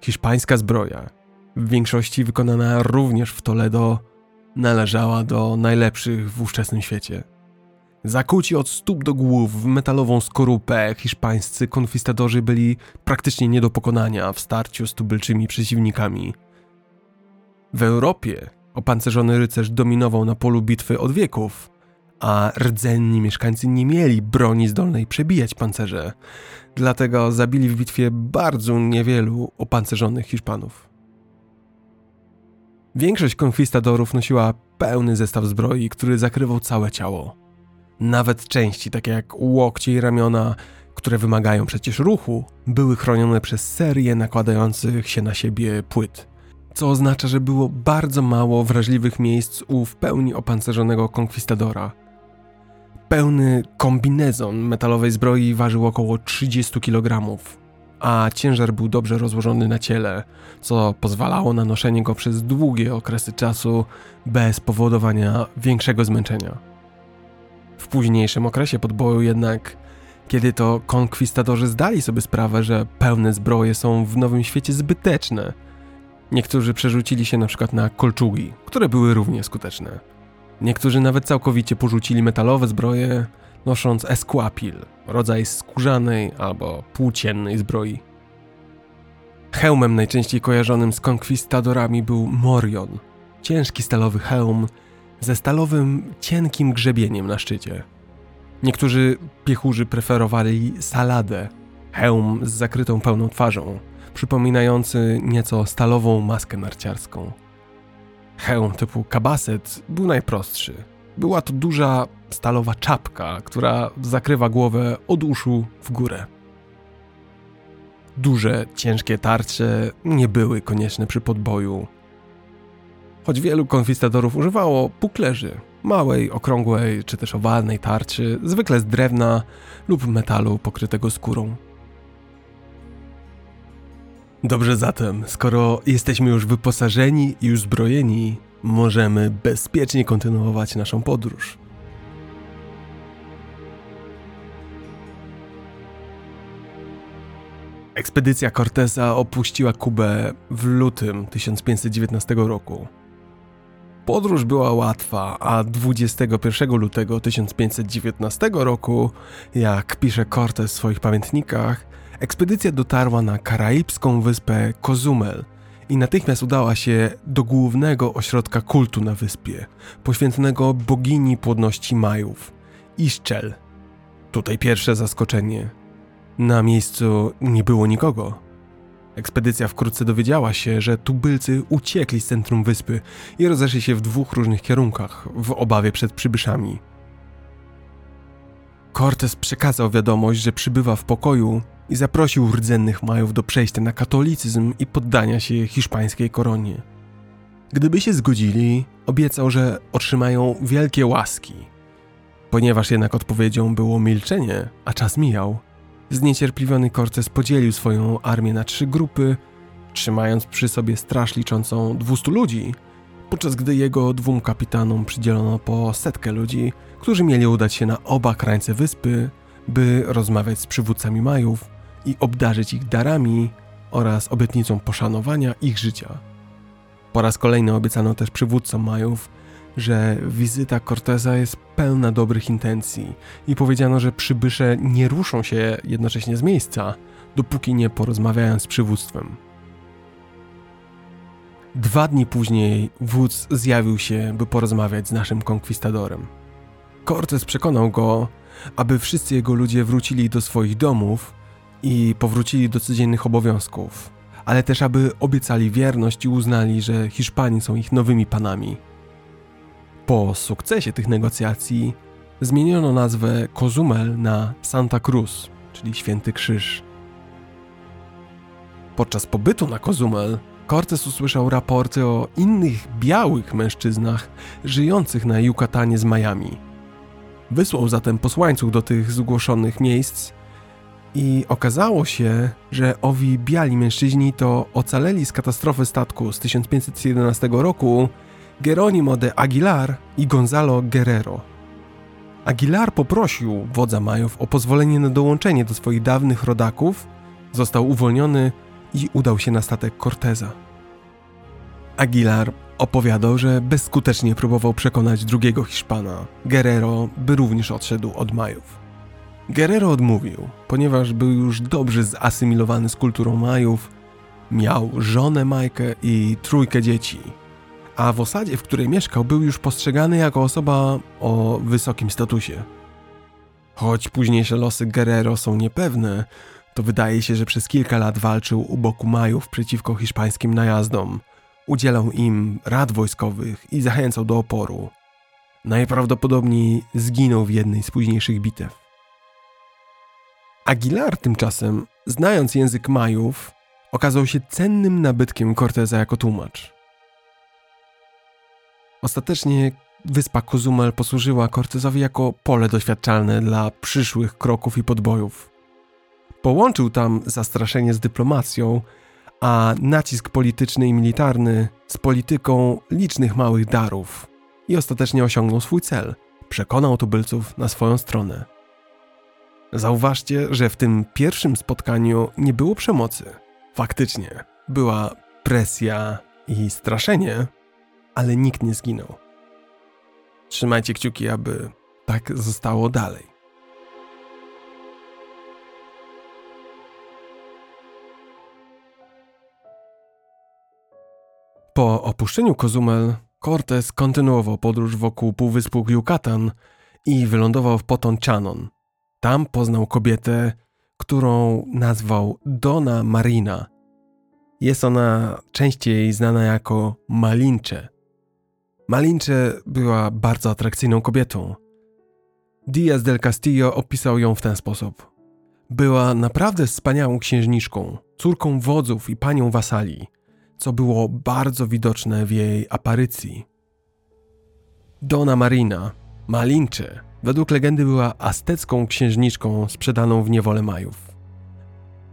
Hiszpańska zbroja, w większości wykonana również w Toledo, należała do najlepszych w ówczesnym świecie. Zakuci od stóp do głów w metalową skorupę, hiszpańscy konfistadorzy byli praktycznie nie do pokonania w starciu z tubylczymi przeciwnikami. W Europie opancerzony rycerz dominował na polu bitwy od wieków, a rdzenni mieszkańcy nie mieli broni zdolnej przebijać pancerze, dlatego zabili w bitwie bardzo niewielu opancerzonych Hiszpanów. Większość konkwistadorów nosiła pełny zestaw zbroi, który zakrywał całe ciało. Nawet części, takie jak łokcie i ramiona, które wymagają przecież ruchu, były chronione przez serię nakładających się na siebie płyt. Co oznacza, że było bardzo mało wrażliwych miejsc u w pełni opancerzonego konkwistadora. Pełny kombinezon metalowej zbroi ważył około 30 kg, a ciężar był dobrze rozłożony na ciele, co pozwalało na noszenie go przez długie okresy czasu bez powodowania większego zmęczenia. W późniejszym okresie podboju jednak, kiedy to konkwistadorzy zdali sobie sprawę, że pełne zbroje są w Nowym Świecie zbyteczne, niektórzy przerzucili się na przykład na kolczugi, które były równie skuteczne. Niektórzy nawet całkowicie porzucili metalowe zbroje, nosząc esquapil, rodzaj skórzanej albo płóciennej zbroi. Hełmem najczęściej kojarzonym z konkwistadorami był morion, ciężki stalowy hełm ze stalowym, cienkim grzebieniem na szczycie. Niektórzy piechurzy preferowali saladę, hełm z zakrytą pełną twarzą, przypominający nieco stalową maskę narciarską. Hełm typu kabaset był najprostszy. Była to duża, stalowa czapka, która zakrywa głowę od uszu w górę. Duże, ciężkie tarcze nie były konieczne przy podboju, choć wielu konkwistadorów używało puklerzy, małej, okrągłej czy też owalnej tarczy, zwykle z drewna lub metalu pokrytego skórą. Dobrze zatem, skoro jesteśmy już wyposażeni i uzbrojeni, możemy bezpiecznie kontynuować naszą podróż. Ekspedycja Corteza opuściła Kubę w lutym 1519 roku. Podróż była łatwa, a 21 lutego 1519 roku, jak pisze Cortez w swoich pamiętnikach, ekspedycja dotarła na karaibską wyspę Cozumel i natychmiast udała się do głównego ośrodka kultu na wyspie, poświęconego bogini płodności Majów, Iszczel. Tutaj pierwsze zaskoczenie. Na miejscu nie było nikogo. Ekspedycja wkrótce dowiedziała się, że tubylcy uciekli z centrum wyspy i rozeszli się w dwóch różnych kierunkach, w obawie przed przybyszami. Cortes przekazał wiadomość, że przybywa w pokoju i zaprosił rdzennych Majów do przejścia na katolicyzm i poddania się hiszpańskiej koronie. Gdyby się zgodzili, obiecał, że otrzymają wielkie łaski. Ponieważ jednak odpowiedzią było milczenie, a czas mijał, Zniecierpliwiony Cortes podzielił swoją armię na trzy grupy, trzymając przy sobie straż liczącą 200 ludzi, podczas gdy jego dwóm kapitanom przydzielono po setkę ludzi, którzy mieli udać się na oba krańce wyspy, by rozmawiać z przywódcami Majów i obdarzyć ich darami oraz obietnicą poszanowania ich życia. Po raz kolejny obiecano też przywódcom Majów, że wizyta Corteza jest pełna dobrych intencji i powiedziano, że przybysze nie ruszą się jednocześnie z miejsca, dopóki nie porozmawiają z przywództwem. Dwa dni później wódz zjawił się, by porozmawiać z naszym konkwistadorem. Cortez przekonał go, aby wszyscy jego ludzie wrócili do swoich domów i powrócili do codziennych obowiązków, ale też aby obiecali wierność i uznali, że Hiszpanii są ich nowymi panami. Po sukcesie tych negocjacji zmieniono nazwę Cozumel na Santa Cruz, czyli Święty Krzyż. Podczas pobytu na Cozumel Cortes usłyszał raporty o innych białych mężczyznach żyjących na Yucatanie z Miami. Wysłał zatem posłańców do tych zgłoszonych miejsc i okazało się, że owi biali mężczyźni to ocaleli z katastrofy statku z 1511 roku Geronimo de Aguilar i Gonzalo Guerrero. Aguilar poprosił wodza Majów o pozwolenie na dołączenie do swoich dawnych rodaków, został uwolniony i udał się na statek Corteza. Aguilar opowiadał, że bezskutecznie próbował przekonać drugiego Hiszpana, Guerrero, by również odszedł od Majów. Guerrero odmówił, ponieważ był już dobrze zasymilowany z kulturą Majów, miał żonę Majkę i trójkę dzieci, a w osadzie, w której mieszkał, był już postrzegany jako osoba o wysokim statusie. Choć późniejsze losy Guerrero są niepewne, to wydaje się, że przez kilka lat walczył u boku Majów przeciwko hiszpańskim najazdom, udzielał im rad wojskowych i zachęcał do oporu. Najprawdopodobniej zginął w jednej z późniejszych bitew. Aguilar tymczasem, znając język Majów, okazał się cennym nabytkiem Corteza jako tłumacz. Ostatecznie wyspa Cozumel posłużyła Cortezowi jako pole doświadczalne dla przyszłych kroków i podbojów. Połączył tam zastraszenie z dyplomacją, a nacisk polityczny i militarny z polityką licznych małych darów i ostatecznie osiągnął swój cel. Przekonał tubylców na swoją stronę. Zauważcie, że w tym pierwszym spotkaniu nie było przemocy. Faktycznie, była presja i straszenie, ale nikt nie zginął. Trzymajcie kciuki, aby tak zostało dalej. Po opuszczeniu Kozumel, Cortés kontynuował podróż wokół półwyspu Yucatan i wylądował w Potonchanon. Tam poznał kobietę, którą nazwał Dona Marina. Jest ona częściej znana jako Malinche. Malinche była bardzo atrakcyjną kobietą. Diaz del Castillo opisał ją w ten sposób. Była naprawdę wspaniałą księżniczką, córką wodzów i panią wasali, co było bardzo widoczne w jej aparycji. Dona Marina, Malinche, według legendy była aztecką księżniczką sprzedaną w niewolę Majów.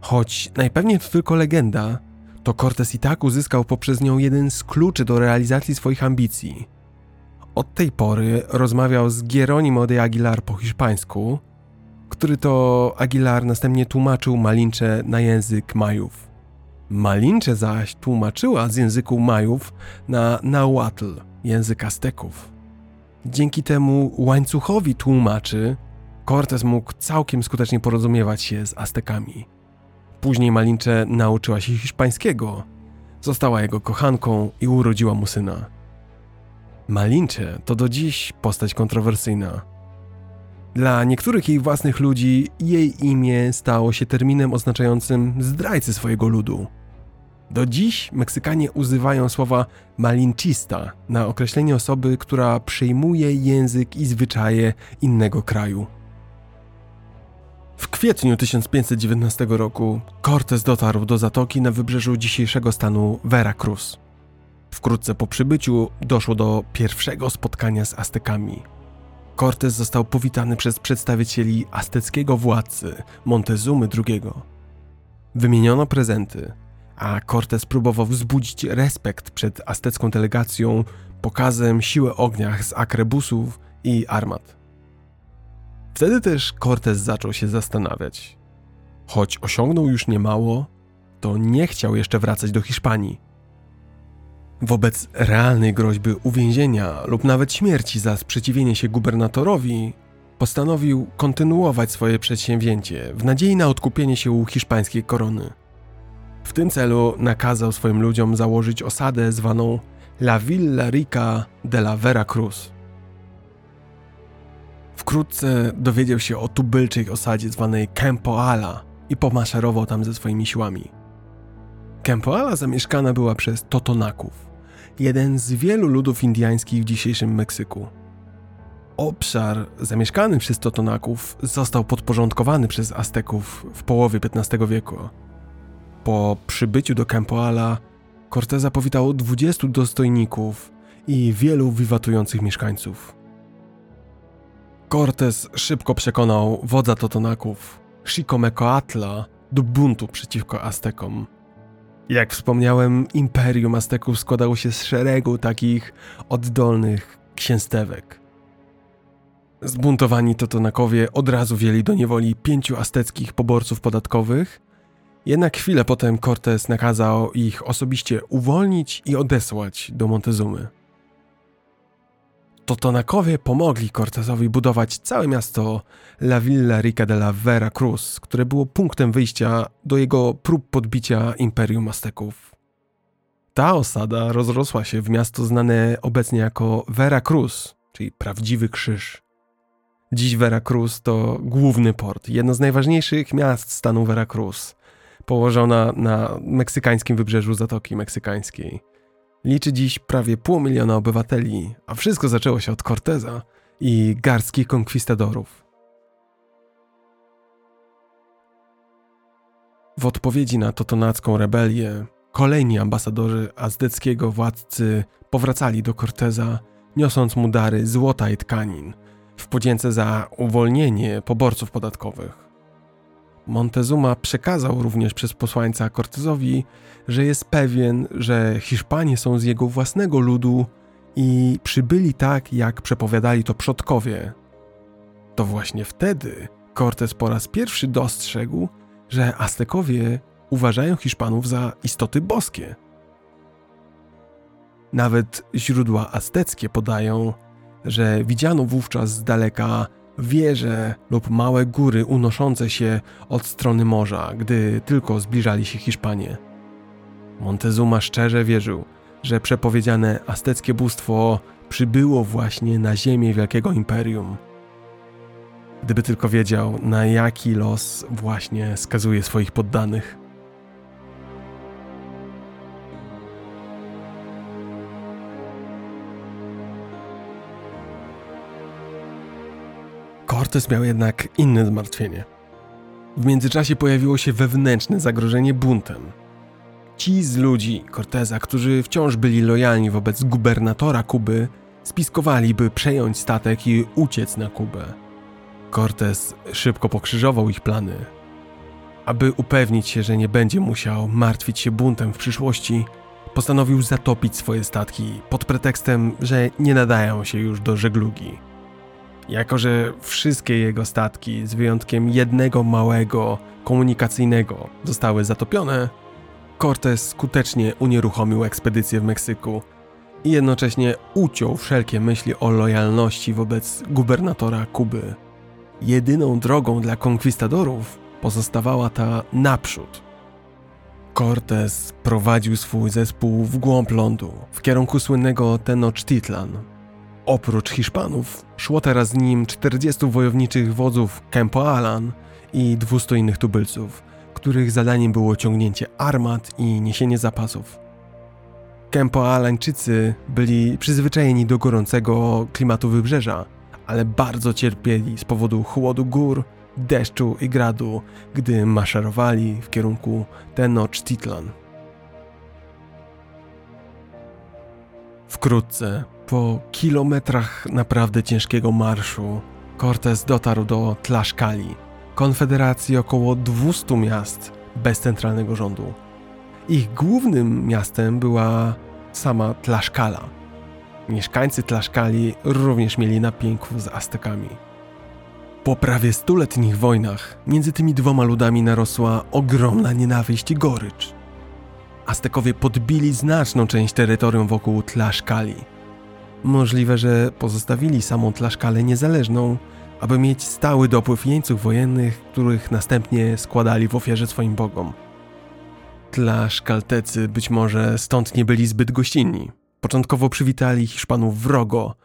Choć najpewniej to tylko legenda, to Cortés i tak uzyskał poprzez nią jeden z kluczy do realizacji swoich ambicji. Od tej pory rozmawiał z Gieronimo de Aguilar po hiszpańsku, który to Aguilar następnie tłumaczył Malincze na język Majów. Malincze zaś tłumaczyła z języku Majów na Nahuatl, język Azteków. Dzięki temu łańcuchowi tłumaczy Cortés mógł całkiem skutecznie porozumiewać się z Aztekami. Później Malincze nauczyła się hiszpańskiego, została jego kochanką i urodziła mu syna. Malincze to do dziś postać kontrowersyjna. Dla niektórych jej własnych ludzi jej imię stało się terminem oznaczającym zdrajcy swojego ludu. Do dziś Meksykanie używają słowa malinchista na określenie osoby, która przejmuje język i zwyczaje innego kraju. W kwietniu 1519 roku Cortés dotarł do zatoki na wybrzeżu dzisiejszego stanu Veracruz. Wkrótce po przybyciu doszło do pierwszego spotkania z Aztekami. Cortés został powitany przez przedstawicieli azteckiego władcy Montezumy II. Wymieniono prezenty, a Cortés próbował wzbudzić respekt przed aztecką delegacją pokazem siły ognia z akrebusów i armat. Wtedy też Cortés zaczął się zastanawiać. Choć osiągnął już niemało, to nie chciał jeszcze wracać do Hiszpanii. Wobec realnej groźby uwięzienia lub nawet śmierci za sprzeciwienie się gubernatorowi, postanowił kontynuować swoje przedsięwzięcie w nadziei na odkupienie się u hiszpańskiej korony. W tym celu nakazał swoim ludziom założyć osadę zwaną La Villa Rica de la Vera Cruz. Wkrótce dowiedział się o tubylczej osadzie zwanej Kempoala i pomaszerował tam ze swoimi siłami. Kempoala zamieszkana była przez Totonaków, jeden z wielu ludów indiańskich w dzisiejszym Meksyku. Obszar zamieszkany przez Totonaków został podporządkowany przez Azteków w połowie XV wieku. Po przybyciu do Kempoala Corteza powitało 20 dostojników i wielu wiwatujących mieszkańców. Cortez szybko przekonał wodza Totonaków, Xicomecoatla, do buntu przeciwko Aztekom. Jak wspomniałem, imperium Azteków składało się z szeregu takich oddolnych księstewek. Zbuntowani Totonakowie od razu wzięli do niewoli pięciu azteckich poborców podatkowych, jednak chwilę potem Cortez nakazał ich osobiście uwolnić i odesłać do Montezumy. Totonakowie pomogli Cortezowi budować całe miasto La Villa Rica de la Vera Cruz, które było punktem wyjścia do jego prób podbicia Imperium Azteków. Ta osada rozrosła się w miasto znane obecnie jako Vera Cruz, czyli prawdziwy krzyż. Dziś Veracruz to główny port, jedno z najważniejszych miast stanu Veracruz, położona na meksykańskim wybrzeżu Zatoki Meksykańskiej. Liczy dziś prawie pół miliona obywateli, a wszystko zaczęło się od Corteza i garstki konkwistadorów. W odpowiedzi na totonacką rebelię, kolejni ambasadorzy azteckiego władcy powracali do Corteza, niosąc mu dary złota i tkanin – w podzięce za uwolnienie poborców podatkowych. Montezuma przekazał również przez posłańca Cortezowi, że jest pewien, że Hiszpanie są z jego własnego ludu i przybyli tak, jak przepowiadali to przodkowie. To właśnie wtedy Cortez po raz pierwszy dostrzegł, że Aztekowie uważają Hiszpanów za istoty boskie. Nawet źródła azteckie podają, że widziano wówczas z daleka wieże lub małe góry unoszące się od strony morza, gdy tylko zbliżali się Hiszpanie. Montezuma szczerze wierzył, że przepowiedziane azteckie bóstwo przybyło właśnie na ziemię Wielkiego Imperium. Gdyby tylko wiedział, na jaki los właśnie skazuje swoich poddanych. Cortez miał jednak inne zmartwienie. W międzyczasie pojawiło się wewnętrzne zagrożenie buntem. Ci z ludzi Corteza, którzy wciąż byli lojalni wobec gubernatora Kuby, spiskowali, by przejąć statek i uciec na Kubę. Cortez szybko pokrzyżował ich plany. Aby upewnić się, że nie będzie musiał martwić się buntem w przyszłości, postanowił zatopić swoje statki pod pretekstem, że nie nadają się już do żeglugi. Jako, że wszystkie jego statki, z wyjątkiem jednego małego, komunikacyjnego, zostały zatopione, Cortez skutecznie unieruchomił ekspedycję w Meksyku i jednocześnie uciął wszelkie myśli o lojalności wobec gubernatora Kuby. Jedyną drogą dla konkwistadorów pozostawała ta naprzód. Cortez prowadził swój zespół w głąb lądu, w kierunku słynnego Tenochtitlan, Oprócz Hiszpanów szło teraz z nim 40 wojowniczych wodzów Kempo Alan i 200 innych tubylców, których zadaniem było ciągnięcie armat i niesienie zapasów. Kempo Alańczycy byli przyzwyczajeni do gorącego klimatu wybrzeża, ale bardzo cierpieli z powodu chłodu gór, deszczu i gradu, gdy maszerowali w kierunku Tenochtitlan. Wkrótce po kilometrach naprawdę ciężkiego marszu Cortez dotarł do Tlaszkali, konfederacji około 200 miast bez centralnego rządu. Ich głównym miastem była sama Tlaszkala. Mieszkańcy Tlaszkali również mieli na pięku z Aztekami. Po prawie stuletnich wojnach między tymi dwoma ludami narosła ogromna nienawiść i gorycz. Aztekowie podbili znaczną część terytorium wokół Tlaszkali – Możliwe, że pozostawili samą Tlaszkalę niezależną, aby mieć stały dopływ jeńców wojennych, których następnie składali w ofierze swoim bogom. Tlaszkaltecy być może stąd nie byli zbyt gościnni. Początkowo przywitali Hiszpanów wrogo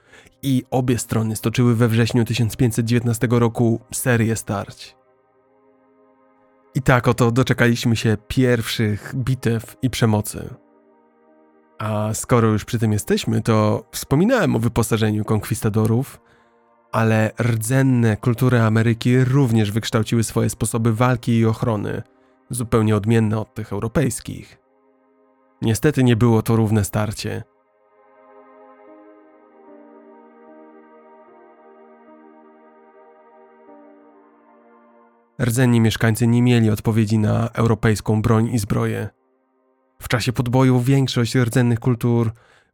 i obie strony stoczyły we wrześniu 1519 roku serię starć. I tak oto doczekaliśmy się pierwszych bitew i przemocy. A skoro już przy tym jesteśmy, to wspominałem o wyposażeniu konkwistadorów, ale rdzenne kultury Ameryki również wykształciły swoje sposoby walki i ochrony, zupełnie odmienne od tych europejskich. Niestety nie było to równe starcie. Rdzenni mieszkańcy nie mieli odpowiedzi na europejską broń i zbroję. W czasie podboju większość rdzennych kultur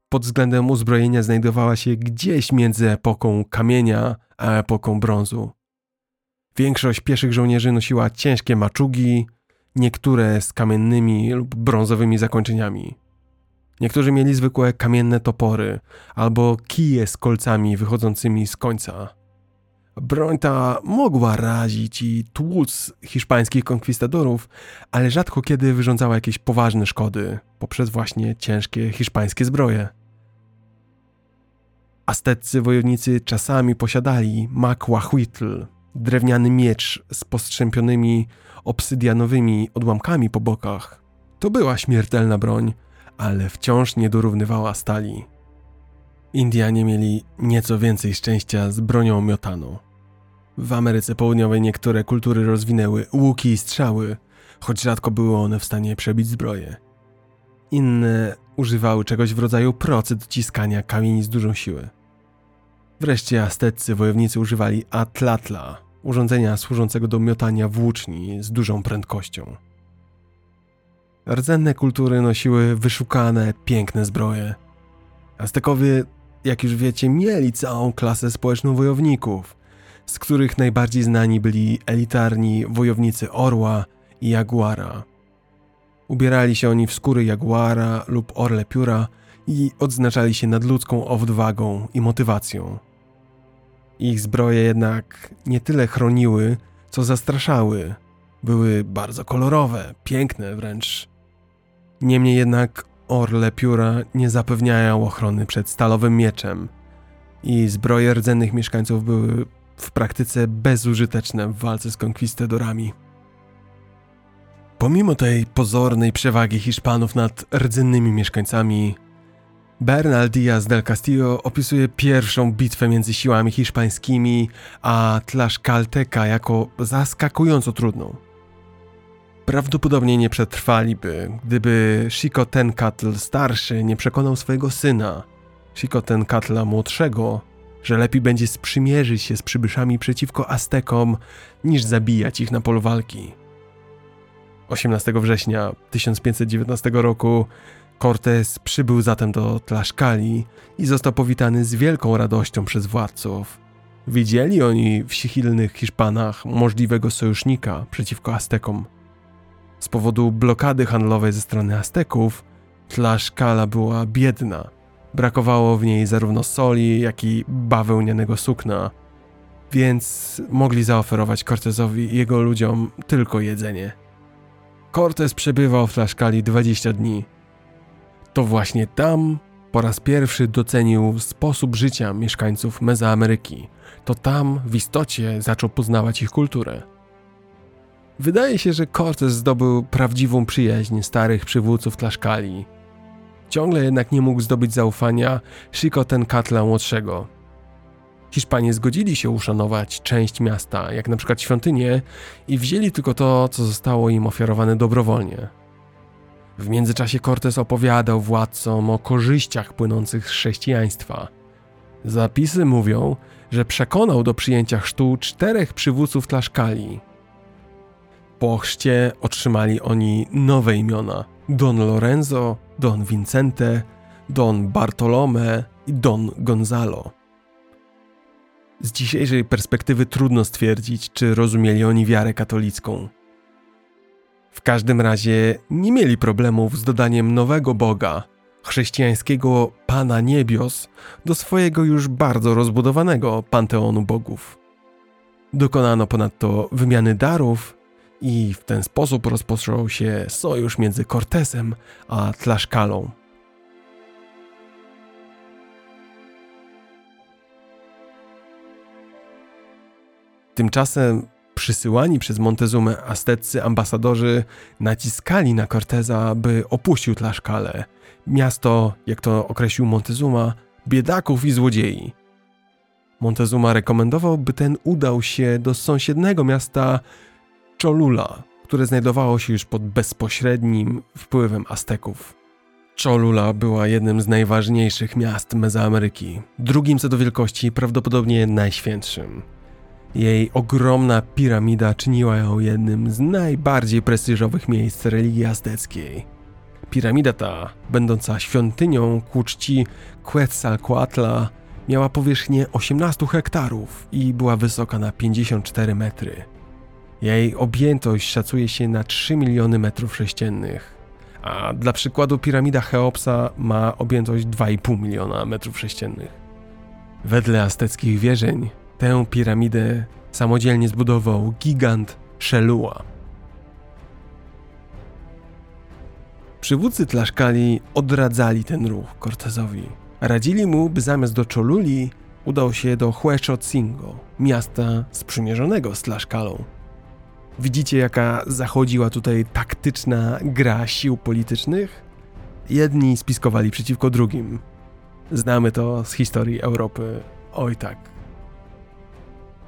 pod względem uzbrojenia znajdowała się gdzieś między epoką kamienia a epoką brązu. Większość pieszych żołnierzy nosiła ciężkie maczugi, niektóre z kamiennymi lub brązowymi zakończeniami. Niektórzy mieli zwykłe kamienne topory albo kije z kolcami wychodzącymi z końca. Broń ta mogła razić i tłuc hiszpańskich konkwistadorów, ale rzadko kiedy wyrządzała jakieś poważne szkody poprzez właśnie ciężkie hiszpańskie zbroje. Azteccy wojownicy czasami posiadali makłahuitl, drewniany miecz z postrzępionymi obsydianowymi odłamkami po bokach. To była śmiertelna broń, ale wciąż nie dorównywała stali. Indianie mieli nieco więcej szczęścia z bronią miotaną. W Ameryce Południowej niektóre kultury rozwinęły łuki i strzały, choć rzadko były one w stanie przebić zbroję. Inne używały czegoś w rodzaju procy dociskania kamieni z dużą siły. Wreszcie azteccy wojownicy używali atlatla, urządzenia służącego do miotania włóczni z dużą prędkością. Rdzenne kultury nosiły wyszukane, piękne zbroje. Aztekowie, jak już wiecie, mieli całą klasę społeczną wojowników, z których najbardziej znani byli elitarni wojownicy orła i jaguara. Ubierali się oni w skóry jaguara lub orle pióra i odznaczali się nadludzką odwagą i motywacją. Ich zbroje jednak nie tyle chroniły, co zastraszały. Były bardzo kolorowe, piękne wręcz. Niemniej jednak orle pióra nie zapewniają ochrony przed stalowym mieczem i zbroje rdzennych mieszkańców były w praktyce bezużyteczne w walce z konkwistadorami. Pomimo tej pozornej przewagi Hiszpanów nad rdzennymi mieszkańcami, Bernal Díaz del Castillo opisuje pierwszą bitwę między siłami hiszpańskimi a Tlaxcalteca jako zaskakująco trudną. Prawdopodobnie nie przetrwaliby, gdyby Xicotencatl starszy nie przekonał swojego syna, Xicotencatla młodszego, że lepiej będzie sprzymierzyć się z przybyszami przeciwko Aztekom, niż zabijać ich na polu walki. 18 września 1519 roku Cortés przybył zatem do Tlaxcali i został powitany z wielką radością przez władców. Widzieli oni w sichilnych Hiszpanach możliwego sojusznika przeciwko Aztekom. Z powodu blokady handlowej ze strony Azteków, Tlaxcala była biedna. Brakowało w niej zarówno soli, jak i bawełnianego sukna, więc mogli zaoferować Cortezowi i jego ludziom tylko jedzenie. Cortez przebywał w Tlaxcali 20 dni. To właśnie tam po raz pierwszy docenił sposób życia mieszkańców Mezoameryki. To tam w istocie zaczął poznawać ich kulturę. Wydaje się, że Cortez zdobył prawdziwą przyjaźń starych przywódców Tlaxcali. Ciągle jednak nie mógł zdobyć zaufania Xicotencatla młodszego. Hiszpanie zgodzili się uszanować część miasta, jak na przykład świątynię, i wzięli tylko to, co zostało im ofiarowane dobrowolnie. W międzyczasie Cortez opowiadał władcom o korzyściach płynących z chrześcijaństwa. Zapisy mówią, że przekonał do przyjęcia chrztu czterech przywódców Tlaszkali – po chrzcie otrzymali oni nowe imiona: Don Lorenzo, Don Vincente, Don Bartolome i Don Gonzalo. Z dzisiejszej perspektywy trudno stwierdzić, czy rozumieli oni wiarę katolicką. W każdym razie nie mieli problemów z dodaniem nowego Boga, chrześcijańskiego Pana Niebios, do swojego już bardzo rozbudowanego panteonu bogów. Dokonano ponadto wymiany darów i w ten sposób rozpoczął się sojusz między Cortezem a Tlaszkalą. Tymczasem przysyłani przez Montezumę azteccy ambasadorzy naciskali na Corteza, by opuścił Tlaszkalę, miasto, jak to określił Montezuma, biedaków i złodziei. Montezuma rekomendował, by ten udał się do sąsiedniego miasta Cholula, które znajdowało się już pod bezpośrednim wpływem Azteków. Cholula była jednym z najważniejszych miast Mezoameryki, drugim co do wielkości prawdopodobnie najświętszym. Jej ogromna piramida czyniła ją jednym z najbardziej prestiżowych miejsc religii azteckiej. Piramida ta, będąca świątynią ku czci Quetzalcoatla, miała powierzchnię 18 hektarów i była wysoka na 54 metry. Jej objętość szacuje się na 3 miliony metrów sześciennych, a dla przykładu piramida Cheopsa ma objętość 2,5 miliona metrów sześciennych. Wedle azteckich wierzeń tę piramidę samodzielnie zbudował gigant Shelua. Przywódcy Tlaszkali odradzali ten ruch Cortezowi. Radzili mu, by zamiast do Choluli udał się do Huechotzingo, miasta sprzymierzonego z Tlaszkalą. Widzicie, jaka zachodziła tutaj taktyczna gra sił politycznych? Jedni spiskowali przeciwko drugim. Znamy to z historii Europy. Oj tak.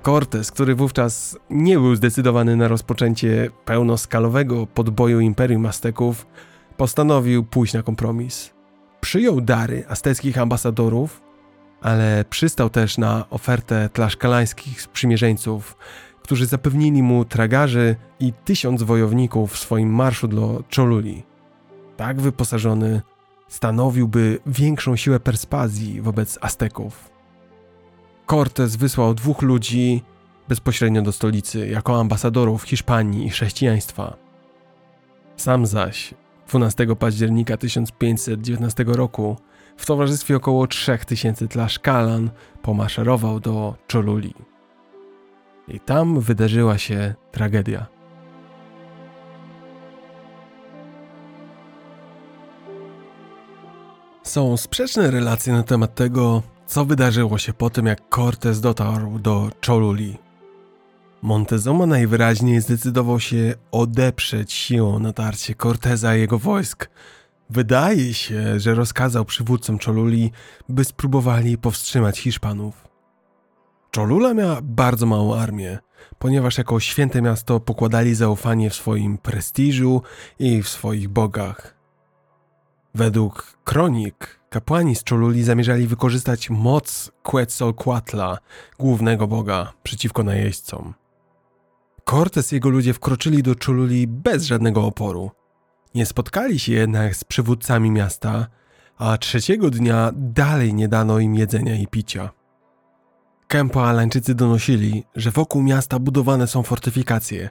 Cortes, który wówczas nie był zdecydowany na rozpoczęcie pełnoskalowego podboju Imperium Azteków, postanowił pójść na kompromis. Przyjął dary azteckich ambasadorów, ale przystał też na ofertę tlaszkalańskich sprzymierzeńców, którzy zapewnili mu tragarzy i tysiąc wojowników w swoim marszu do Choluli. Tak wyposażony stanowiłby większą siłę perswazji wobec Azteków. Cortés wysłał dwóch ludzi bezpośrednio do stolicy jako ambasadorów Hiszpanii i chrześcijaństwa. Sam zaś 12 października 1519 roku w towarzystwie około 3000 tlaszkalan pomaszerował do Choluli. I tam wydarzyła się tragedia. Są sprzeczne relacje na temat tego, co wydarzyło się po tym, jak Cortez dotarł do Choluli. Montezuma najwyraźniej zdecydował się odeprzeć siłą natarcie Corteza i jego wojsk. Wydaje się, że rozkazał przywódcom Choluli, by spróbowali powstrzymać Hiszpanów. Cholula miała bardzo małą armię, ponieważ jako święte miasto pokładali zaufanie w swoim prestiżu i w swoich bogach. Według kronik, kapłani z Choluli zamierzali wykorzystać moc Quetzalcoatla, głównego boga, przeciwko najeźdźcom. Cortes i jego ludzie wkroczyli do Choluli bez żadnego oporu. Nie spotkali się jednak z przywódcami miasta, a trzeciego dnia dalej nie dano im jedzenia i picia. Kempo-Alańczycy donosili, że wokół miasta budowane są fortyfikacje,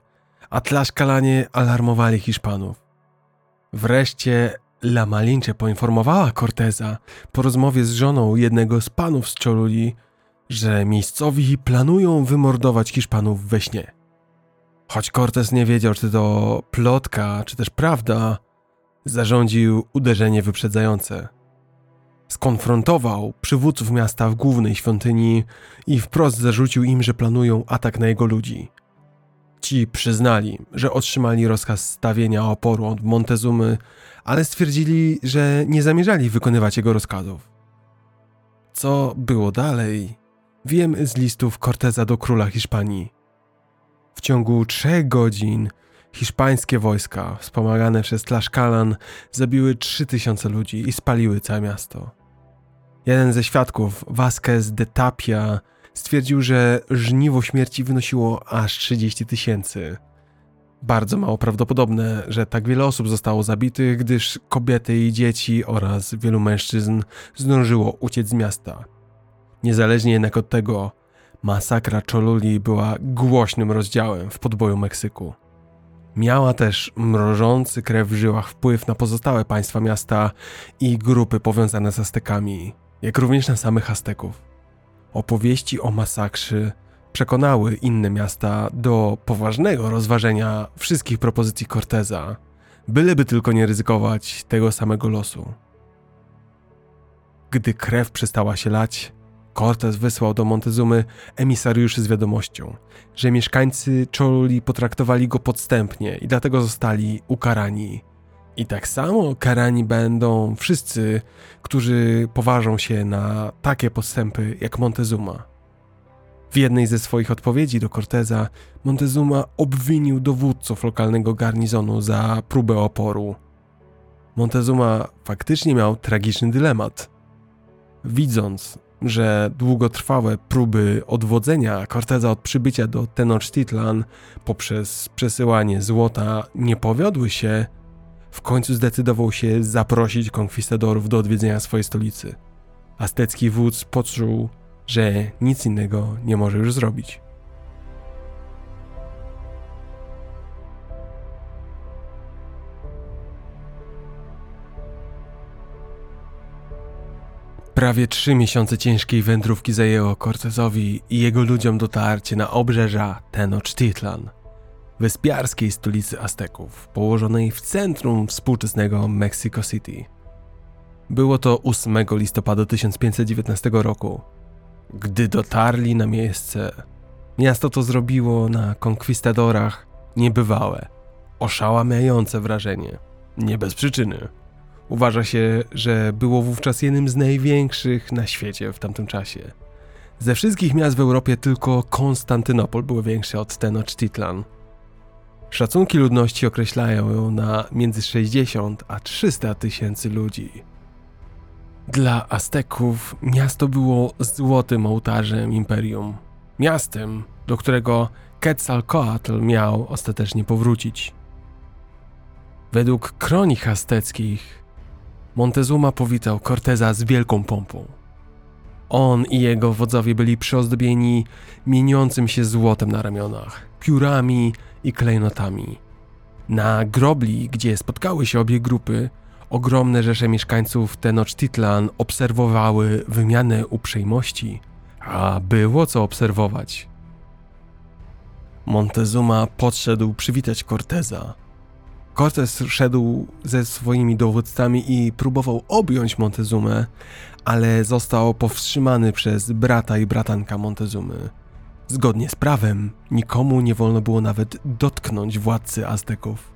a Tlaszkalanie alarmowali Hiszpanów. Wreszcie La Malinche poinformowała Corteza po rozmowie z żoną jednego z panów z Choluli, że miejscowi planują wymordować Hiszpanów we śnie. Choć Cortez nie wiedział, czy to plotka, czy też prawda, zarządził uderzenie wyprzedzające. Skonfrontował przywódców miasta w głównej świątyni i wprost zarzucił im, że planują atak na jego ludzi. Ci przyznali, że otrzymali rozkaz stawienia oporu od Montezumy, ale stwierdzili, że nie zamierzali wykonywać jego rozkazów. Co było dalej, wiem z listów Corteza do króla Hiszpanii. W ciągu trzech godzin hiszpańskie wojska, wspomagane przez Tlaszkalan, zabiły 3000 ludzi i spaliły całe miasto. Jeden ze świadków, Vasquez de Tapia, stwierdził, że żniwo śmierci wynosiło aż 30 tysięcy. Bardzo mało prawdopodobne, że tak wiele osób zostało zabitych, gdyż kobiety i dzieci oraz wielu mężczyzn zdążyło uciec z miasta. Niezależnie jednak od tego, masakra Choluli była głośnym rozdziałem w podboju Meksyku. Miała też mrożący krew w żyłach wpływ na pozostałe państwa miasta i grupy powiązane z Aztekami, jak również na samych Azteków. Opowieści o masakrze przekonały inne miasta do poważnego rozważenia wszystkich propozycji Corteza, byleby tylko nie ryzykować tego samego losu. Gdy krew przestała się lać, Cortez wysłał do Montezumy emisariuszy z wiadomością, że mieszkańcy Choluli potraktowali go podstępnie i dlatego zostali ukarani. I tak samo karani będą wszyscy, którzy poważą się na takie postępy jak Montezuma. W jednej ze swoich odpowiedzi do Corteza Montezuma obwinił dowódców lokalnego garnizonu za próbę oporu. Montezuma faktycznie miał tragiczny dylemat. Widząc, że długotrwałe próby odwodzenia Corteza od przybycia do Tenochtitlan poprzez przesyłanie złota nie powiodły się, w końcu zdecydował się zaprosić konkwistadorów do odwiedzenia swojej stolicy. Aztecki wódz poczuł, że nic innego nie może już zrobić. Prawie trzy miesiące ciężkiej wędrówki zajęło Cortezowi i jego ludziom dotarcie na obrzeża Tenochtitlan, wyspiarskiej stolicy Azteków, położonej w centrum współczesnego Mexico City. Było to 8 listopada 1519 roku. Gdy dotarli na miejsce, miasto to zrobiło na konkwistadorach niebywałe, oszałamiające wrażenie. Nie bez przyczyny. Uważa się, że było wówczas jednym z największych na świecie w tamtym czasie. Ze wszystkich miast w Europie tylko Konstantynopol był większy od Tenochtitlan. Szacunki ludności określają ją na między 60 a 300 tysięcy ludzi. Dla Azteków miasto było złotym ołtarzem imperium. Miastem, do którego Quetzalcoatl miał ostatecznie powrócić. Według kronik azteckich Montezuma powitał Corteza z wielką pompą. On i jego wodzowie byli przyozdobieni mieniącym się złotem na ramionach, piórami i klejnotami. Na grobli, gdzie spotkały się obie grupy, ogromne rzesze mieszkańców Tenochtitlan obserwowały wymianę uprzejmości, a było co obserwować. Montezuma podszedł przywitać Corteza, Cortez szedł ze swoimi dowódcami i próbował objąć Montezumę, ale został powstrzymany przez brata i bratanka Montezumy. Zgodnie z prawem, nikomu nie wolno było nawet dotknąć władcy Azteków.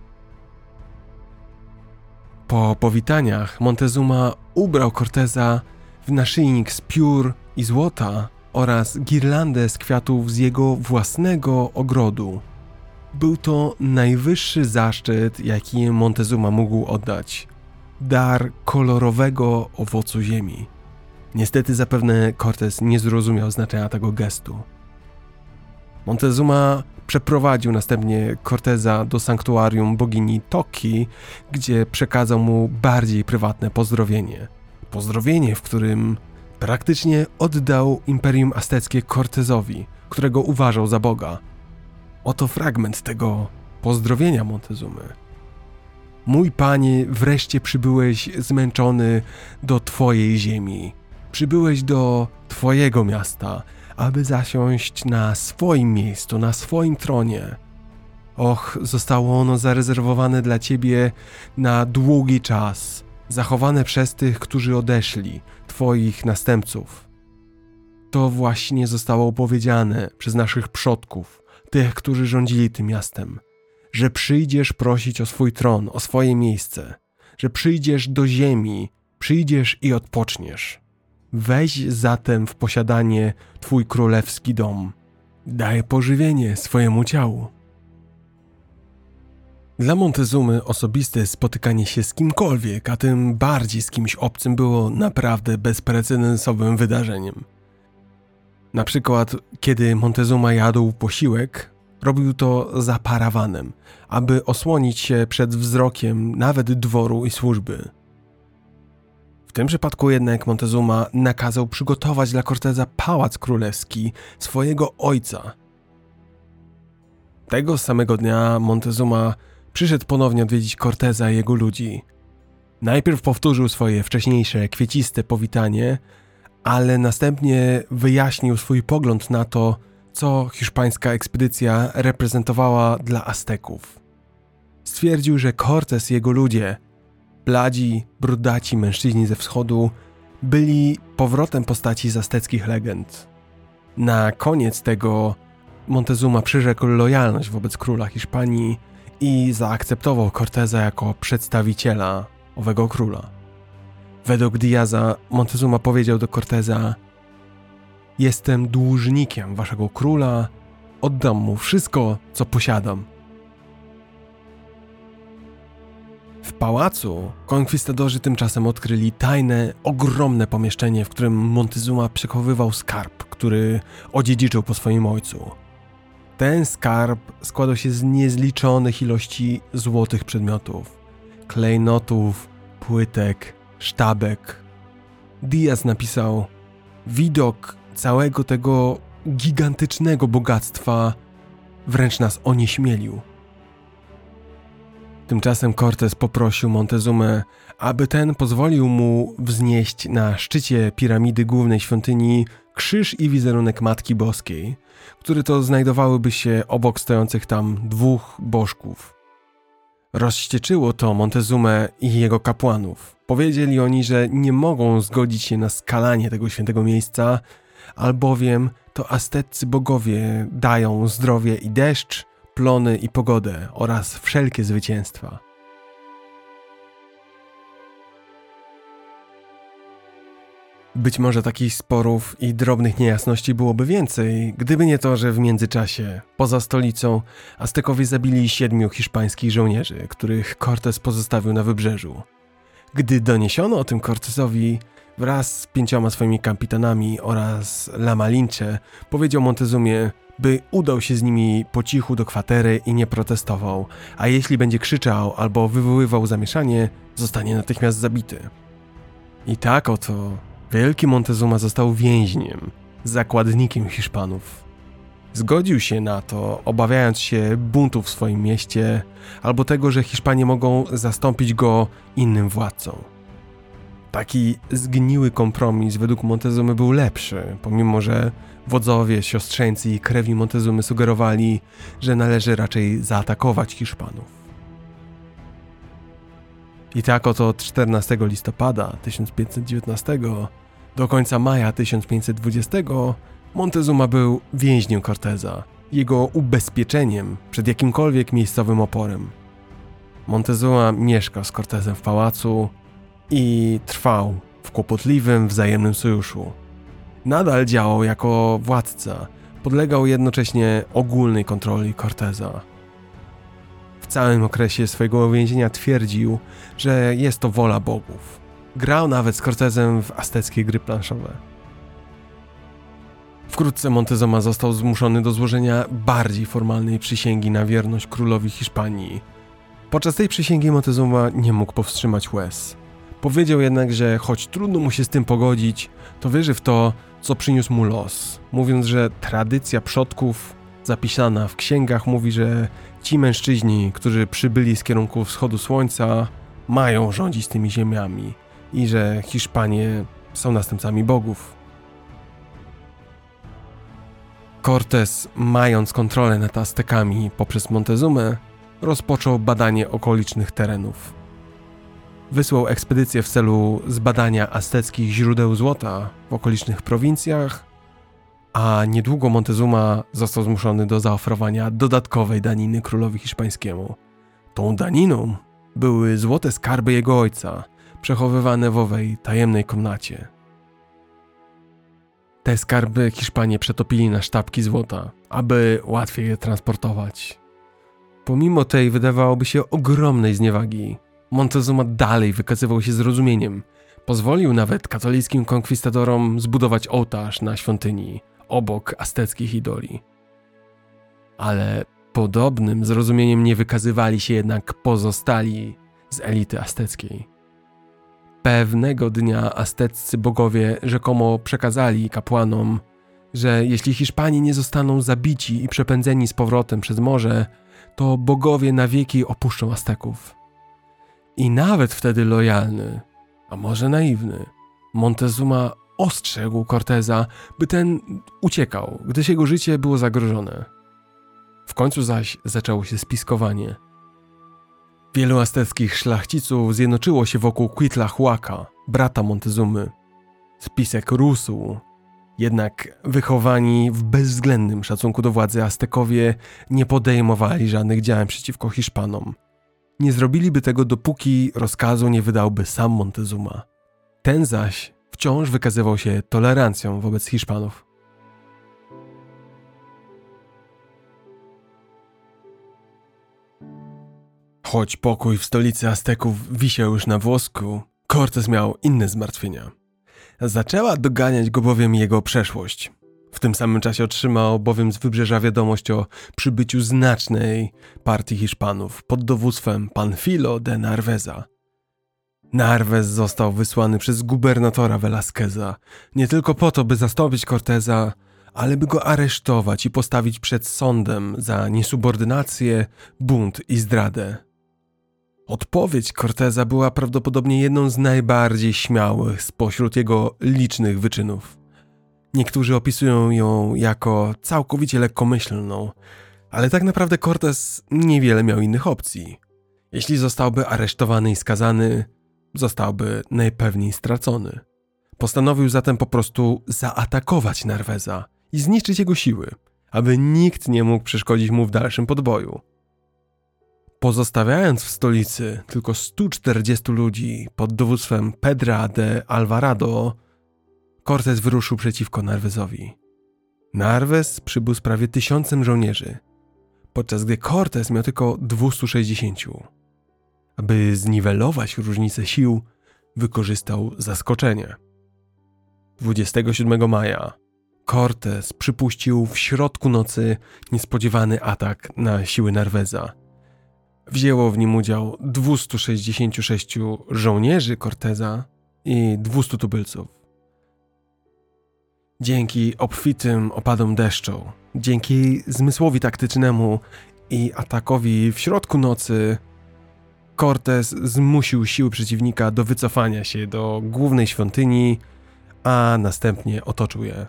Po powitaniach Montezuma ubrał Corteza w naszyjnik z piór i złota oraz girlandę z kwiatów z jego własnego ogrodu. Był to najwyższy zaszczyt, jaki Montezuma mógł oddać. Dar kolorowego owocu ziemi. Niestety zapewne Cortez nie zrozumiał znaczenia tego gestu. Montezuma przeprowadził następnie Corteza do sanktuarium bogini Toki, gdzie przekazał mu bardziej prywatne pozdrowienie. Pozdrowienie, w którym praktycznie oddał imperium azteckie Cortezowi, którego uważał za boga. Oto fragment tego pozdrowienia Montezumy. Mój panie, wreszcie przybyłeś zmęczony do twojej ziemi. Przybyłeś do twojego miasta, aby zasiąść na swoim miejscu, na swoim tronie. Och, zostało ono zarezerwowane dla ciebie na długi czas, zachowane przez tych, którzy odeszli, twoich następców. To właśnie zostało opowiedziane przez naszych przodków, tych, którzy rządzili tym miastem, że przyjdziesz prosić o swój tron, o swoje miejsce, że przyjdziesz do ziemi, przyjdziesz i odpoczniesz. Weź zatem w posiadanie twój królewski dom. Daj pożywienie swojemu ciału. Dla Montezumy osobiste spotykanie się z kimkolwiek, a tym bardziej z kimś obcym było naprawdę bezprecedensowym wydarzeniem. Na przykład, kiedy Montezuma jadł posiłek, robił to za parawanem, aby osłonić się przed wzrokiem nawet dworu i służby. W tym przypadku jednak Montezuma nakazał przygotować dla Corteza pałac królewski swojego ojca. Tego samego dnia Montezuma przyszedł ponownie odwiedzić Corteza i jego ludzi. Najpierw powtórzył swoje wcześniejsze kwieciste powitanie, ale następnie wyjaśnił swój pogląd na to, co hiszpańska ekspedycja reprezentowała dla Azteków. Stwierdził, że Cortés i jego ludzie, bladzi, brudaci mężczyźni ze wschodu, byli powrotem postaci z azteckich legend. Na koniec tego Montezuma przyrzekł lojalność wobec króla Hiszpanii i zaakceptował Corteza jako przedstawiciela owego króla. Według Diaza Montezuma powiedział do Corteza: Jestem dłużnikiem waszego króla, oddam mu wszystko, co posiadam. W pałacu konkwistadorzy tymczasem odkryli tajne, ogromne pomieszczenie, w którym Montezuma przechowywał skarb, który odziedziczył po swoim ojcu. Ten skarb składał się z niezliczonych ilości złotych przedmiotów klejnotów, płytek, sztabek. Diaz napisał: Widok całego tego gigantycznego bogactwa wręcz nas onieśmielił. Tymczasem Cortez poprosił Montezumę, aby ten pozwolił mu wznieść na szczycie piramidy głównej świątyni krzyż i wizerunek Matki Boskiej, które to znajdowałyby się obok stojących tam dwóch bożków. Rozścieczyło to Montezumę i jego kapłanów. Powiedzieli oni, że nie mogą zgodzić się na skalanie tego świętego miejsca, albowiem to azteccy bogowie dają zdrowie i deszcz, plony i pogodę oraz wszelkie zwycięstwa. Być może takich sporów i drobnych niejasności byłoby więcej, gdyby nie to, że w międzyczasie, poza stolicą, Aztekowie zabili siedmiu hiszpańskich żołnierzy, których Cortez pozostawił na wybrzeżu. Gdy doniesiono o tym Cortezowi, wraz z pięcioma swoimi kapitanami oraz La Malinche, powiedział Montezumie, by udał się z nimi po cichu do kwatery i nie protestował, a jeśli będzie krzyczał albo wywoływał zamieszanie, zostanie natychmiast zabity. I tak oto wielki Montezuma został więźniem, zakładnikiem Hiszpanów. Zgodził się na to, obawiając się buntu w swoim mieście albo tego, że Hiszpanie mogą zastąpić go innym władcą. Taki zgniły kompromis według Montezumy był lepszy, pomimo że wodzowie, siostrzeńcy i krewni Montezumy sugerowali, że należy raczej zaatakować Hiszpanów. I tak oto od 14 listopada 1519 do końca maja 1520 Montezuma był więźniem Corteza, jego ubezpieczeniem przed jakimkolwiek miejscowym oporem. Montezuma mieszkał z Cortezem w pałacu i trwał w kłopotliwym wzajemnym sojuszu. Nadal działał jako władca, podlegał jednocześnie ogólnej kontroli Corteza. W całym okresie swojego więzienia twierdził, że jest to wola bogów. Grał nawet z Cortezem w azteckie gry planszowe. Wkrótce Montezuma został zmuszony do złożenia bardziej formalnej przysięgi na wierność królowi Hiszpanii. Podczas tej przysięgi Montezuma nie mógł powstrzymać łez. Powiedział jednak, że choć trudno mu się z tym pogodzić, to wierzy w to, co przyniósł mu los, mówiąc, że tradycja przodków zapisana w księgach mówi, że ci mężczyźni, którzy przybyli z kierunku wschodu słońca, mają rządzić tymi ziemiami i że Hiszpanie są następcami bogów. Cortés, mając kontrolę nad Aztekami poprzez Montezumę, rozpoczął badanie okolicznych terenów. Wysłał ekspedycję w celu zbadania azteckich źródeł złota w okolicznych prowincjach, a niedługo Montezuma został zmuszony do zaoferowania dodatkowej daniny królowi hiszpańskiemu. Tą daniną były złote skarby jego ojca, przechowywane w owej tajemnej komnacie. Te skarby Hiszpanie przetopili na sztabki złota, aby łatwiej je transportować. Pomimo tej wydawałoby się ogromnej zniewagi, Montezuma dalej wykazywał się zrozumieniem. Pozwolił nawet katolickim konkwistadorom zbudować ołtarz na świątyni, obok azteckich idoli. Ale podobnym zrozumieniem nie wykazywali się jednak pozostali z elity azteckiej. Pewnego dnia azteccy bogowie rzekomo przekazali kapłanom, że jeśli Hiszpanie nie zostaną zabici i przepędzeni z powrotem przez morze, to bogowie na wieki opuszczą Azteków. I nawet wtedy lojalny, a może naiwny, Montezuma ostrzegł Corteza, by ten uciekał, gdyż jego życie było zagrożone. W końcu zaś zaczęło się spiskowanie. Wielu azteckich szlachciców zjednoczyło się wokół Huaca, brata Montezumy. Spisek rósł, jednak wychowani w bezwzględnym szacunku do władzy Aztekowie nie podejmowali żadnych działań przeciwko Hiszpanom. Nie zrobiliby tego, dopóki rozkazu nie wydałby sam Montezuma. Ten zaś wciąż wykazywał się tolerancją wobec Hiszpanów. Choć pokój w stolicy Azteków wisiał już na włosku, Cortez miał inne zmartwienia. Zaczęła doganiać go bowiem jego przeszłość. W tym samym czasie otrzymał bowiem z wybrzeża wiadomość o przybyciu znacznej partii Hiszpanów pod dowództwem Panfilo de Narveza. Narvez został wysłany przez gubernatora Velasqueza nie tylko po to, by zastąpić Corteza, ale by go aresztować i postawić przed sądem za niesubordynację, bunt i zdradę. Odpowiedź Corteza była prawdopodobnie jedną z najbardziej śmiałych spośród jego licznych wyczynów. Niektórzy opisują ją jako całkowicie lekkomyślną, ale tak naprawdę Cortez niewiele miał innych opcji. Jeśli zostałby aresztowany i skazany, zostałby najpewniej stracony. Postanowił zatem po prostu zaatakować Narweza i zniszczyć jego siły, aby nikt nie mógł przeszkodzić mu w dalszym podboju. Pozostawiając w stolicy tylko 140 ludzi pod dowództwem Pedra de Alvarado, Cortez wyruszył przeciwko Narwezowi. Narwez przybył z prawie tysiącem żołnierzy, podczas gdy Cortez miał tylko 260. Aby zniwelować różnicę sił, wykorzystał zaskoczenie. 27 maja Cortez przypuścił w środku nocy niespodziewany atak na siły Narweza. Wzięło w nim udział 266 żołnierzy Corteza i 200 tubylców. Dzięki obfitym opadom deszczu, dzięki zmysłowi taktycznemu i atakowi w środku nocy, Cortez zmusił siły przeciwnika do wycofania się do głównej świątyni, a następnie otoczył je.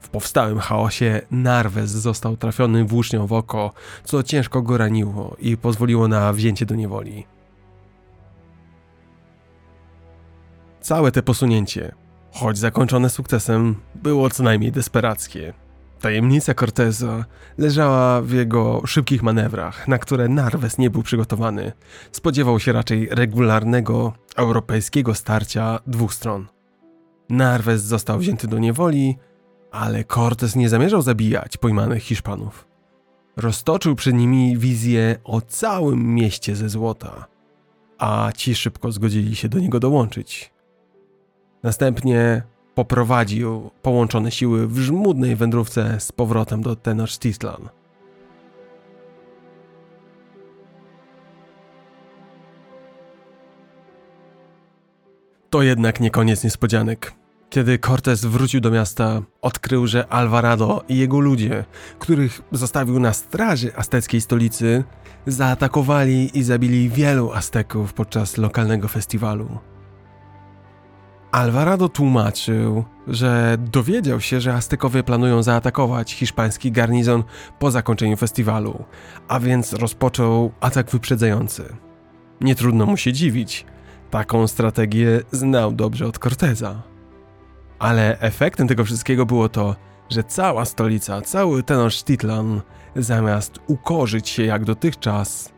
W powstałym chaosie Narwez został trafiony włócznią w oko, co ciężko go raniło i pozwoliło na wzięcie do niewoli. Całe te posunięcie, choć zakończone sukcesem, było co najmniej desperackie. Tajemnica Corteza leżała w jego szybkich manewrach, na które Narwes nie był przygotowany. Spodziewał się raczej regularnego europejskiego starcia dwóch stron. Narwes został wzięty do niewoli, ale Cortez nie zamierzał zabijać pojmanych Hiszpanów. Roztoczył przed nimi wizję o całym mieście ze złota, a ci szybko zgodzili się do niego dołączyć. Następnie poprowadził połączone siły w żmudnej wędrówce z powrotem do Tenochtitlan. To jednak nie koniec niespodzianek. Kiedy Cortez wrócił do miasta, odkrył, że Alvarado i jego ludzie, których zostawił na straży azteckiej stolicy, zaatakowali i zabili wielu Azteków podczas lokalnego festiwalu. Alvarado tłumaczył, że dowiedział się, że Aztekowie planują zaatakować hiszpański garnizon po zakończeniu festiwalu, a więc rozpoczął atak wyprzedzający. Nie trudno mu się dziwić, taką strategię znał dobrze od Corteza. Ale efektem tego wszystkiego było to, że cała stolica, cały Tenochtitlan, zamiast ukorzyć się jak dotychczas,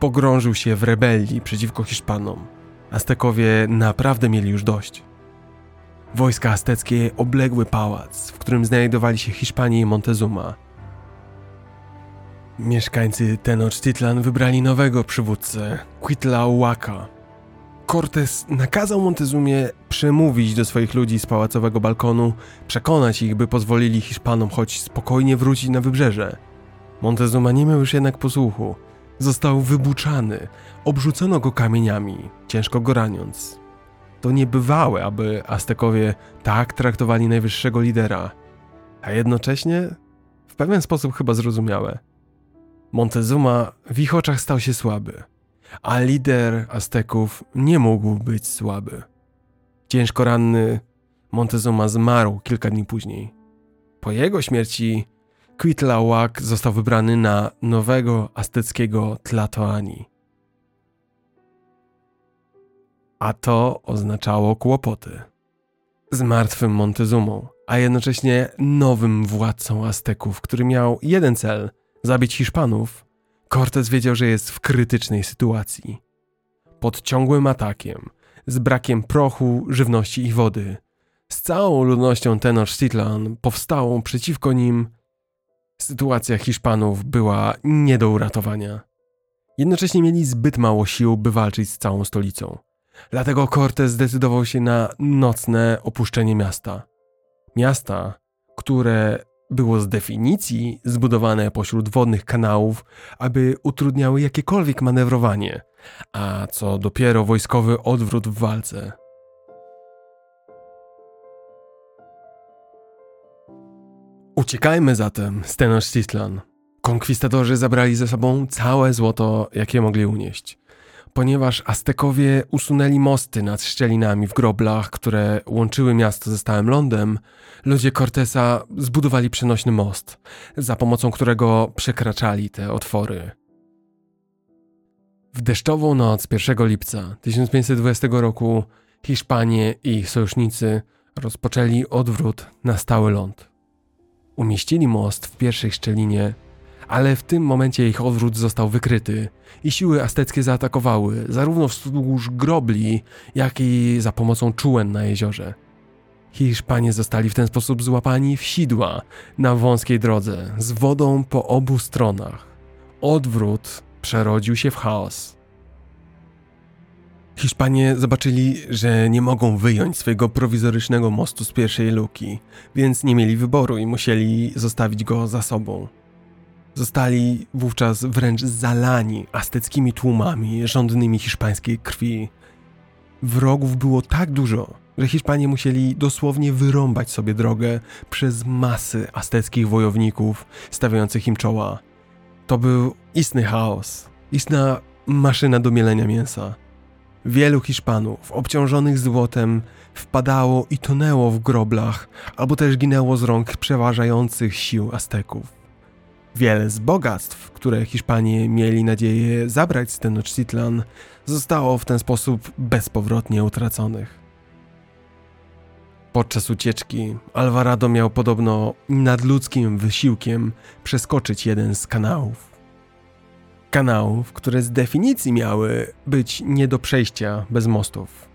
pogrążył się w rebelii przeciwko Hiszpanom. Aztekowie naprawdę mieli już dość. Wojska azteckie obległy pałac, w którym znajdowali się Hiszpanie i Montezuma. Mieszkańcy Tenochtitlan wybrali nowego przywódcę, Quitlahuaca. Cortés nakazał Montezumie przemówić do swoich ludzi z pałacowego balkonu, przekonać ich, by pozwolili Hiszpanom choć spokojnie wrócić na wybrzeże. Montezuma nie miał już jednak posłuchu. Został wybuczany, obrzucono go kamieniami, ciężko go raniąc. To niebywałe, aby Aztekowie tak traktowali najwyższego lidera, a jednocześnie w pewien sposób chyba zrozumiałe. Montezuma w ich oczach stał się słaby, a lider Azteków nie mógł być słaby. Ciężko ranny Montezuma zmarł kilka dni później. Po jego śmierci Quitlahuac został wybrany na nowego azteckiego Tlatoani a to oznaczało kłopoty. Z martwym Montezumą, a jednocześnie nowym władcą Azteków, który miał jeden cel zabić Hiszpanów, Cortez wiedział, że jest w krytycznej sytuacji. Pod ciągłym atakiem, z brakiem prochu, żywności i wody, z całą ludnością Tenochtitlan powstałą przeciwko nim, sytuacja Hiszpanów była nie do uratowania. Jednocześnie mieli zbyt mało sił, by walczyć z całą stolicą. Dlatego Cortez zdecydował się na nocne opuszczenie miasta. Miasta, które było z definicji zbudowane pośród wodnych kanałów, aby utrudniały jakiekolwiek manewrowanie, a co dopiero wojskowy odwrót w walce. Uciekajmy zatem z Tenochtitlan. Konkwistadorzy zabrali ze sobą całe złoto, jakie mogli unieść. Ponieważ Aztekowie usunęli mosty nad szczelinami w groblach, które łączyły miasto ze stałym lądem, ludzie Cortesa zbudowali przenośny most, za pomocą którego przekraczali te otwory. W deszczową noc 1 lipca 1520 roku Hiszpanie i ich sojusznicy rozpoczęli odwrót na stały ląd. Umieścili most w pierwszej szczelinie, ale w tym momencie ich odwrót został wykryty i siły azteckie zaatakowały zarówno wzdłuż grobli, jak i za pomocą czółen na jeziorze. Hiszpanie zostali w ten sposób złapani w sidła na wąskiej drodze z wodą po obu stronach. Odwrót przerodził się w chaos. Hiszpanie zobaczyli, że nie mogą wyjąć swojego prowizorycznego mostu z pierwszej luki, więc nie mieli wyboru i musieli zostawić go za sobą. Zostali wówczas wręcz zalani azteckimi tłumami żądnymi hiszpańskiej krwi. Wrogów było tak dużo, że Hiszpanie musieli dosłownie wyrąbać sobie drogę przez masy azteckich wojowników stawiających im czoła. To był istny chaos, istna maszyna do mielenia mięsa. Wielu Hiszpanów obciążonych złotem wpadało i tonęło w groblach, albo też ginęło z rąk przeważających sił Azteków. Wiele z bogactw, które Hiszpanie mieli nadzieję zabrać z Tenochtitlan, zostało w ten sposób bezpowrotnie utraconych. Podczas ucieczki Alvarado miał podobno nadludzkim wysiłkiem przeskoczyć jeden z kanałów. Kanałów, które z definicji miały być nie do przejścia bez mostów.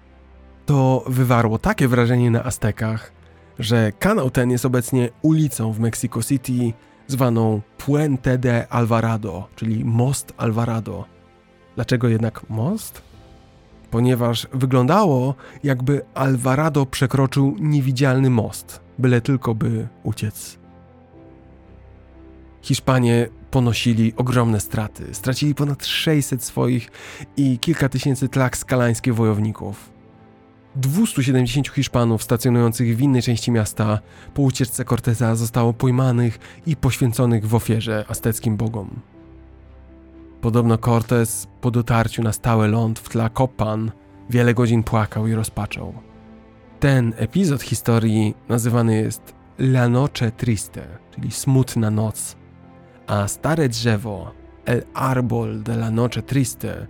To wywarło takie wrażenie na Aztekach, że kanał ten jest obecnie ulicą w Mexico City zwaną Puente de Alvarado, czyli Most Alvarado. Dlaczego jednak most? Ponieważ wyglądało, jakby Alvarado przekroczył niewidzialny most, byle tylko by uciec. Hiszpanie ponosili ogromne straty. Stracili ponad 600 swoich i kilka tysięcy skalańskich wojowników. 270 Hiszpanów stacjonujących w innej części miasta po ucieczce Corteza zostało pojmanych i poświęconych w ofierze azteckim bogom. Podobno Cortez po dotarciu na stałe ląd w Tlacopan wiele godzin płakał i rozpaczał. Ten epizod historii nazywany jest La Noche Triste, czyli smutna noc, a stare drzewo El Arbol de la Noche Triste,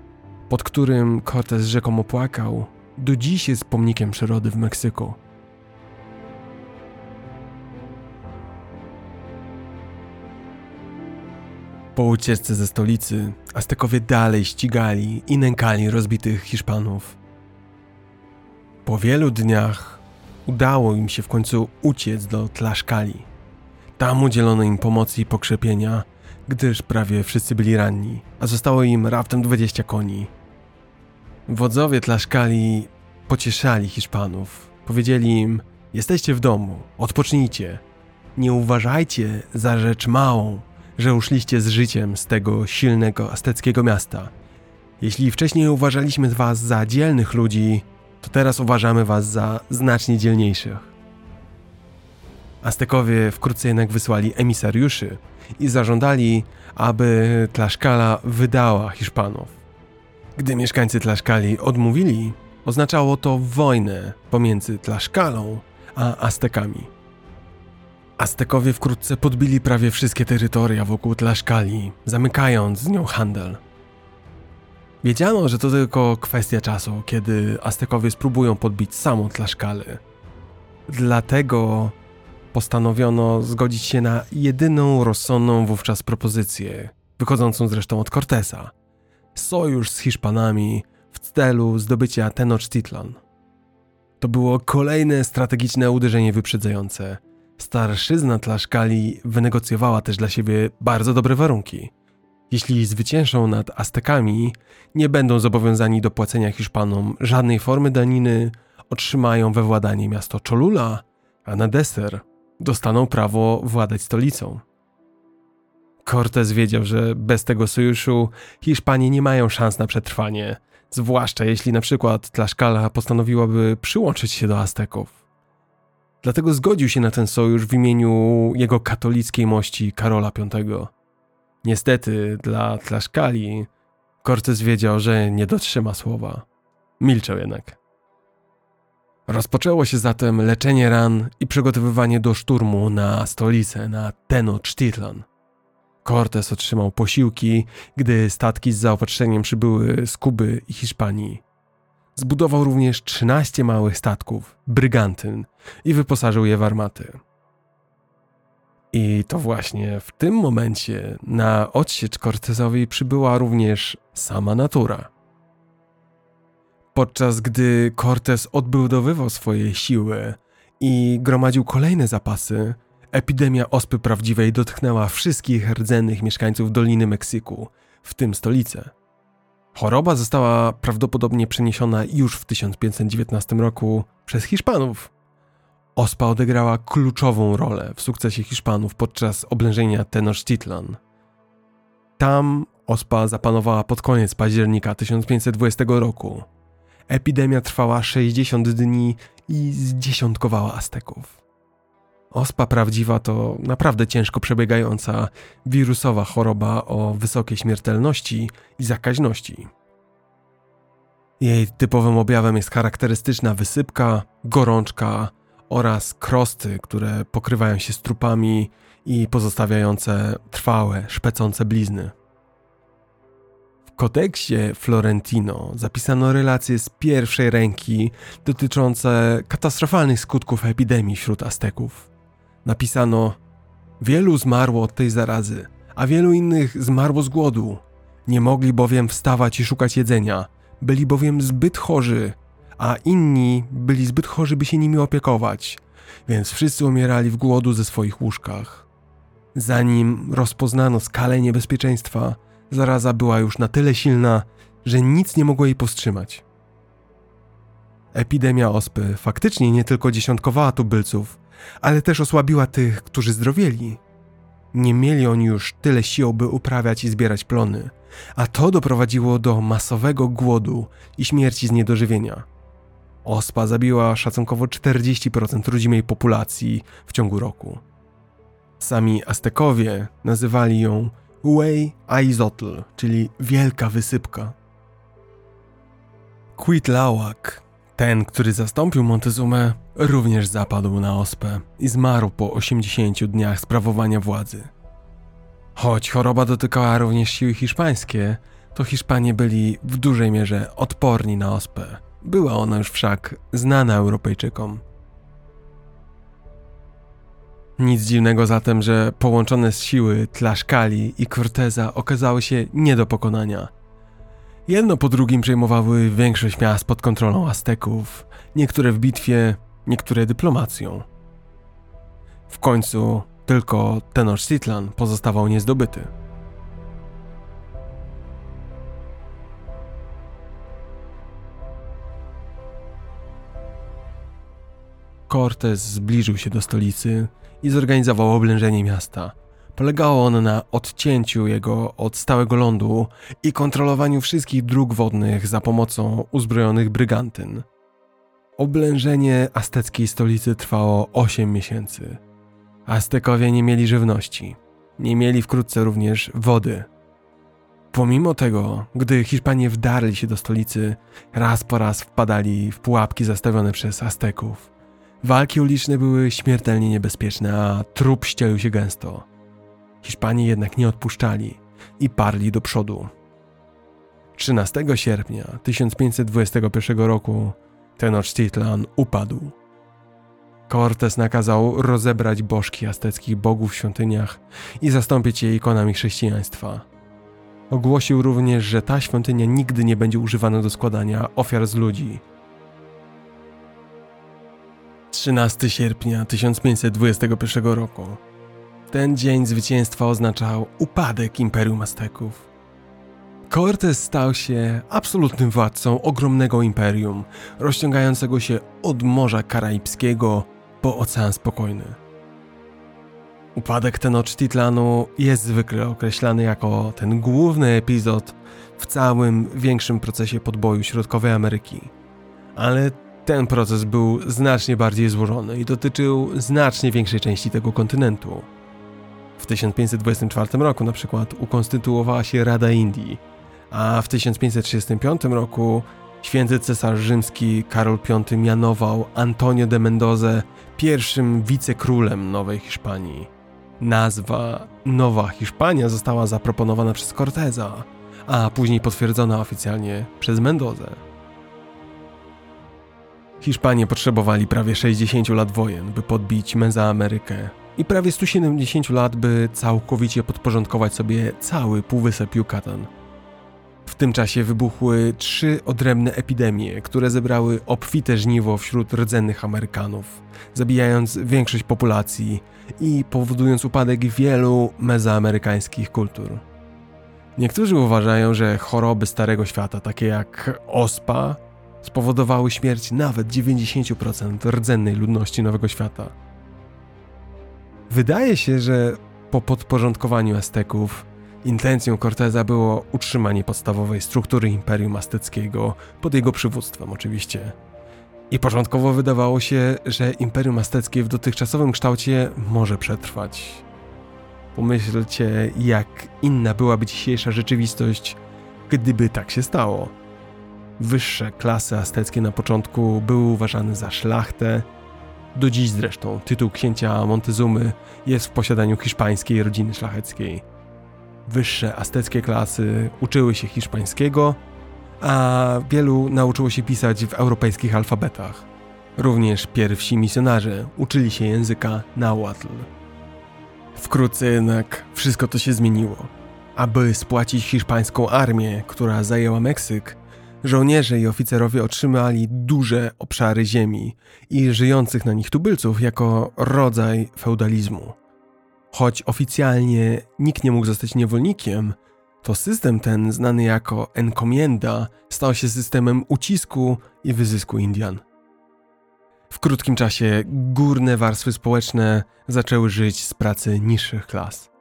pod którym Cortez rzekomo płakał, do dziś jest pomnikiem przyrody w Meksyku. Po ucieczce ze stolicy, Aztekowie dalej ścigali i nękali rozbitych Hiszpanów. Po wielu dniach udało im się w końcu uciec do Tlaszkali. Tam udzielono im pomocy i pokrzepienia, gdyż prawie wszyscy byli ranni, a zostało im raptem 20 koni. Wodzowie Tlaszkali pocieszali Hiszpanów. Powiedzieli im: Jesteście w domu, odpocznijcie. Nie uważajcie za rzecz małą, że uszliście z życiem z tego silnego azteckiego miasta. Jeśli wcześniej uważaliśmy was za dzielnych ludzi, to teraz uważamy was za znacznie dzielniejszych. Aztekowie wkrótce jednak wysłali emisariuszy i zażądali, aby Tlaszkala wydała Hiszpanów. Gdy mieszkańcy Tlaszkali odmówili, oznaczało to wojnę pomiędzy Tlaszkalą a Aztekami. Aztekowie wkrótce podbili prawie wszystkie terytoria wokół Tlaszkali, zamykając z nią handel. Wiedziano, że to tylko kwestia czasu, kiedy Aztekowie spróbują podbić samą Tlaszkalę. Dlatego postanowiono zgodzić się na jedyną rozsądną wówczas propozycję, wychodzącą zresztą od Cortesa. Sojusz z Hiszpanami w celu zdobycia Tenochtitlan. To było kolejne strategiczne uderzenie wyprzedzające. Starszyzna Tlaszkali wynegocjowała też dla siebie bardzo dobre warunki. Jeśli zwyciężą nad Aztekami, nie będą zobowiązani do płacenia Hiszpanom żadnej formy daniny, otrzymają we władanie miasto Cholula, a na deser dostaną prawo władać stolicą. Cortez wiedział, że bez tego sojuszu Hiszpanie nie mają szans na przetrwanie, zwłaszcza jeśli na przykład Tlaxcala postanowiłaby przyłączyć się do Azteków. Dlatego zgodził się na ten sojusz w imieniu jego katolickiej mości Karola V. Niestety dla Tlaxcali Cortez wiedział, że nie dotrzyma słowa. Milczał jednak. Rozpoczęło się zatem leczenie ran i przygotowywanie do szturmu na stolicę, na Tenochtitlan. Cortés otrzymał posiłki, gdy statki z zaopatrzeniem przybyły z Kuby i Hiszpanii. Zbudował również 13 małych statków, brygantyn, i wyposażył je w armaty. I to właśnie w tym momencie na odsiecz Cortezowi przybyła również sama natura. Podczas gdy Cortez odbudowywał swoje siły i gromadził kolejne zapasy, epidemia ospy prawdziwej dotknęła wszystkich rdzennych mieszkańców Doliny Meksyku, w tym stolicę. Choroba została prawdopodobnie przeniesiona już w 1519 roku przez Hiszpanów. Ospa odegrała kluczową rolę w sukcesie Hiszpanów podczas oblężenia Tenochtitlan. Tam ospa zapanowała pod koniec października 1520 roku. Epidemia trwała 60 dni i zdziesiątkowała Azteków. Ospa prawdziwa to naprawdę ciężko przebiegająca wirusowa choroba o wysokiej śmiertelności i zakaźności. Jej typowym objawem jest charakterystyczna wysypka, gorączka oraz krosty, które pokrywają się strupami i pozostawiające trwałe, szpecące blizny. W kodeksie Florentino zapisano relacje z pierwszej ręki dotyczące katastrofalnych skutków epidemii wśród Azteków. Napisano: Wielu zmarło od tej zarazy, a wielu innych zmarło z głodu. Nie mogli bowiem wstawać i szukać jedzenia, byli bowiem zbyt chorzy, a inni byli zbyt chorzy, by się nimi opiekować, więc wszyscy umierali w głodu ze swoich łóżkach. Zanim rozpoznano skalę niebezpieczeństwa, zaraza była już na tyle silna, że nic nie mogło jej powstrzymać. Epidemia ospy faktycznie nie tylko dziesiątkowała tubylców, ale też osłabiła tych, którzy zdrowieli. Nie mieli oni już tyle sił, by uprawiać i zbierać plony, a to doprowadziło do masowego głodu i śmierci z niedożywienia. Ospa zabiła szacunkowo 40% rodzimej populacji w ciągu roku. Sami Aztekowie nazywali ją Huey Aizotl, czyli Wielka Wysypka. Quitlawak, ten, który zastąpił Montezumę, również zapadł na ospę i zmarł po 80 dniach sprawowania władzy. Choć choroba dotykała również siły hiszpańskie, to Hiszpanie byli w dużej mierze odporni na ospę. Była ona już wszak znana Europejczykom. Nic dziwnego zatem, że połączone z siły Tlaszkali i Corteza okazały się nie do pokonania. Jedno po drugim przejmowały większość miast pod kontrolą Azteków, niektóre w bitwie, niektóre dyplomacją. W końcu tylko Tenochtitlan pozostawał niezdobyty. Cortez zbliżył się do stolicy i zorganizował oblężenie miasta. Polegało ono na odcięciu jego od stałego lądu i kontrolowaniu wszystkich dróg wodnych za pomocą uzbrojonych brygantyn. Oblężenie azteckiej stolicy trwało 8 miesięcy. Aztekowie nie mieli żywności, nie mieli wkrótce również wody. Pomimo tego, gdy Hiszpanie wdarli się do stolicy, raz po raz wpadali w pułapki zastawione przez Azteków. Walki uliczne były śmiertelnie niebezpieczne, a trup ścielił się gęsto. Hiszpanie jednak nie odpuszczali i parli do przodu. 13 sierpnia 1521 roku Tenochtitlan upadł. Cortes nakazał rozebrać bożki azteckich bogów w świątyniach i zastąpić je ikonami chrześcijaństwa. Ogłosił również, że ta świątynia nigdy nie będzie używana do składania ofiar z ludzi. 13 sierpnia 1521 roku. Ten dzień zwycięstwa oznaczał upadek Imperium Azteków. Cortez stał się absolutnym władcą ogromnego imperium, rozciągającego się od Morza Karaibskiego po Ocean Spokojny. Upadek Tenochtitlanu jest zwykle określany jako ten główny epizod w całym większym procesie podboju Środkowej Ameryki. Ale ten proces był znacznie bardziej złożony i dotyczył znacznie większej części tego kontynentu. W 1524 roku na przykład ukonstytuowała się Rada Indii, a w 1535 roku święty cesarz rzymski Karol V mianował Antonio de Mendoza pierwszym wicekrólem Nowej Hiszpanii. Nazwa Nowa Hiszpania została zaproponowana przez Corteza, a później potwierdzona oficjalnie przez Mendozę. Hiszpanie potrzebowali prawie 60 lat wojen, by podbić Mezoamerykę i prawie 170 lat, by całkowicie podporządkować sobie cały Półwysep Yucatan. W tym czasie wybuchły trzy odrębne epidemie, które zebrały obfite żniwo wśród rdzennych Amerykanów, zabijając większość populacji i powodując upadek wielu mezoamerykańskich kultur. Niektórzy uważają, że choroby Starego Świata, takie jak ospa, spowodowały śmierć nawet 90% rdzennej ludności Nowego Świata. Wydaje się, że po podporządkowaniu Azteków intencją Corteza było utrzymanie podstawowej struktury Imperium Azteckiego pod jego przywództwem oczywiście. I początkowo wydawało się, że Imperium Azteckie w dotychczasowym kształcie może przetrwać. Pomyślcie, jak inna byłaby dzisiejsza rzeczywistość, gdyby tak się stało. Wyższe klasy azteckie na początku były uważane za szlachtę. Do dziś zresztą tytuł księcia Montezumy jest w posiadaniu hiszpańskiej rodziny szlacheckiej. Wyższe azteckie klasy uczyły się hiszpańskiego, a wielu nauczyło się pisać w europejskich alfabetach. Również pierwsi misjonarze uczyli się języka nahuatl. Wkrótce jednak wszystko to się zmieniło. Aby spłacić hiszpańską armię, która zajęła Meksyk, żołnierze i oficerowie otrzymali duże obszary ziemi i żyjących na nich tubylców jako rodzaj feudalizmu. Choć oficjalnie nikt nie mógł zostać niewolnikiem, to system ten, znany jako encomienda, stał się systemem ucisku i wyzysku Indian. W krótkim czasie górne warstwy społeczne zaczęły żyć z pracy niższych klas.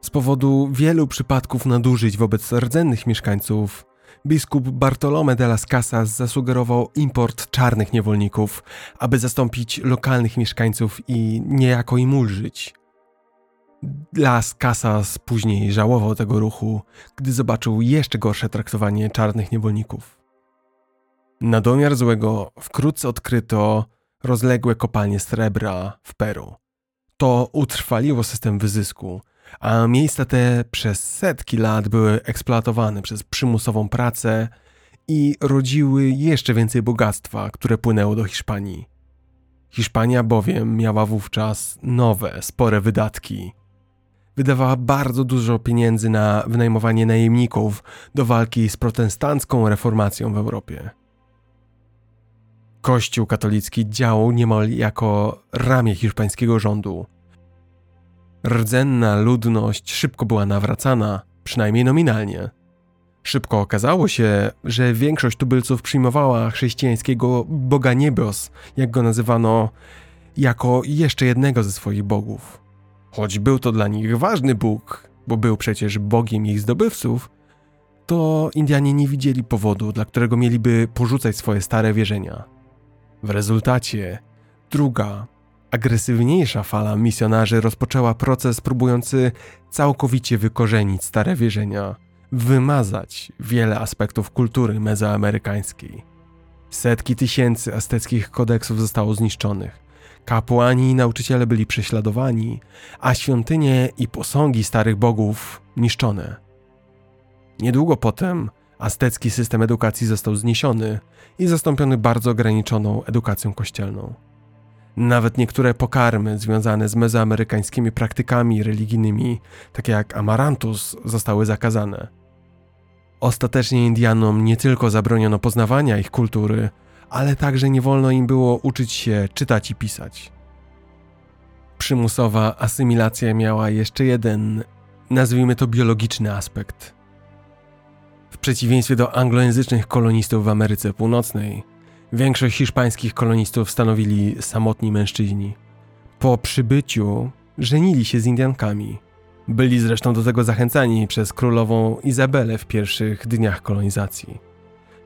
Z powodu wielu przypadków nadużyć wobec rdzennych mieszkańców, biskup Bartolome de las Casas zasugerował import czarnych niewolników, aby zastąpić lokalnych mieszkańców i niejako im ulżyć. Las Casas później żałował tego ruchu, gdy zobaczył jeszcze gorsze traktowanie czarnych niewolników. Na domiar złego wkrótce odkryto rozległe kopalnie srebra w Peru. To utrwaliło system wyzysku, a miejsca te przez setki lat były eksploatowane przez przymusową pracę i rodziły jeszcze więcej bogactwa, które płynęło do Hiszpanii. Hiszpania bowiem miała wówczas nowe, spore wydatki. Wydawała bardzo dużo pieniędzy na wynajmowanie najemników do walki z protestancką reformacją w Europie. Kościół katolicki działał niemal jako ramię hiszpańskiego rządu. Rdzenna ludność szybko była nawracana, przynajmniej nominalnie. Szybko okazało się, że większość tubylców przyjmowała chrześcijańskiego Boga Niebios, jak go nazywano, jako jeszcze jednego ze swoich bogów. Choć był to dla nich ważny Bóg, bo był przecież Bogiem ich zdobywców, to Indianie nie widzieli powodu, dla którego mieliby porzucać swoje stare wierzenia. W rezultacie druga, agresywniejsza fala misjonarzy rozpoczęła proces próbujący całkowicie wykorzenić stare wierzenia, wymazać wiele aspektów kultury mezoamerykańskiej. Setki tysięcy azteckich kodeksów zostało zniszczonych. Kapłani i nauczyciele byli prześladowani, a świątynie i posągi starych bogów niszczone. Niedługo potem Aztecki system edukacji został zniesiony i zastąpiony bardzo ograniczoną edukacją kościelną. Nawet niektóre pokarmy związane z mezoamerykańskimi praktykami religijnymi, takie jak amarantus, zostały zakazane. Ostatecznie Indianom nie tylko zabroniono poznawania ich kultury, ale także nie wolno im było uczyć się czytać i pisać. Przymusowa asymilacja miała jeszcze jeden, nazwijmy to biologiczny aspekt – w przeciwieństwie do anglojęzycznych kolonistów w Ameryce Północnej, większość hiszpańskich kolonistów stanowili samotni mężczyźni. Po przybyciu żenili się z Indiankami. Byli zresztą do tego zachęcani przez królową Izabelę w pierwszych dniach kolonizacji.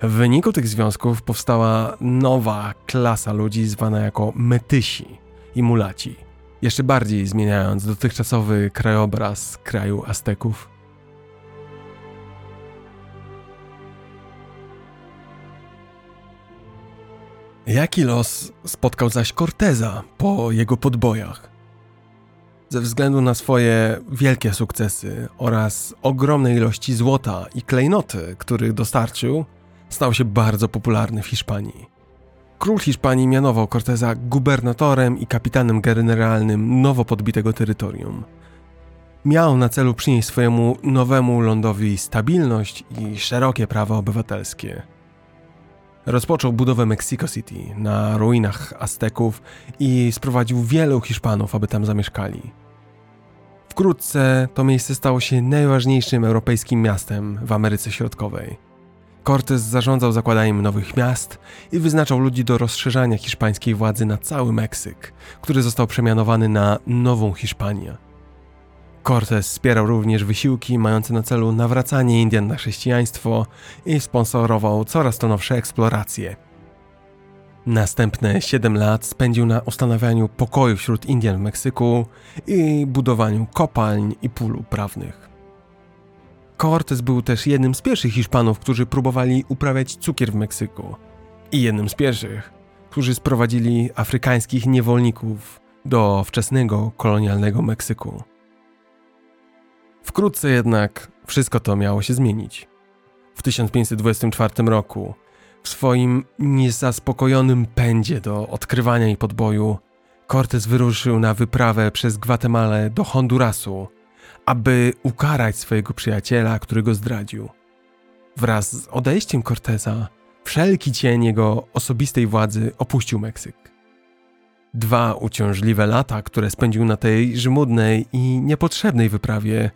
W wyniku tych związków powstała nowa klasa ludzi zwana jako metysi i mulaci, jeszcze bardziej zmieniając dotychczasowy krajobraz kraju Azteków. Jaki los spotkał zaś Corteza po jego podbojach? Ze względu na swoje wielkie sukcesy oraz ogromne ilości złota i klejnoty, których dostarczył, stał się bardzo popularny w Hiszpanii. Król Hiszpanii mianował Corteza gubernatorem i kapitanem generalnym nowo podbitego terytorium. Miał na celu przynieść swojemu nowemu lądowi stabilność i szerokie prawa obywatelskie. Rozpoczął budowę Mexico City na ruinach Azteków i sprowadził wielu Hiszpanów, aby tam zamieszkali. Wkrótce to miejsce stało się najważniejszym europejskim miastem w Ameryce Środkowej. Cortés zarządzał zakładaniem nowych miast i wyznaczał ludzi do rozszerzania hiszpańskiej władzy na cały Meksyk, który został przemianowany na Nową Hiszpanię. Cortés wspierał również wysiłki mające na celu nawracanie Indian na chrześcijaństwo i sponsorował coraz to nowsze eksploracje. Następne 7 lat spędził na ustanawianiu pokoju wśród Indian w Meksyku i budowaniu kopalń i pól uprawnych. Cortés był też jednym z pierwszych Hiszpanów, którzy próbowali uprawiać cukier w Meksyku i jednym z pierwszych, którzy sprowadzili afrykańskich niewolników do wczesnego kolonialnego Meksyku. Wkrótce jednak wszystko to miało się zmienić. W 1524 roku, w swoim niezaspokojonym pędzie do odkrywania i podboju, Cortés wyruszył na wyprawę przez Gwatemalę do Hondurasu, aby ukarać swojego przyjaciela, który go zdradził. Wraz z odejściem Corteza, wszelki cień jego osobistej władzy opuścił Meksyk. Dwa uciążliwe lata, które spędził na tej żmudnej i niepotrzebnej wyprawie,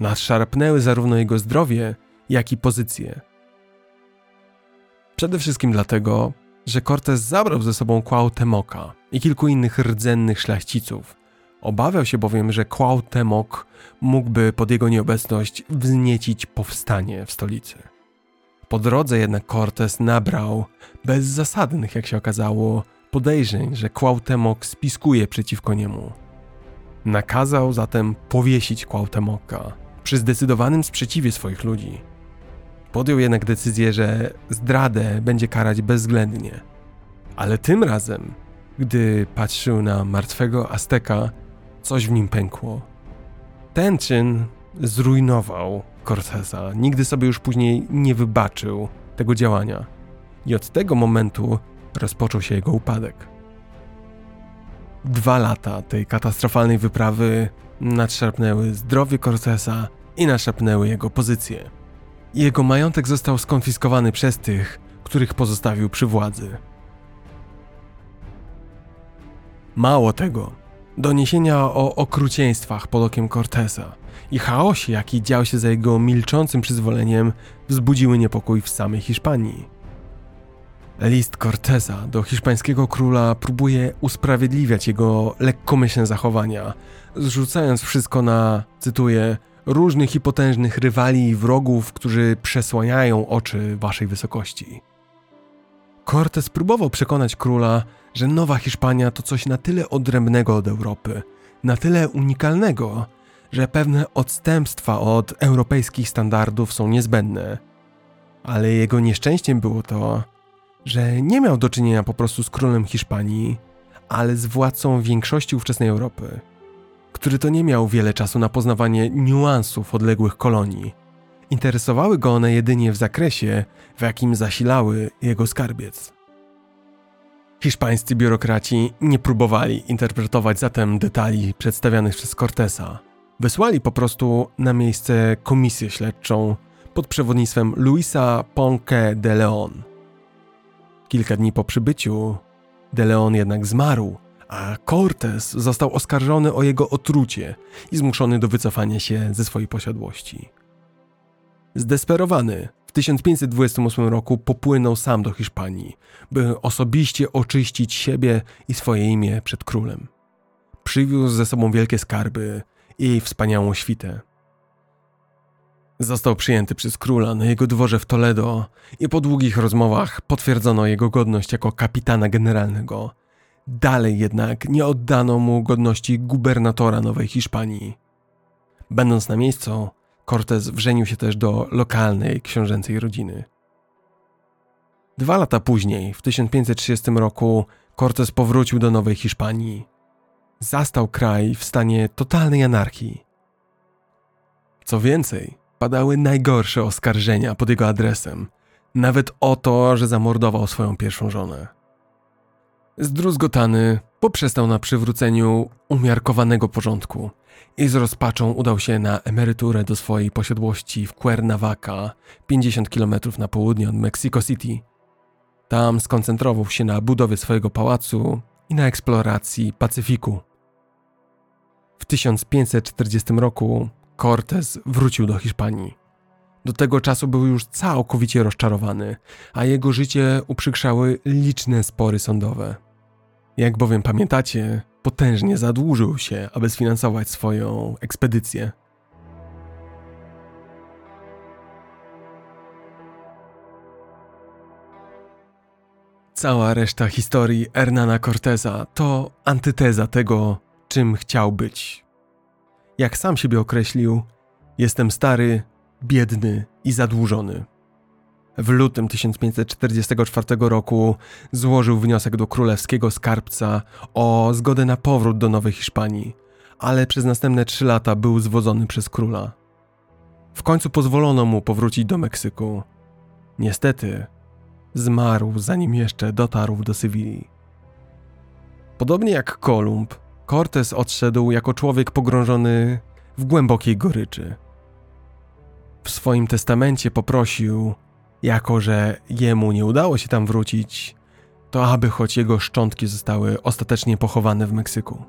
Nadszarpnęły zarówno jego zdrowie, jak i pozycję. Przede wszystkim dlatego, że Cortez zabrał ze sobą Cuauhtemoca i kilku innych rdzennych szlachciców. Obawiał się bowiem, że Cuauhtemoc mógłby pod jego nieobecność wzniecić powstanie w stolicy. Po drodze jednak Cortez nabrał, bezzasadnych jak się okazało, podejrzeń, że Cuauhtemoc spiskuje przeciwko niemu. Nakazał zatem powiesić Cuauhtemoca przy zdecydowanym sprzeciwie swoich ludzi. Podjął jednak decyzję, że zdradę będzie karać bezwzględnie. Ale tym razem, gdy patrzył na martwego Azteka, coś w nim pękło. Ten czyn zrujnował Corteza. Nigdy sobie już później nie wybaczył tego działania. I od tego momentu rozpoczął się jego upadek. Dwa lata tej katastrofalnej wyprawy nadszarpnęły zdrowie Cortesa i naszepnęły jego pozycję. Jego majątek został skonfiskowany przez tych, których pozostawił przy władzy. Mało tego, doniesienia o okrucieństwach pod okiem Cortesa i chaosie, jaki dział się za jego milczącym przyzwoleniem, wzbudziły niepokój w samej Hiszpanii. List Cortesa do hiszpańskiego króla próbuje usprawiedliwiać jego lekkomyślne zachowania, zrzucając wszystko na, cytuję, różnych i potężnych rywali i wrogów, którzy przesłaniają oczy waszej wysokości. Cortes próbował przekonać króla, że Nowa Hiszpania to coś na tyle odrębnego od Europy, na tyle unikalnego, że pewne odstępstwa od europejskich standardów są niezbędne. Ale jego nieszczęściem było to, że nie miał do czynienia po prostu z królem Hiszpanii, ale z władcą większości ówczesnej Europy który to nie miał wiele czasu na poznawanie niuansów odległych kolonii. Interesowały go one jedynie w zakresie, w jakim zasilały jego skarbiec. Hiszpańscy biurokraci nie próbowali interpretować zatem detali przedstawianych przez Cortesa. Wysłali po prostu na miejsce komisję śledczą pod przewodnictwem Luisa Ponce de Leon. Kilka dni po przybyciu de Leon jednak zmarł a Cortez został oskarżony o jego otrucie i zmuszony do wycofania się ze swojej posiadłości. Zdesperowany w 1528 roku popłynął sam do Hiszpanii, by osobiście oczyścić siebie i swoje imię przed królem. przywiózł ze sobą wielkie skarby i wspaniałą świtę. Został przyjęty przez króla na jego dworze w Toledo i po długich rozmowach potwierdzono jego godność jako kapitana generalnego. Dalej jednak nie oddano mu godności gubernatora Nowej Hiszpanii. Będąc na miejscu, Cortez wrzenił się też do lokalnej książęcej rodziny. Dwa lata później, w 1530 roku, Cortez powrócił do Nowej Hiszpanii. Zastał kraj w stanie totalnej anarchii. Co więcej, padały najgorsze oskarżenia pod jego adresem, nawet o to, że zamordował swoją pierwszą żonę. Zdruzgotany poprzestał na przywróceniu umiarkowanego porządku i z rozpaczą udał się na emeryturę do swojej posiadłości w Cuernavaca, 50 km na południe od Mexico City. Tam skoncentrował się na budowie swojego pałacu i na eksploracji Pacyfiku. W 1540 roku Cortez wrócił do Hiszpanii. Do tego czasu był już całkowicie rozczarowany, a jego życie uprzykrzały liczne spory sądowe. Jak bowiem pamiętacie, potężnie zadłużył się, aby sfinansować swoją ekspedycję. Cała reszta historii Hernana Corteza to antyteza tego, czym chciał być. Jak sam siebie określił, jestem stary, biedny i zadłużony. W lutym 1544 roku złożył wniosek do królewskiego skarbca o zgodę na powrót do Nowej Hiszpanii, ale przez następne trzy lata był zwodzony przez króla. W końcu pozwolono mu powrócić do Meksyku. Niestety, zmarł zanim jeszcze dotarł do Sewilli. Podobnie jak Kolumb, Cortés odszedł jako człowiek pogrążony w głębokiej goryczy. W swoim testamencie poprosił, jako że jemu nie udało się tam wrócić, to aby choć jego szczątki zostały ostatecznie pochowane w Meksyku.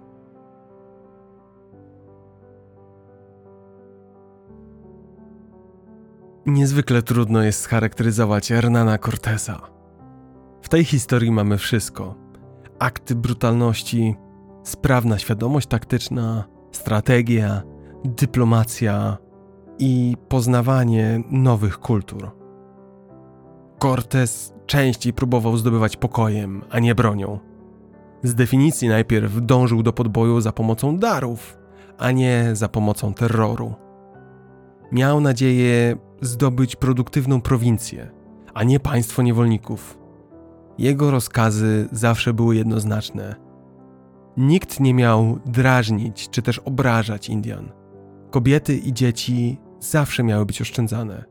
Niezwykle trudno jest scharakteryzować Hernana Corteza. W tej historii mamy wszystko: akty brutalności, sprawna świadomość taktyczna, strategia, dyplomacja i poznawanie nowych kultur. Cortez częściej próbował zdobywać pokojem, a nie bronią. Z definicji najpierw dążył do podboju za pomocą darów, a nie za pomocą terroru. Miał nadzieję zdobyć produktywną prowincję, a nie państwo niewolników. Jego rozkazy zawsze były jednoznaczne. Nikt nie miał drażnić czy też obrażać Indian. Kobiety i dzieci zawsze miały być oszczędzane.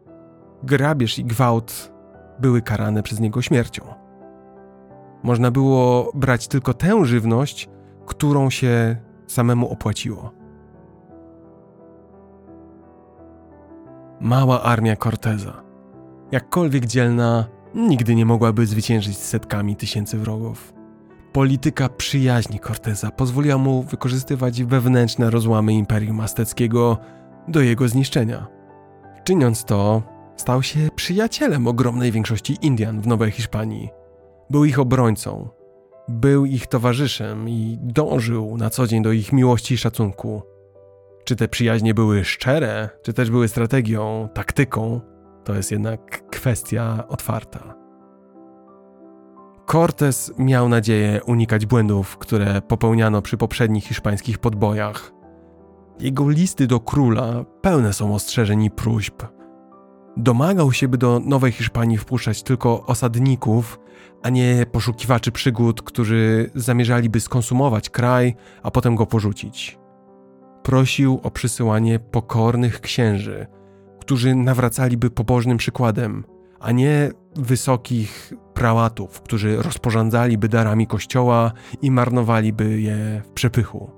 Grabież i gwałt były karane przez niego śmiercią. Można było brać tylko tę żywność, którą się samemu opłaciło. Mała armia Corteza, jakkolwiek dzielna, nigdy nie mogłaby zwyciężyć z setkami tysięcy wrogów. Polityka przyjaźni Corteza pozwoliła mu wykorzystywać wewnętrzne rozłamy Imperium Azteckiego do jego zniszczenia. Czyniąc to, stał się przyjacielem ogromnej większości Indian w Nowej Hiszpanii. Był ich obrońcą, był ich towarzyszem i dążył na co dzień do ich miłości i szacunku. Czy te przyjaźnie były szczere, czy też były strategią, taktyką, to jest jednak kwestia otwarta. Cortés miał nadzieję unikać błędów, które popełniano przy poprzednich hiszpańskich podbojach. Jego listy do króla pełne są ostrzeżeń i próśb. Domagał się, by do Nowej Hiszpanii wpuszczać tylko osadników, a nie poszukiwaczy przygód, którzy zamierzaliby skonsumować kraj, a potem go porzucić. Prosił o przysyłanie pokornych księży, którzy nawracaliby pobożnym przykładem, a nie wysokich prałatów, którzy rozporządzaliby darami kościoła i marnowaliby je w przepychu.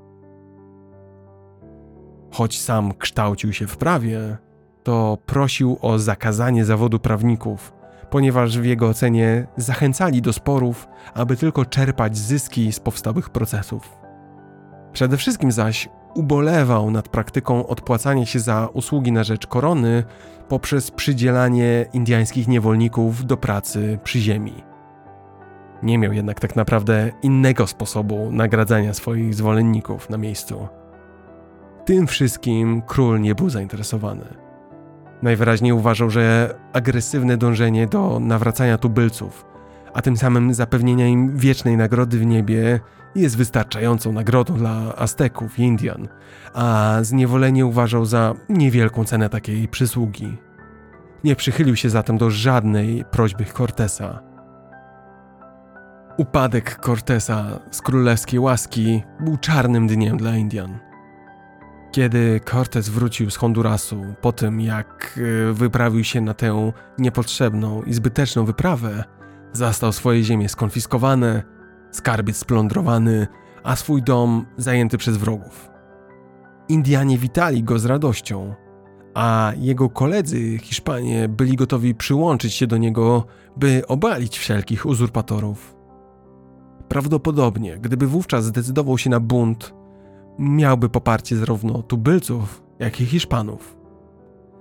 Choć sam kształcił się w prawie, to prosił o zakazanie zawodu prawników, ponieważ w jego ocenie zachęcali do sporów, aby tylko czerpać zyski z powstałych procesów. Przede wszystkim zaś ubolewał nad praktyką odpłacania się za usługi na rzecz korony poprzez przydzielanie indyjskich niewolników do pracy przy ziemi. Nie miał jednak tak naprawdę innego sposobu nagradzania swoich zwolenników na miejscu. Tym wszystkim król nie był zainteresowany. Najwyraźniej uważał, że agresywne dążenie do nawracania tubylców, a tym samym zapewnienia im wiecznej nagrody w niebie, jest wystarczającą nagrodą dla Azteków i Indian, a zniewolenie uważał za niewielką cenę takiej przysługi. Nie przychylił się zatem do żadnej prośby Cortesa. Upadek Cortesa z królewskiej łaski był czarnym dniem dla Indian. Kiedy Cortez wrócił z Hondurasu po tym, jak e, wyprawił się na tę niepotrzebną i zbyteczną wyprawę, zastał swoje ziemie skonfiskowane, skarbiec splądrowany, a swój dom zajęty przez wrogów. Indianie witali go z radością, a jego koledzy Hiszpanie byli gotowi przyłączyć się do niego, by obalić wszelkich uzurpatorów. Prawdopodobnie, gdyby wówczas zdecydował się na bunt, miałby poparcie zarówno tubylców, jak i Hiszpanów.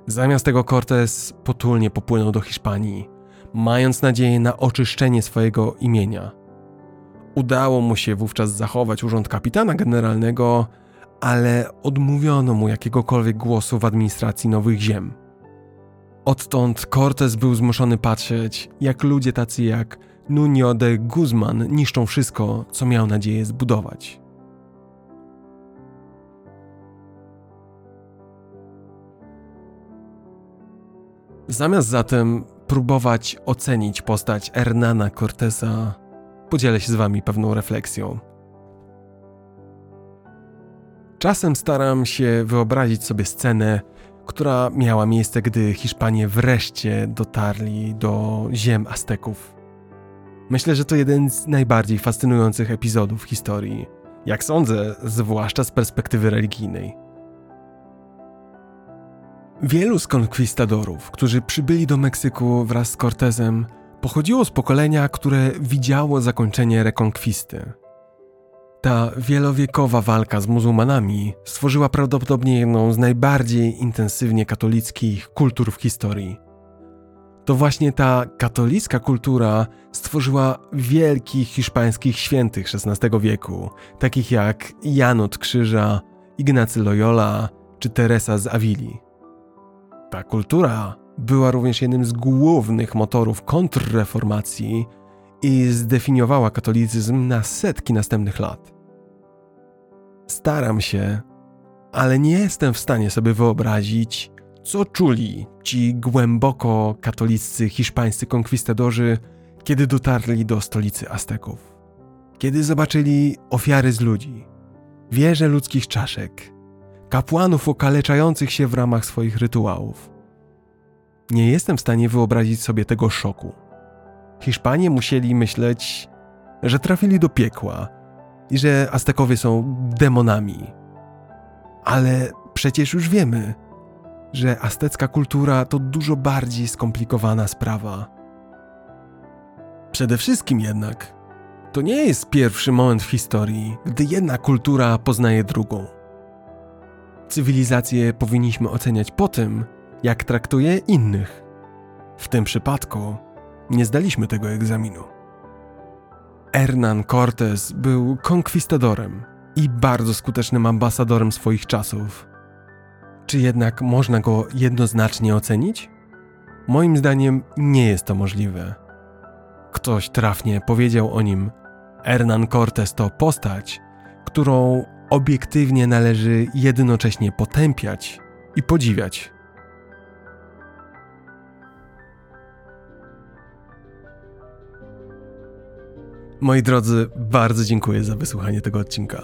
Zamiast tego Cortés potulnie popłynął do Hiszpanii, mając nadzieję na oczyszczenie swojego imienia. Udało mu się wówczas zachować urząd kapitana generalnego, ale odmówiono mu jakiegokolwiek głosu w administracji Nowych Ziem. Odtąd Cortés był zmuszony patrzeć, jak ludzie tacy jak Nuno de Guzman niszczą wszystko, co miał nadzieję zbudować. Zamiast zatem próbować ocenić postać Hernana Cortesa, podzielę się z wami pewną refleksją. Czasem staram się wyobrazić sobie scenę, która miała miejsce, gdy Hiszpanie wreszcie dotarli do ziem Azteków. Myślę, że to jeden z najbardziej fascynujących epizodów historii, jak sądzę, zwłaszcza z perspektywy religijnej. Wielu z konkwistadorów, którzy przybyli do Meksyku wraz z Cortezem, pochodziło z pokolenia, które widziało zakończenie rekonkwisty. Ta wielowiekowa walka z muzułmanami stworzyła prawdopodobnie jedną z najbardziej intensywnie katolickich kultur w historii. To właśnie ta katolicka kultura stworzyła wielkich hiszpańskich świętych XVI wieku, takich jak Jan od Krzyża, Ignacy Loyola czy Teresa z Avili. Ta kultura była również jednym z głównych motorów kontrreformacji i zdefiniowała katolicyzm na setki następnych lat. Staram się, ale nie jestem w stanie sobie wyobrazić, co czuli ci głęboko katoliccy hiszpańscy konkwistadorzy, kiedy dotarli do stolicy Azteków. Kiedy zobaczyli ofiary z ludzi, wieże ludzkich czaszek, kapłanów okaleczających się w ramach swoich rytuałów. Nie jestem w stanie wyobrazić sobie tego szoku. Hiszpanie musieli myśleć, że trafili do piekła i że Aztekowie są demonami. Ale przecież już wiemy, że aztecka kultura to dużo bardziej skomplikowana sprawa. Przede wszystkim jednak, to nie jest pierwszy moment w historii, gdy jedna kultura poznaje drugą. Cywilizację powinniśmy oceniać po tym, jak traktuje innych. W tym przypadku nie zdaliśmy tego egzaminu. Hernán Cortés był konkwistadorem i bardzo skutecznym ambasadorem swoich czasów. Czy jednak można go jednoznacznie ocenić? Moim zdaniem nie jest to możliwe. Ktoś trafnie powiedział o nim: Hernán Cortés to postać, którą obiektywnie należy jednocześnie potępiać i podziwiać. Moi drodzy, bardzo dziękuję za wysłuchanie tego odcinka.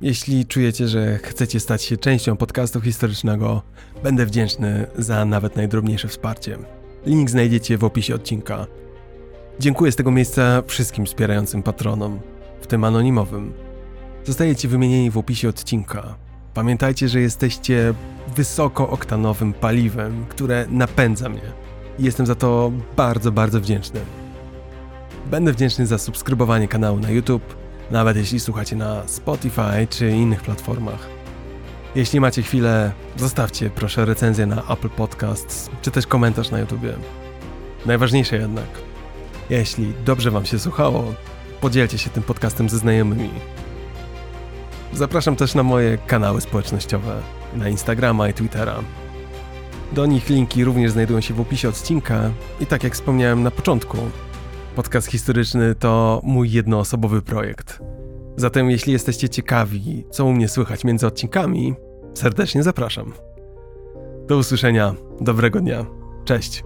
Jeśli czujecie, że chcecie stać się częścią podcastu historycznego, będę wdzięczny za nawet najdrobniejsze wsparcie. Link znajdziecie w opisie odcinka. Dziękuję z tego miejsca wszystkim wspierającym patronom, w tym anonimowym. Zostajecie wymienieni w opisie odcinka. Pamiętajcie, że jesteście wysokooktanowym paliwem, które napędza mnie. Jestem za to bardzo, bardzo wdzięczny. Będę wdzięczny za subskrybowanie kanału na YouTube, nawet jeśli słuchacie na Spotify czy innych platformach. Jeśli macie chwilę, zostawcie proszę recenzję na Apple Podcasts, czy też komentarz na YouTube. Najważniejsze jednak, Jeśli dobrze Wam się słuchało, podzielcie się tym podcastem ze znajomymi. Zapraszam też na moje kanały społecznościowe, na Instagrama i Twittera. Do nich linki również znajdują się w opisie odcinka i tak jak wspomniałem na początku, podcast historyczny to mój jednoosobowy projekt. Zatem jeśli jesteście ciekawi, co u mnie słychać między odcinkami, serdecznie zapraszam. Do usłyszenia, dobrego dnia, cześć.